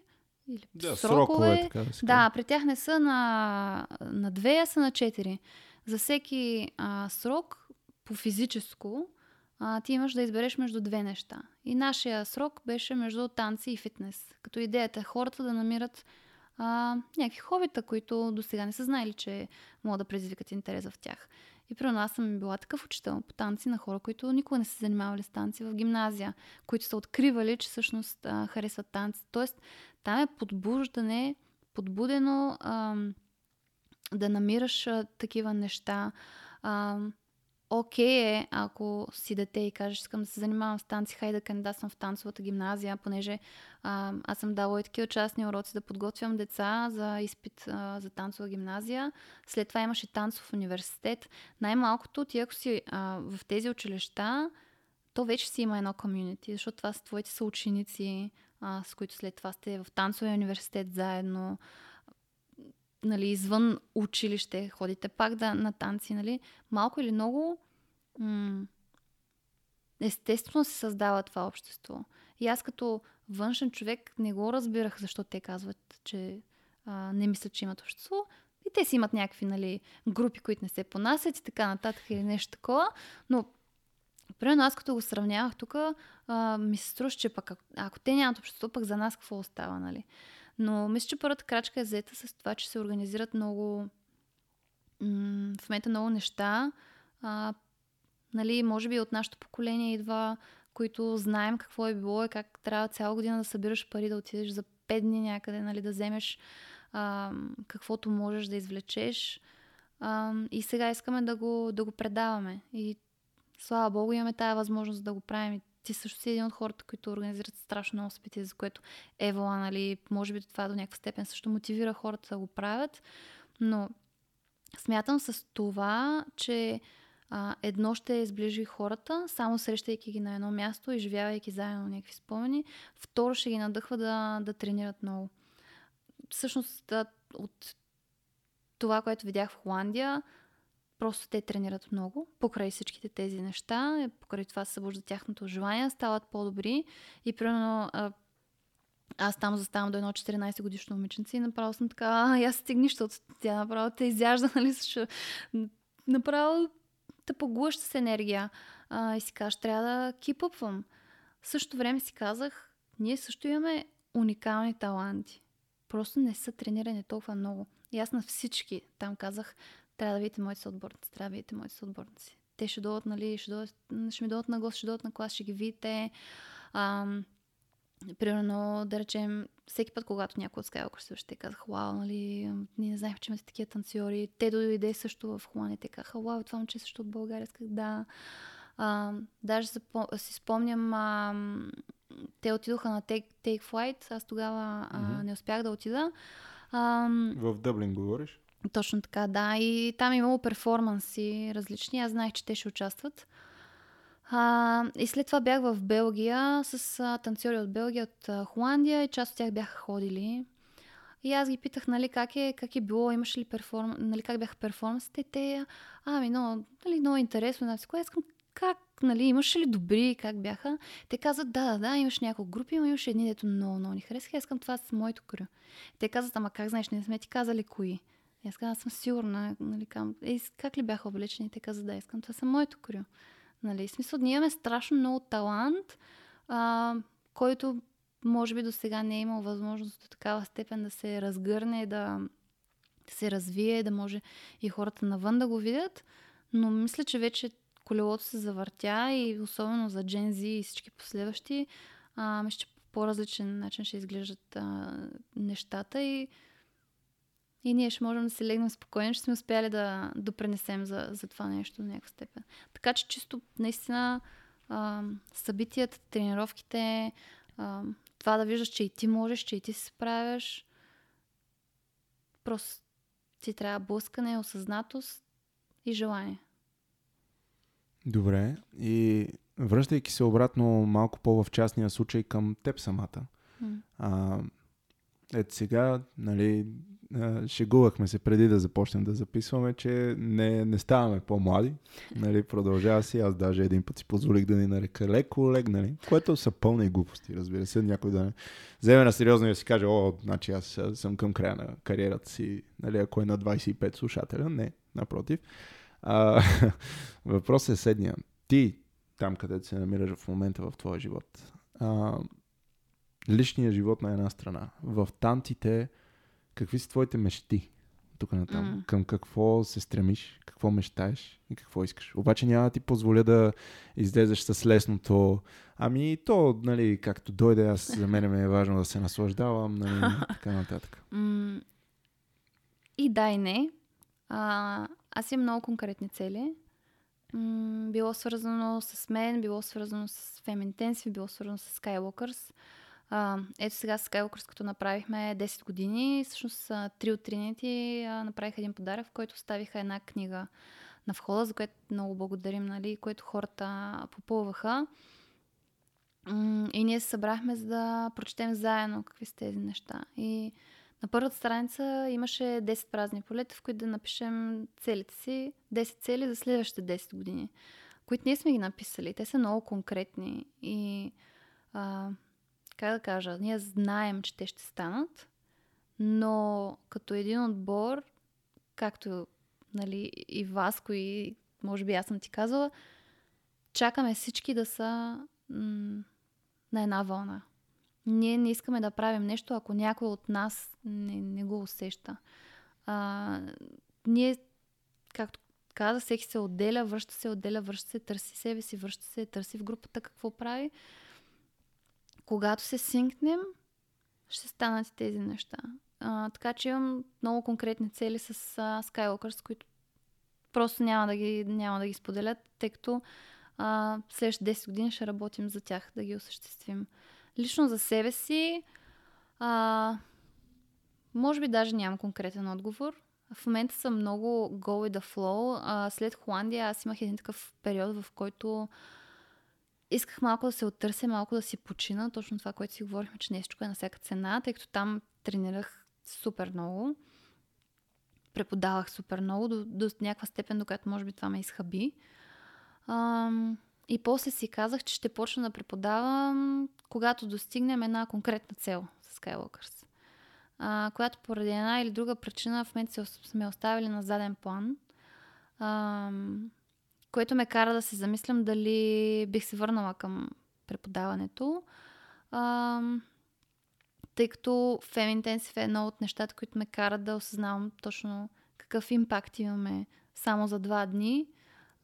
или да, срокове, срокове така да, да, при тях не са на, на две, а са на четири. За всеки а, срок по физическо а, ти имаш да избереш между две неща. И нашия срок беше между танци и фитнес. Като идеята е хората да намират а, някакви хобита, които до сега не са знаели, че могат да предизвикат интерес в тях. И примерно аз съм била такъв учител по танци на хора, които никога не са занимавали с танци в гимназия, които са откривали, че всъщност а, харесват танци. Тоест, там е подбуждане, подбудено а, да намираш а, такива неща. А, окей okay е, ако си дете и кажеш, искам да се занимавам с танци, хай да кандидатствам в танцовата гимназия, понеже а, аз съм дала и такива частни уроци да подготвям деца за изпит а, за танцова гимназия. След това имаше танцов университет. Най-малкото ти, ако си а, в тези училища, то вече си има едно комюнити, защото това са твоите съученици, а, с които след това сте в танцовия университет заедно нали, извън училище, ходите пак да, на танци, нали, малко или много м- естествено се създава това общество. И аз като външен човек не го разбирах, защо те казват, че а, не мислят, че имат общество. И те си имат някакви нали, групи, които не се понасят и така нататък или нещо такова. Но, примерно, аз като го сравнявах тук, ми се струва, че пък ако, те нямат общество, пък за нас какво остава, нали? Но мисля, че първата крачка е взета с това, че се организират много в момента много неща. А, нали, може би от нашето поколение идва, които знаем какво е било и как трябва цяла година да събираш пари, да отидеш за 5 дни някъде, нали, да вземеш а, каквото можеш да извлечеш. А, и сега искаме да го, да го предаваме. И слава Богу, имаме тази възможност да го правим. И ти също си един от хората, които организират страшно много спити, за което Евола, нали, може би това до някаква степен също мотивира хората да го правят, но смятам с това, че А, едно ще сближи хората, само срещайки ги на едно място и живявайки заедно някакви спомени. Второ ще ги надъхва да, да тренират много. Всъщност да, от това, което видях в Холандия, просто те тренират много, покрай всичките тези неща, покрай това се събужда тяхното желание, стават по-добри и примерно аз там заставам до едно 14 годишно момиченце и направо съм така, аз стигни, защото тя направо те изяжда, нали, също. Направо те поглъща с енергия. А, и си кажеш, трябва да кипъпвам. В същото време си казах, ние също имаме уникални таланти. Просто не са тренирани толкова много. И аз на всички там казах, трябва да видите моите съотборници, трябва да видите моите съотборници. Те ще дойдат, нали, ще, дойдат, ще ми дойдат на гост, ще дойдат на клас, ще ги видите. Ам, Примерно, да речем, всеки път, когато някой от Skywalker също те казаха, вау, нали, ние не знаехме, че имате такива танцори. Те дойде също в Холандия, те казаха, вау, това момче също от България. Исках да. А, даже си спомням, а, те отидоха на Take, Take Flight, аз тогава mm-hmm. не успях да отида. А, в Дъблин говориш? Точно така, да. И там е имало перформанси различни. Аз знаех, че те ще участват. А, и след това бях в Белгия с а, танцори от Белгия, от а, Холандия и част от тях бяха ходили. И аз ги питах, нали, как е, как е било, имаше ли перформанс, нали, как бяха перформансите. Те, ами, много, нали, много интересно, нали, кое искам, как, нали, имаше ли добри, как бяха. Те казват, да, да, да, имаш няколко групи, но имаше едни, дето много, много ни харесаха. Аз искам това с моето кръ. Те казват, ама как знаеш, не сме ти казали кои. И аз казвам, аз съм сигурна, нали, кам, е, как ли бяха облечени? Те казват, да, искам това са моето кръ. Нали? В смисъл, ние имаме страшно много талант, а, който може би до сега не е имал възможност до такава степен да се разгърне, да се развие, да може и хората навън да го видят. Но мисля, че вече колелото се завъртя и особено за Z и всички последващи, а, мисля, че по по-различен начин ще изглеждат а, нещата и и ние ще можем да се легнем спокойно, ще сме успяли да допренесем за, за това нещо до някаква степен. Така че чисто наистина а, събитията, тренировките, а, това да виждаш, че и ти можеш, че и ти се справяш, просто ти трябва блъскане, осъзнатост и желание. Добре. И връщайки се обратно малко по-в частния случай към теб самата. Mm. А, ето сега, нали, шегувахме се преди да започнем да записваме, че не, не ставаме по-млади. Нали, продължава си. Аз даже един път си позволих да ни нарека леко легнали, което са пълни глупости, разбира се. Някой да не вземе на сериозно и да си каже, о, значи аз съм към края на кариерата си, нали, ако е на 25 слушателя. Не, напротив. А, въпросът е следния. Ти, там където се намираш в момента в твоя живот, а, личният живот на една страна, в тантите, какви са твоите мечти? Тук на там. Mm. Към какво се стремиш, какво мечтаеш и какво искаш. Обаче няма да ти позволя да излезеш с лесното. Ами то, нали, както дойде, аз за мен е важно да се наслаждавам, нали, така нататък. Mm. И да и не. А, аз имам много конкретни цели. М- било свързано с мен, било свързано с Fem Intensive, било свързано с Skywalkers. А, ето сега с Skywalkers, като направихме 10 години, всъщност три от Тринити направиха един подарък, в който ставиха една книга на входа, за което много благодарим, нали, което хората попълваха. И ние се събрахме за да прочетем заедно какви са тези неща. И на първата страница имаше 10 празни полета, в които да напишем целите си, 10 цели за следващите 10 години, които ние сме ги написали. Те са много конкретни и а, как да кажа, ние знаем, че те ще станат, но като един отбор, както нали, и вас, кои, може би аз съм ти казала, чакаме всички да са м- на една вълна. Ние не искаме да правим нещо, ако някой от нас не, не го усеща. А, ние, както каза, всеки се отделя, връща се, отделя, връща се, търси себе си, връща се, търси в групата какво прави когато се синкнем, ще станат тези неща. А, така че имам много конкретни цели с а, Skywalkers, които просто няма да ги, няма да ги споделят, тъй като а, следващите 10 години ще работим за тях, да ги осъществим. Лично за себе си, а, може би даже нямам конкретен отговор. В момента съм много go with the flow. А, след Холандия аз имах един такъв период, в който исках малко да се оттърся, малко да си почина. Точно това, което си говорихме, че нещо е на всяка цена, тъй като там тренирах супер много. Преподавах супер много, до, до някаква степен, до която може би това ме изхаби. Ам, и после си казах, че ще почна да преподавам, когато достигнем една конкретна цел с Skywalkers. А, която поради една или друга причина в момента сме оставили на заден план. А, което ме кара да се замислям дали бих се върнала към преподаването. А, тъй като Fem Intensive е едно от нещата, които ме карат да осъзнавам точно какъв импакт имаме само за два дни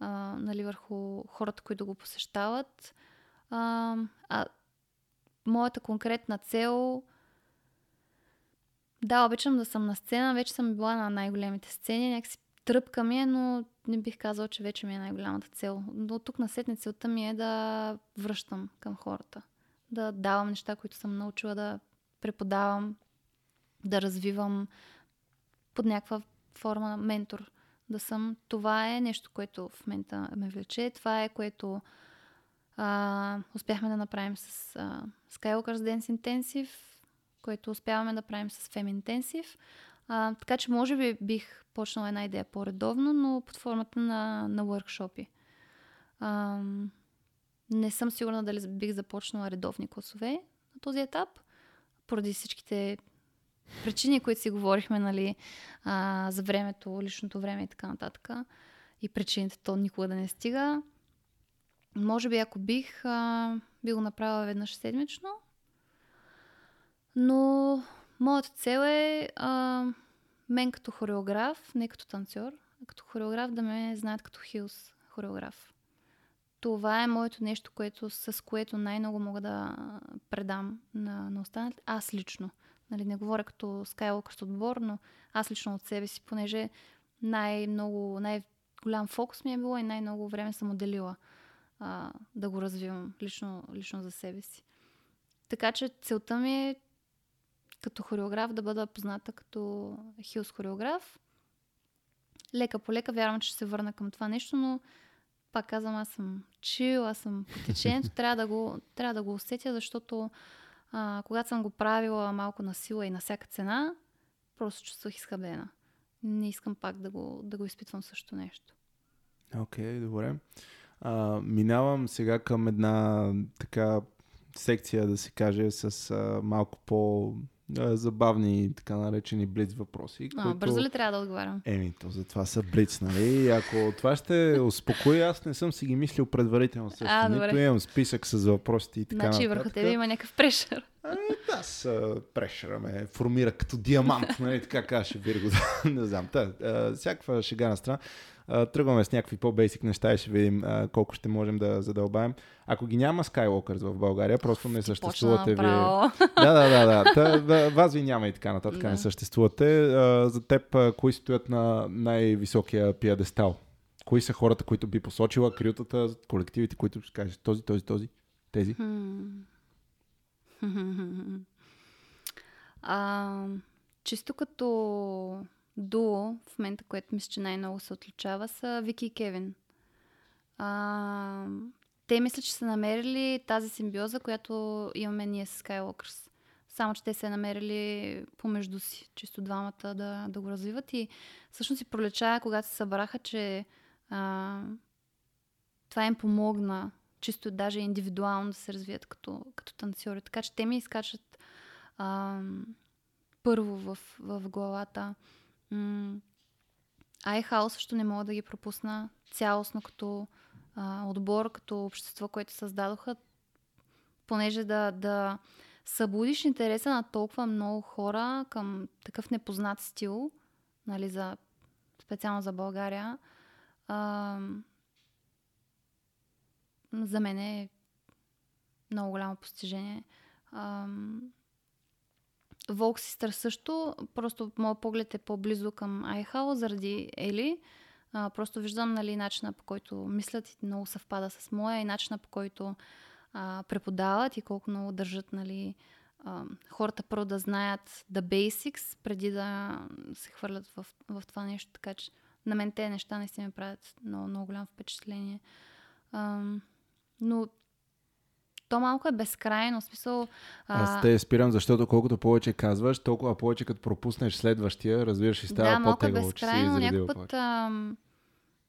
а, нали, върху хората, които го посещават. А, а моята конкретна цел да, обичам да съм на сцена. Вече съм била на най-големите сцени. Някакси тръпка ми е, но не бих казал, че вече ми е най-голямата цел. Но тук на сетне целта ми е да връщам към хората. Да давам неща, които съм научила да преподавам, да развивам под някаква форма ментор да съм. Това е нещо, което в момента ме влече. Това е което а, успяхме да направим с а, Skywalker's Dance Intensive, което успяваме да правим с Fem Intensive. А, така че може би бих почнала една идея по-редовно, но под формата на, на workshop А, не съм сигурна дали бих започнала редовни класове на този етап, поради всичките причини, които си говорихме, нали, а, за времето, личното време и така нататък. И причините то никога да не стига. Може би, ако бих, а, би го направила веднъж седмично. Но моята цел е а, мен като хореограф, не като танцор, а като хореограф да ме знаят като хилс хореограф. Това е моето нещо, което, с което най-много мога да предам на, на останалите. Аз лично. Нали, не говоря като Skywalker отбор, но аз лично от себе си, понеже най-много, най-голям фокус ми е било и най-много време съм отделила а, да го развивам лично, лично за себе си. Така че целта ми е като хореограф да бъда позната като хилс хореограф. Лека по лека вярвам, че ще се върна към това нещо, но пак казвам, аз съм чил, аз съм по течението, трябва да го, трябва да го усетя, защото а, когато съм го правила малко на сила и на всяка цена, просто чувствах изхабена. Не искам пак да го, да го изпитвам също нещо. Окей, okay, добре. А, минавам сега към една така секция, да се каже, с а, малко по забавни, така наречени блиц въпроси. А, които... Бързо ли трябва да отговарям? Еми, то за това са блиц, нали? Ако това ще успокои, аз не съм си ги мислил предварително също. А, добре. Нито имам списък с въпросите и така Значи върху тебе има някакъв прешър. Ами, да, с прешъра ме формира като диамант, нали? Така каже Вирго. не знам. Та, всякаква шега на страна тръгваме с някакви по-бейсик неща и ще видим а, колко ще можем да задълбаем. Ако ги няма Skywalkers в България, просто не съществувате вие. Да, да, да, да. Та, вас ви няма и така нататък да. не съществувате. А, за теб, а, кои стоят на най-високия пиадестал? Кои са хората, които би посочила, крютата, колективите, които ще кажеш този, този, този, тези? а, чисто като дуо, в момента, което мисля, че най-много се отличава, са Вики и Кевин. А, те мисля, че са намерили тази симбиоза, която имаме ние с Skywalkers. Само, че те се намерили помежду си, чисто двамата да, да го развиват. И всъщност си пролеча, когато се събраха, че а, това им помогна чисто даже индивидуално да се развият като, като танцори. Така че те ми изкачат а, първо в, в главата. iHouse също не мога да ги пропусна цялостно като а, отбор, като общество, което създадоха, понеже да, да събудиш интереса на толкова много хора към такъв непознат стил, нали, за, специално за България, а, за мен е много голямо постижение. А, Волк Систър също, просто моят поглед е по-близо към Айхал заради Ели. А, просто виждам нали, начина по който мислят и много съвпада с моя и начина по който а, преподават и колко много държат нали, а, хората първо да знаят the basics, преди да се хвърлят в, в това нещо. Така че на мен те неща не си ми правят много, много голямо впечатление. А, но то малко е безкрайно. Смисъл, а... Аз те спирам, защото колкото повече казваш, толкова повече като пропуснеш следващия, разбираш и става да, малко е безкрайно. Някой път, а,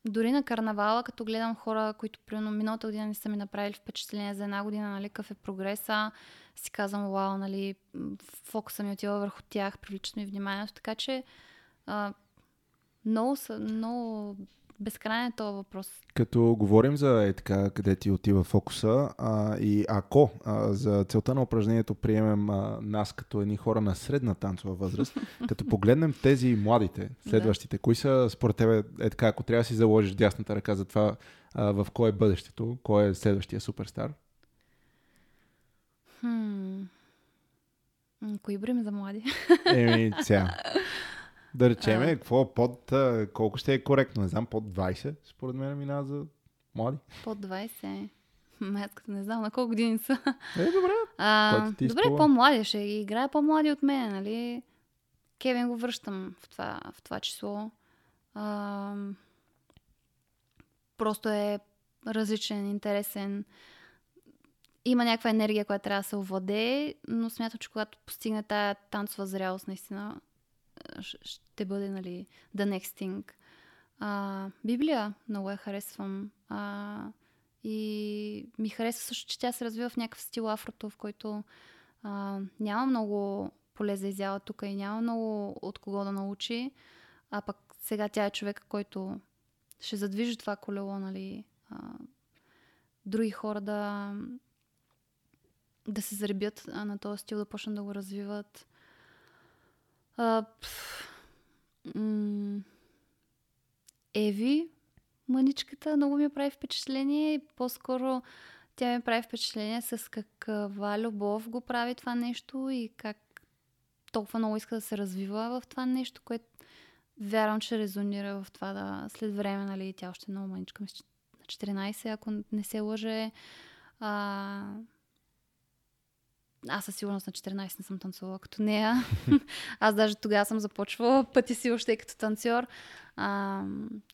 дори на карнавала, като гледам хора, които примерно миналата година не са ми направили впечатление за една година, нали, какъв е прогреса, си казвам, вау, нали, фокуса ми отива върху тях, привличат ми вниманието, така че а, много, са, много безкрайен е този въпрос. Като говорим за е така, къде ти отива фокуса а, и ако а, за целта на упражнението приемем а, нас като едни хора на средна танцова възраст, като погледнем тези младите, следващите, да. кои са според тебе, е така, ако трябва да си заложиш дясната ръка за това а, в кое е бъдещето, кой е следващия суперстар? Хм. Кои броим за млади? Еми, ця. Да речем, а... какво под, колко ще е коректно? Не знам, под 20, според мен минава за млади. Под 20? Аз като не знам на колко години са. Е, добре. А, добре, спомня? по-млади ще играе по-млади от мен, нали? Кевин го връщам в това, в това число. А, просто е различен, интересен. Има някаква енергия, която трябва да се овладее, но смятам, че когато постигне тая танцова зрялост, наистина ще бъде, нали, the next thing. А, Библия много я харесвам. А, и ми харесва също, че тя се развива в някакъв стил афрото, в който а, няма много поле за изява тук и няма много от кого да научи. А пък сега тя е човека, който ще задвижи това колело, нали, а, други хора да, да се заребят на този стил, да почнат да го развиват. А, пф, м- Еви, мъничката, много ми прави впечатление и по-скоро тя ми прави впечатление с каква любов го прави това нещо и как толкова много иска да се развива в това нещо, което вярвам, че резонира в това да след време, нали, тя още е много мъничка, на 14, ако не се лъже. А, аз със сигурност на 14 не съм танцувала като нея. Аз даже тогава съм започвала пътя си още като танцор. А,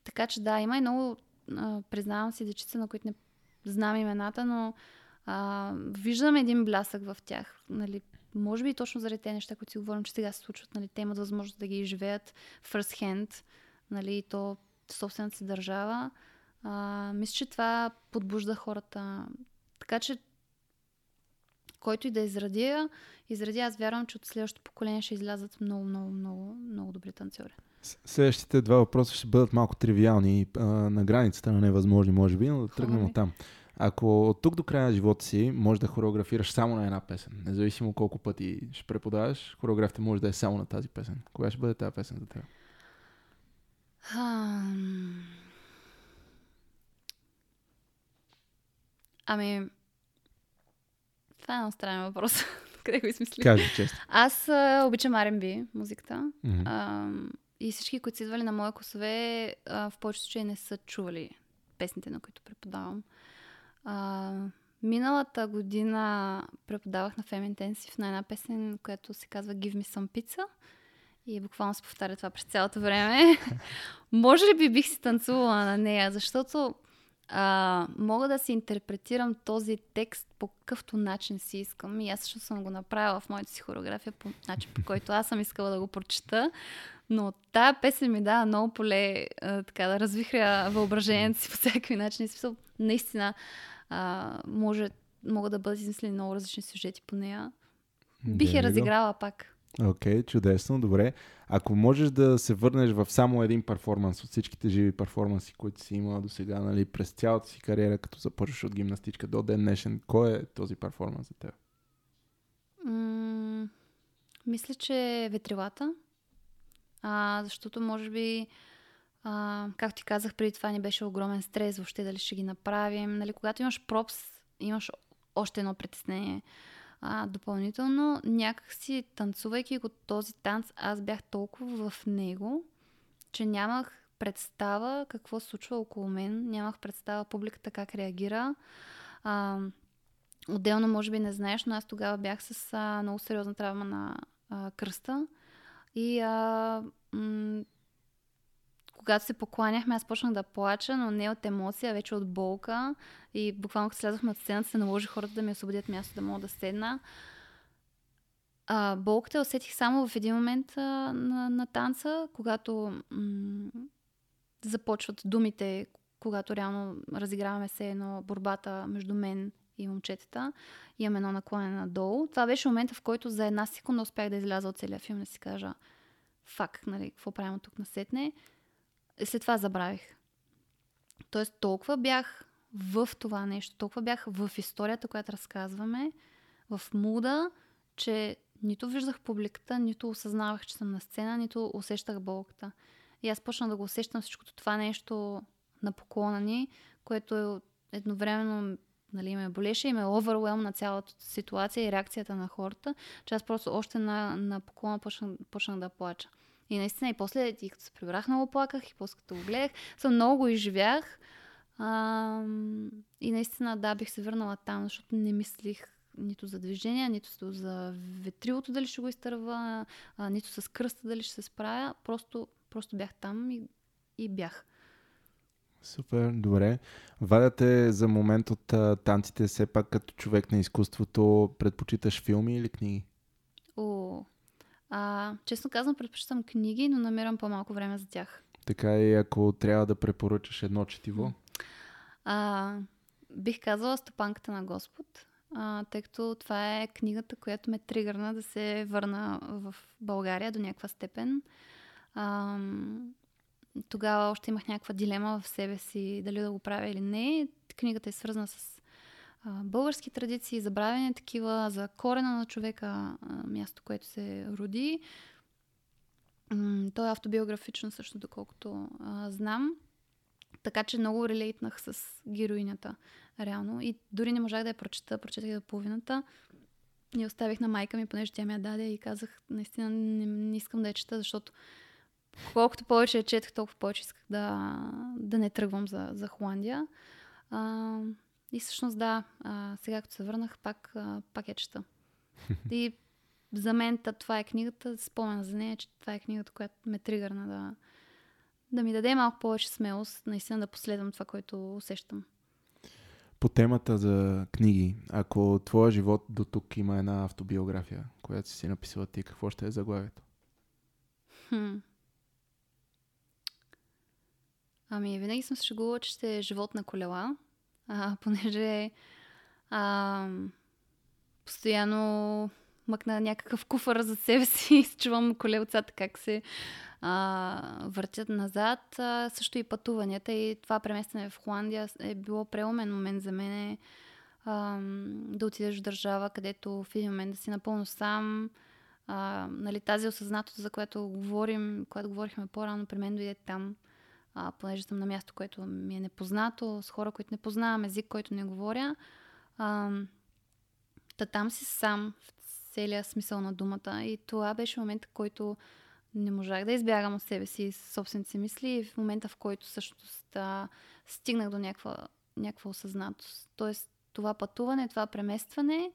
така че да, има и много, а, признавам си, дечица, на които не знам имената, но а, виждам един блясък в тях. Нали, може би точно заради тези неща, които си говорим, че сега се случват. Нали, те имат възможност да ги изживеят first hand, нали, то в собствената си държава. А, мисля, че това подбужда хората. Така че който и да израдия, израдия, аз вярвам, че от следващото поколение ще излязат много, много, много, много добри танцори. Следващите два въпроса ще бъдат малко тривиални, а, на границата на невъзможни, може би, но да тръгнем от там. Ако от тук до края на живота си можеш да хореографираш само на една песен, независимо колко пъти ще преподаваш, хореографията може да е само на тази песен. Коя ще бъде тази песен за теб? Ами, това е много странен въпрос. Къде го измисли? Кажи често. Аз а, обичам R&B музиката. Mm-hmm. А, и всички, които са идвали на мои косове, а, в повечето случаи не са чували песните, на които преподавам. А, миналата година преподавах на Fem Intensive на една песен, която се казва Give Me Some Pizza. И буквално се повтаря това през цялото време. Може ли би бих си танцувала на нея, защото а, мога да си интерпретирам този текст по какъвто начин си искам. И аз също съм го направила в моята си хореография по начин, по който аз съм искала да го прочета. Но тая песен ми дава много поле а, така, да развихря въображението си по всякакви начини. Смисъл, наистина а, може, могат да бъдат измислени много различни сюжети по нея. Бих я разиграла пак. Окей, okay, чудесно, добре. Ако можеш да се върнеш в само един перформанс от всичките живи перформанси, които си имала до сега, нали, през цялата си кариера, като започваш от гимнастичка до ден днешен, кой е този перформанс за теб? Мисля, че ветрилата. А, защото може би, а, както ти казах, преди това ни беше огромен стрес, въобще дали ще ги направим. Нали, когато имаш пропс, имаш още едно притеснение. А, допълнително, някакси танцувайки го този танц, аз бях толкова в него, че нямах представа какво се случва около мен, нямах представа публиката как реагира. А, Отделно, може би не знаеш, но аз тогава бях с а, много сериозна травма на а, кръста. И а, м- когато се покланяхме, аз почнах да плача, но не от емоция, вече от болка. И буквално като слязохме от сцената, се наложи хората да ми освободят място, да мога да седна. А, болката усетих само в един момент а, на, на танца, когато м- започват думите, когато реално разиграваме се едно борбата между мен и момчетата. Имам едно наклоне надолу. Това беше момента, в който за една секунда успях да изляза от целия филм да си кажа фак, нали, какво правим тук насетне. И след това забравих. Тоест толкова бях в това нещо, толкова бях в историята, която разказваме, в муда, че нито виждах публиката, нито осъзнавах, че съм на сцена, нито усещах болката. И аз почна да го усещам всичкото това нещо на поклона ни, което едновременно нали, ме болеше и ме оверуелм на цялата ситуация и реакцията на хората, че аз просто още на, на поклона почнах, почнах да плача. И наистина и после, и като се прибрах, много плаках, и после като го гледах, съм много го изживях. А, и наистина, да, бих се върнала там, защото не мислих нито за движение, нито за ветрилото дали ще го изтърва, а, нито с кръста дали ще се справя. Просто, просто бях там и, и бях. Супер, добре. Вадате за момент от а, танците, все пак като човек на изкуството, предпочиташ филми или книги? А, честно казвам, предпочитам книги, но намирам по-малко време за тях. Така и ако трябва да препоръчаш едно четиво? А, бих казала Стопанката на Господ, а, тъй като това е книгата, която ме тригърна да се върна в България до някаква степен. А, тогава още имах някаква дилема в себе си дали да го правя или не. Книгата е свързана с български традиции, забравяне такива за корена на човека, място, което се роди. М- то е автобиографично също, доколкото знам. Така че много релейтнах с героинята, реално. И дори не можах да я прочета, прочетах до половината. И оставих на майка ми, понеже тя ми я даде и казах, наистина не, не искам да я чета, защото колкото повече я четах, толкова повече исках да, да не тръгвам за, за Холандия. А, и всъщност да, а, сега като се върнах, пак, а, пак я чета. И за мен това е книгата, спомен за нея, че това е книгата, която ме тригърна да, да ми даде малко повече смелост, наистина да последвам това, което усещам. По темата за книги, ако твоя живот до тук има една автобиография, която си написала ти, какво ще е заглавието? Хм. Ами, винаги съм се шегувала, че ще е живот на колела, а, понеже а, постоянно мъкна някакъв куфър за себе си и чувам колелцата как се а, въртят назад. А, също и пътуванията и това преместване в Холандия е било преумен момент за мен да отидеш в държава, където в един момент да си напълно сам. А, нали, тази осъзнатост, за която говорим, която говорихме по-рано, при мен дойде там а, понеже съм на място, което ми е непознато, с хора, които не познавам, език, който не говоря. А, та там си сам в целия смисъл на думата. И това беше момента, в който не можах да избягам от себе си, собствените си мисли и в момента, в който всъщност стигнах до някаква, някаква осъзнатост. Тоест, това пътуване, това преместване,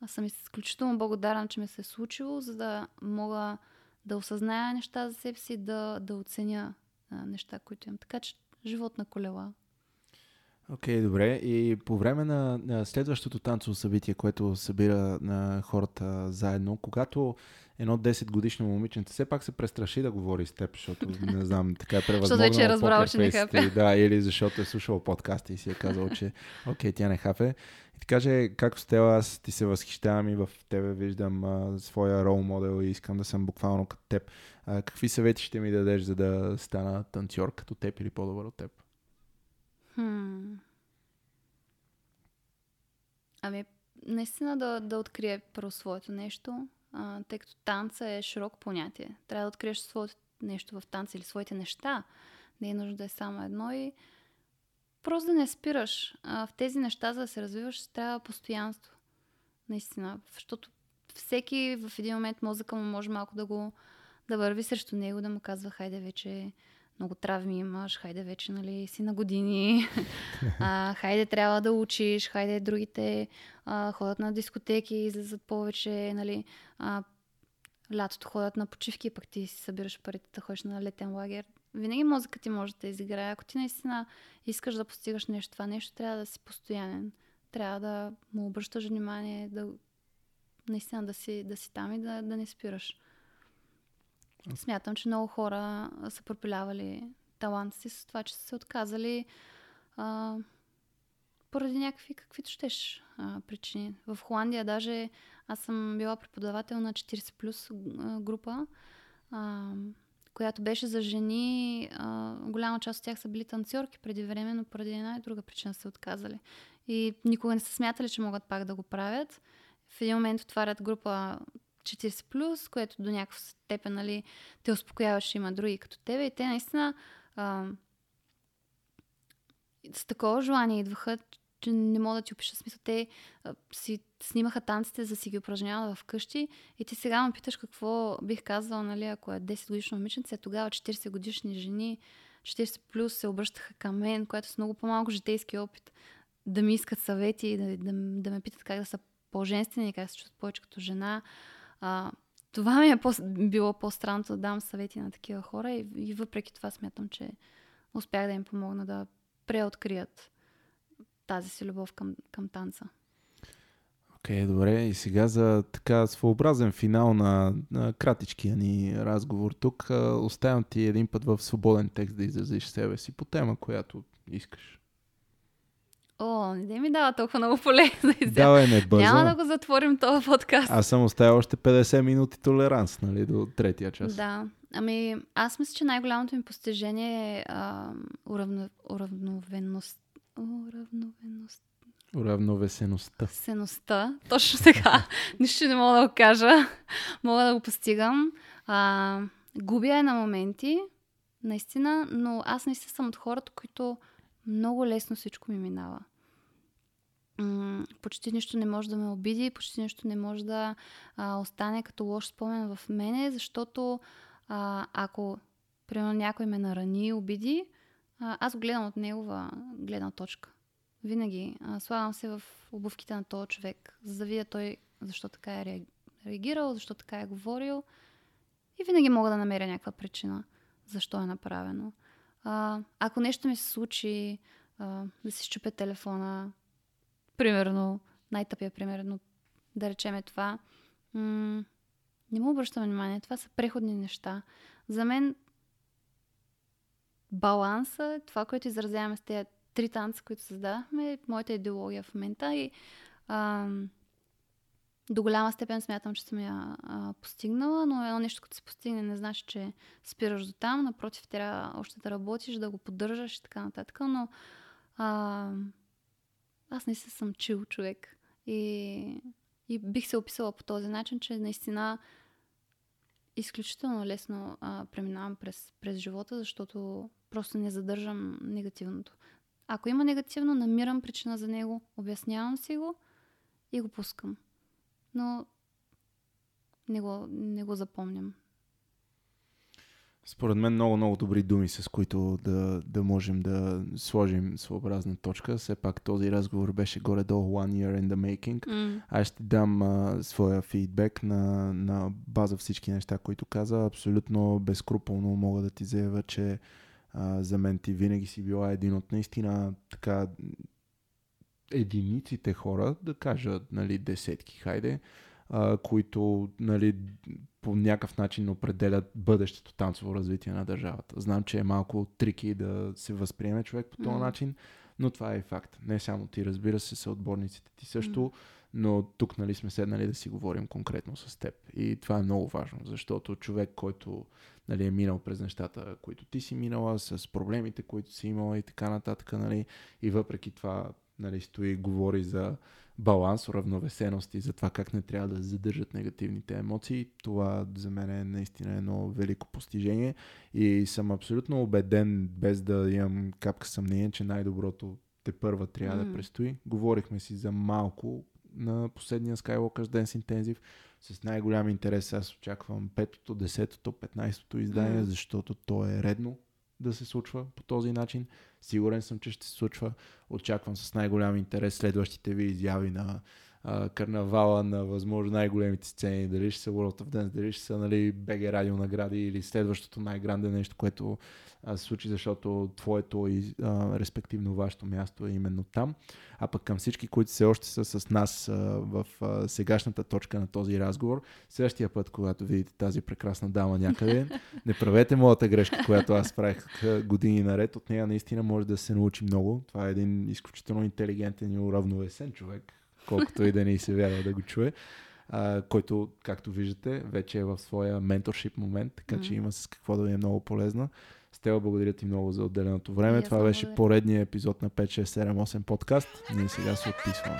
аз съм изключително благодарна, че ми се е случило, за да мога да осъзная неща за себе си, да, да оценя а, неща, които имам. Така че живот на колела. Окей, okay, добре. И по време на, на следващото танцово събитие, което събира на хората заедно, когато едно 10 годишно момиченце все пак се престраши да говори с теб, защото не знам, така е превъзможно. защото вече е разбрал, че не хапе. Да, или защото е слушал подкаста и си е казал, че окей, тя не хапе. И ти каже, както с теб, аз ти се възхищавам и в тебе виждам а, своя рол модел и искам да съм буквално като теб. А, какви съвети ще ми дадеш, за да стана танцор като теб или по-добър от теб? Хм. Ами, наистина да, да открие първо своето нещо, а, тъй като танца е широко понятие. Трябва да откриеш своето нещо в танца или своите неща. Не е нужно да е само едно и просто да не спираш. А, в тези неща, за да се развиваш, трябва постоянство. Наистина. Защото всеки в един момент мозъка му може малко да го да върви срещу него, да му казва, хайде вече много травми имаш, хайде вече, нали, си на години, а, хайде трябва да учиш, хайде другите а, ходят на дискотеки, излизат повече, нали, а, лятото ходят на почивки, пък ти си събираш парите да ходиш на летен лагер. Винаги мозъка ти може да изиграе. Ако ти наистина искаш да постигаш нещо, това нещо трябва да си постоянен. Трябва да му обръщаш внимание, да наистина да си, да си там и да, да не спираш. Смятам, че много хора са пропилявали таланта си с това, че са се отказали а, поради някакви каквито щеш а, причини. В Холандия даже аз съм била преподавател на 40 плюс група, а, която беше за жени. А, голяма част от тях са били танцорки преди време, но поради една и друга причина са отказали. И никога не са смятали, че могат пак да го правят. В един момент отварят група 40 плюс, което до някаква степен нали, те успокоява, че има други като тебе. И те наистина а, с такова желание идваха, че не мога да ти опиша смисъл. Те а, си снимаха танците, за да си ги упражняват вкъщи. И ти сега ме питаш какво бих казала, нали, ако е 10 годишно момиченце, тогава 40 годишни жени, 40 плюс се обръщаха към мен, което с много по-малко житейски опит, да ми искат съвети да, да, да ме питат как да са по-женствени, как се чувстват повече като жена. А, това ми е по- било по-странното да дам съвети на такива хора и, и въпреки това смятам, че успях да им помогна да преоткрият тази си любов към, към танца. Окей, okay, добре. И сега за така своеобразен финал на, на кратичкия ни разговор тук, оставям ти един път в свободен текст да изразиш себе си по тема, която искаш. О, не ми дава толкова много поле за изява. Давай, не бързо. Няма да го затворим този подкаст. Аз съм оставил още 50 минути толеранс, нали, до третия час. Да. Ами, аз мисля, че най-голямото ми постижение е а, уравно, уравновеност. Уравновеност. Уравновесеността. Сеността. Точно така. Нищо не мога да го кажа. мога да го постигам. А, губя е на моменти, наистина, но аз наистина съм от хората, които много лесно всичко ми минава почти нищо не може да ме обиди, почти нищо не може да а, остане като лош спомен в мене, защото а, ако примерно някой ме нарани, обиди, а, аз гледам от негова гледна точка. Винаги а, слагам се в обувките на този човек, за да видя той защо така е реагирал, защо така е говорил. И винаги мога да намеря някаква причина защо е направено. А, ако нещо ми се случи, а, да си щупя телефона, примерно, най-тъпия пример, но да речеме това, м- не му обръщам внимание. Това са преходни неща. За мен баланса, това, което изразяваме с тези три танца, които създадахме, е моята идеология в момента и а, до голяма степен смятам, че съм я а, постигнала, но едно нещо, като се постигне, не значи, че спираш до там. Напротив, трябва още да работиш, да го поддържаш и така нататък. Но а, аз не съм чил човек. И, и бих се описала по този начин, че наистина изключително лесно а, преминавам през, през живота, защото просто не задържам негативното. Ако има негативно, намирам причина за него, обяснявам си го и го пускам. Но не го, не го запомням. Според мен много, много добри думи, с които да, да можем да сложим своеобразна точка. Все пак този разговор беше горе-долу one year in the making. Mm. Аз ще дам а, своя фидбек на, на база всички неща, които каза. Абсолютно безкруполно мога да ти заявя, че а, за мен ти винаги си била един от наистина така единиците хора, да кажа, нали, десетки, хайде, а, които нали, по някакъв начин определят бъдещето танцово развитие на държавата. Знам, че е малко трики да се възприеме човек по този mm. начин, но това е факт. Не само ти, разбира се, са отборниците ти също, mm. но тук нали, сме седнали да си говорим конкретно с теб. И това е много важно, защото човек, който нали, е минал през нещата, които ти си минала, с проблемите, които си имала и така нататък, нали, и въпреки това нали, стои и говори за баланс, уравновесеност и за това как не трябва да задържат негативните емоции. Това за мен е наистина едно велико постижение и съм абсолютно убеден, без да имам капка съмнение, че най-доброто те първа трябва mm. да предстои. Говорихме си за малко на последния Skywalker's Dance Intensive. С най-голям интерес аз очаквам петото, десетото, петнайстото издание, mm. защото то е редно да се случва по този начин. Сигурен съм, че ще се случва. Очаквам с най-голям интерес следващите ви изяви на а, карнавала на възможно най-големите сцени, дали ще са World of Dance, дали ще са нали, BG радио награди или следващото най-гранде нещо, което а, се случи, защото твоето и а, респективно вашето място е именно там. А пък към всички, които все още са с нас а, в а, сегашната точка на този разговор, следващия път, когато видите тази прекрасна дама някъде, не правете моята грешка, която аз правих години наред. От нея наистина може да се научи много. Това е един изключително интелигентен и уравновесен човек, колкото и да ни се вярва да го чуе. Uh, който, както виждате, вече е в своя менторшип момент, така че има с какво да ви е много полезно. Стела, благодаря ти много за отделеното време. Това беше поредният епизод на 5, 6, 7, 8 подкаст. Ние сега се отписваме.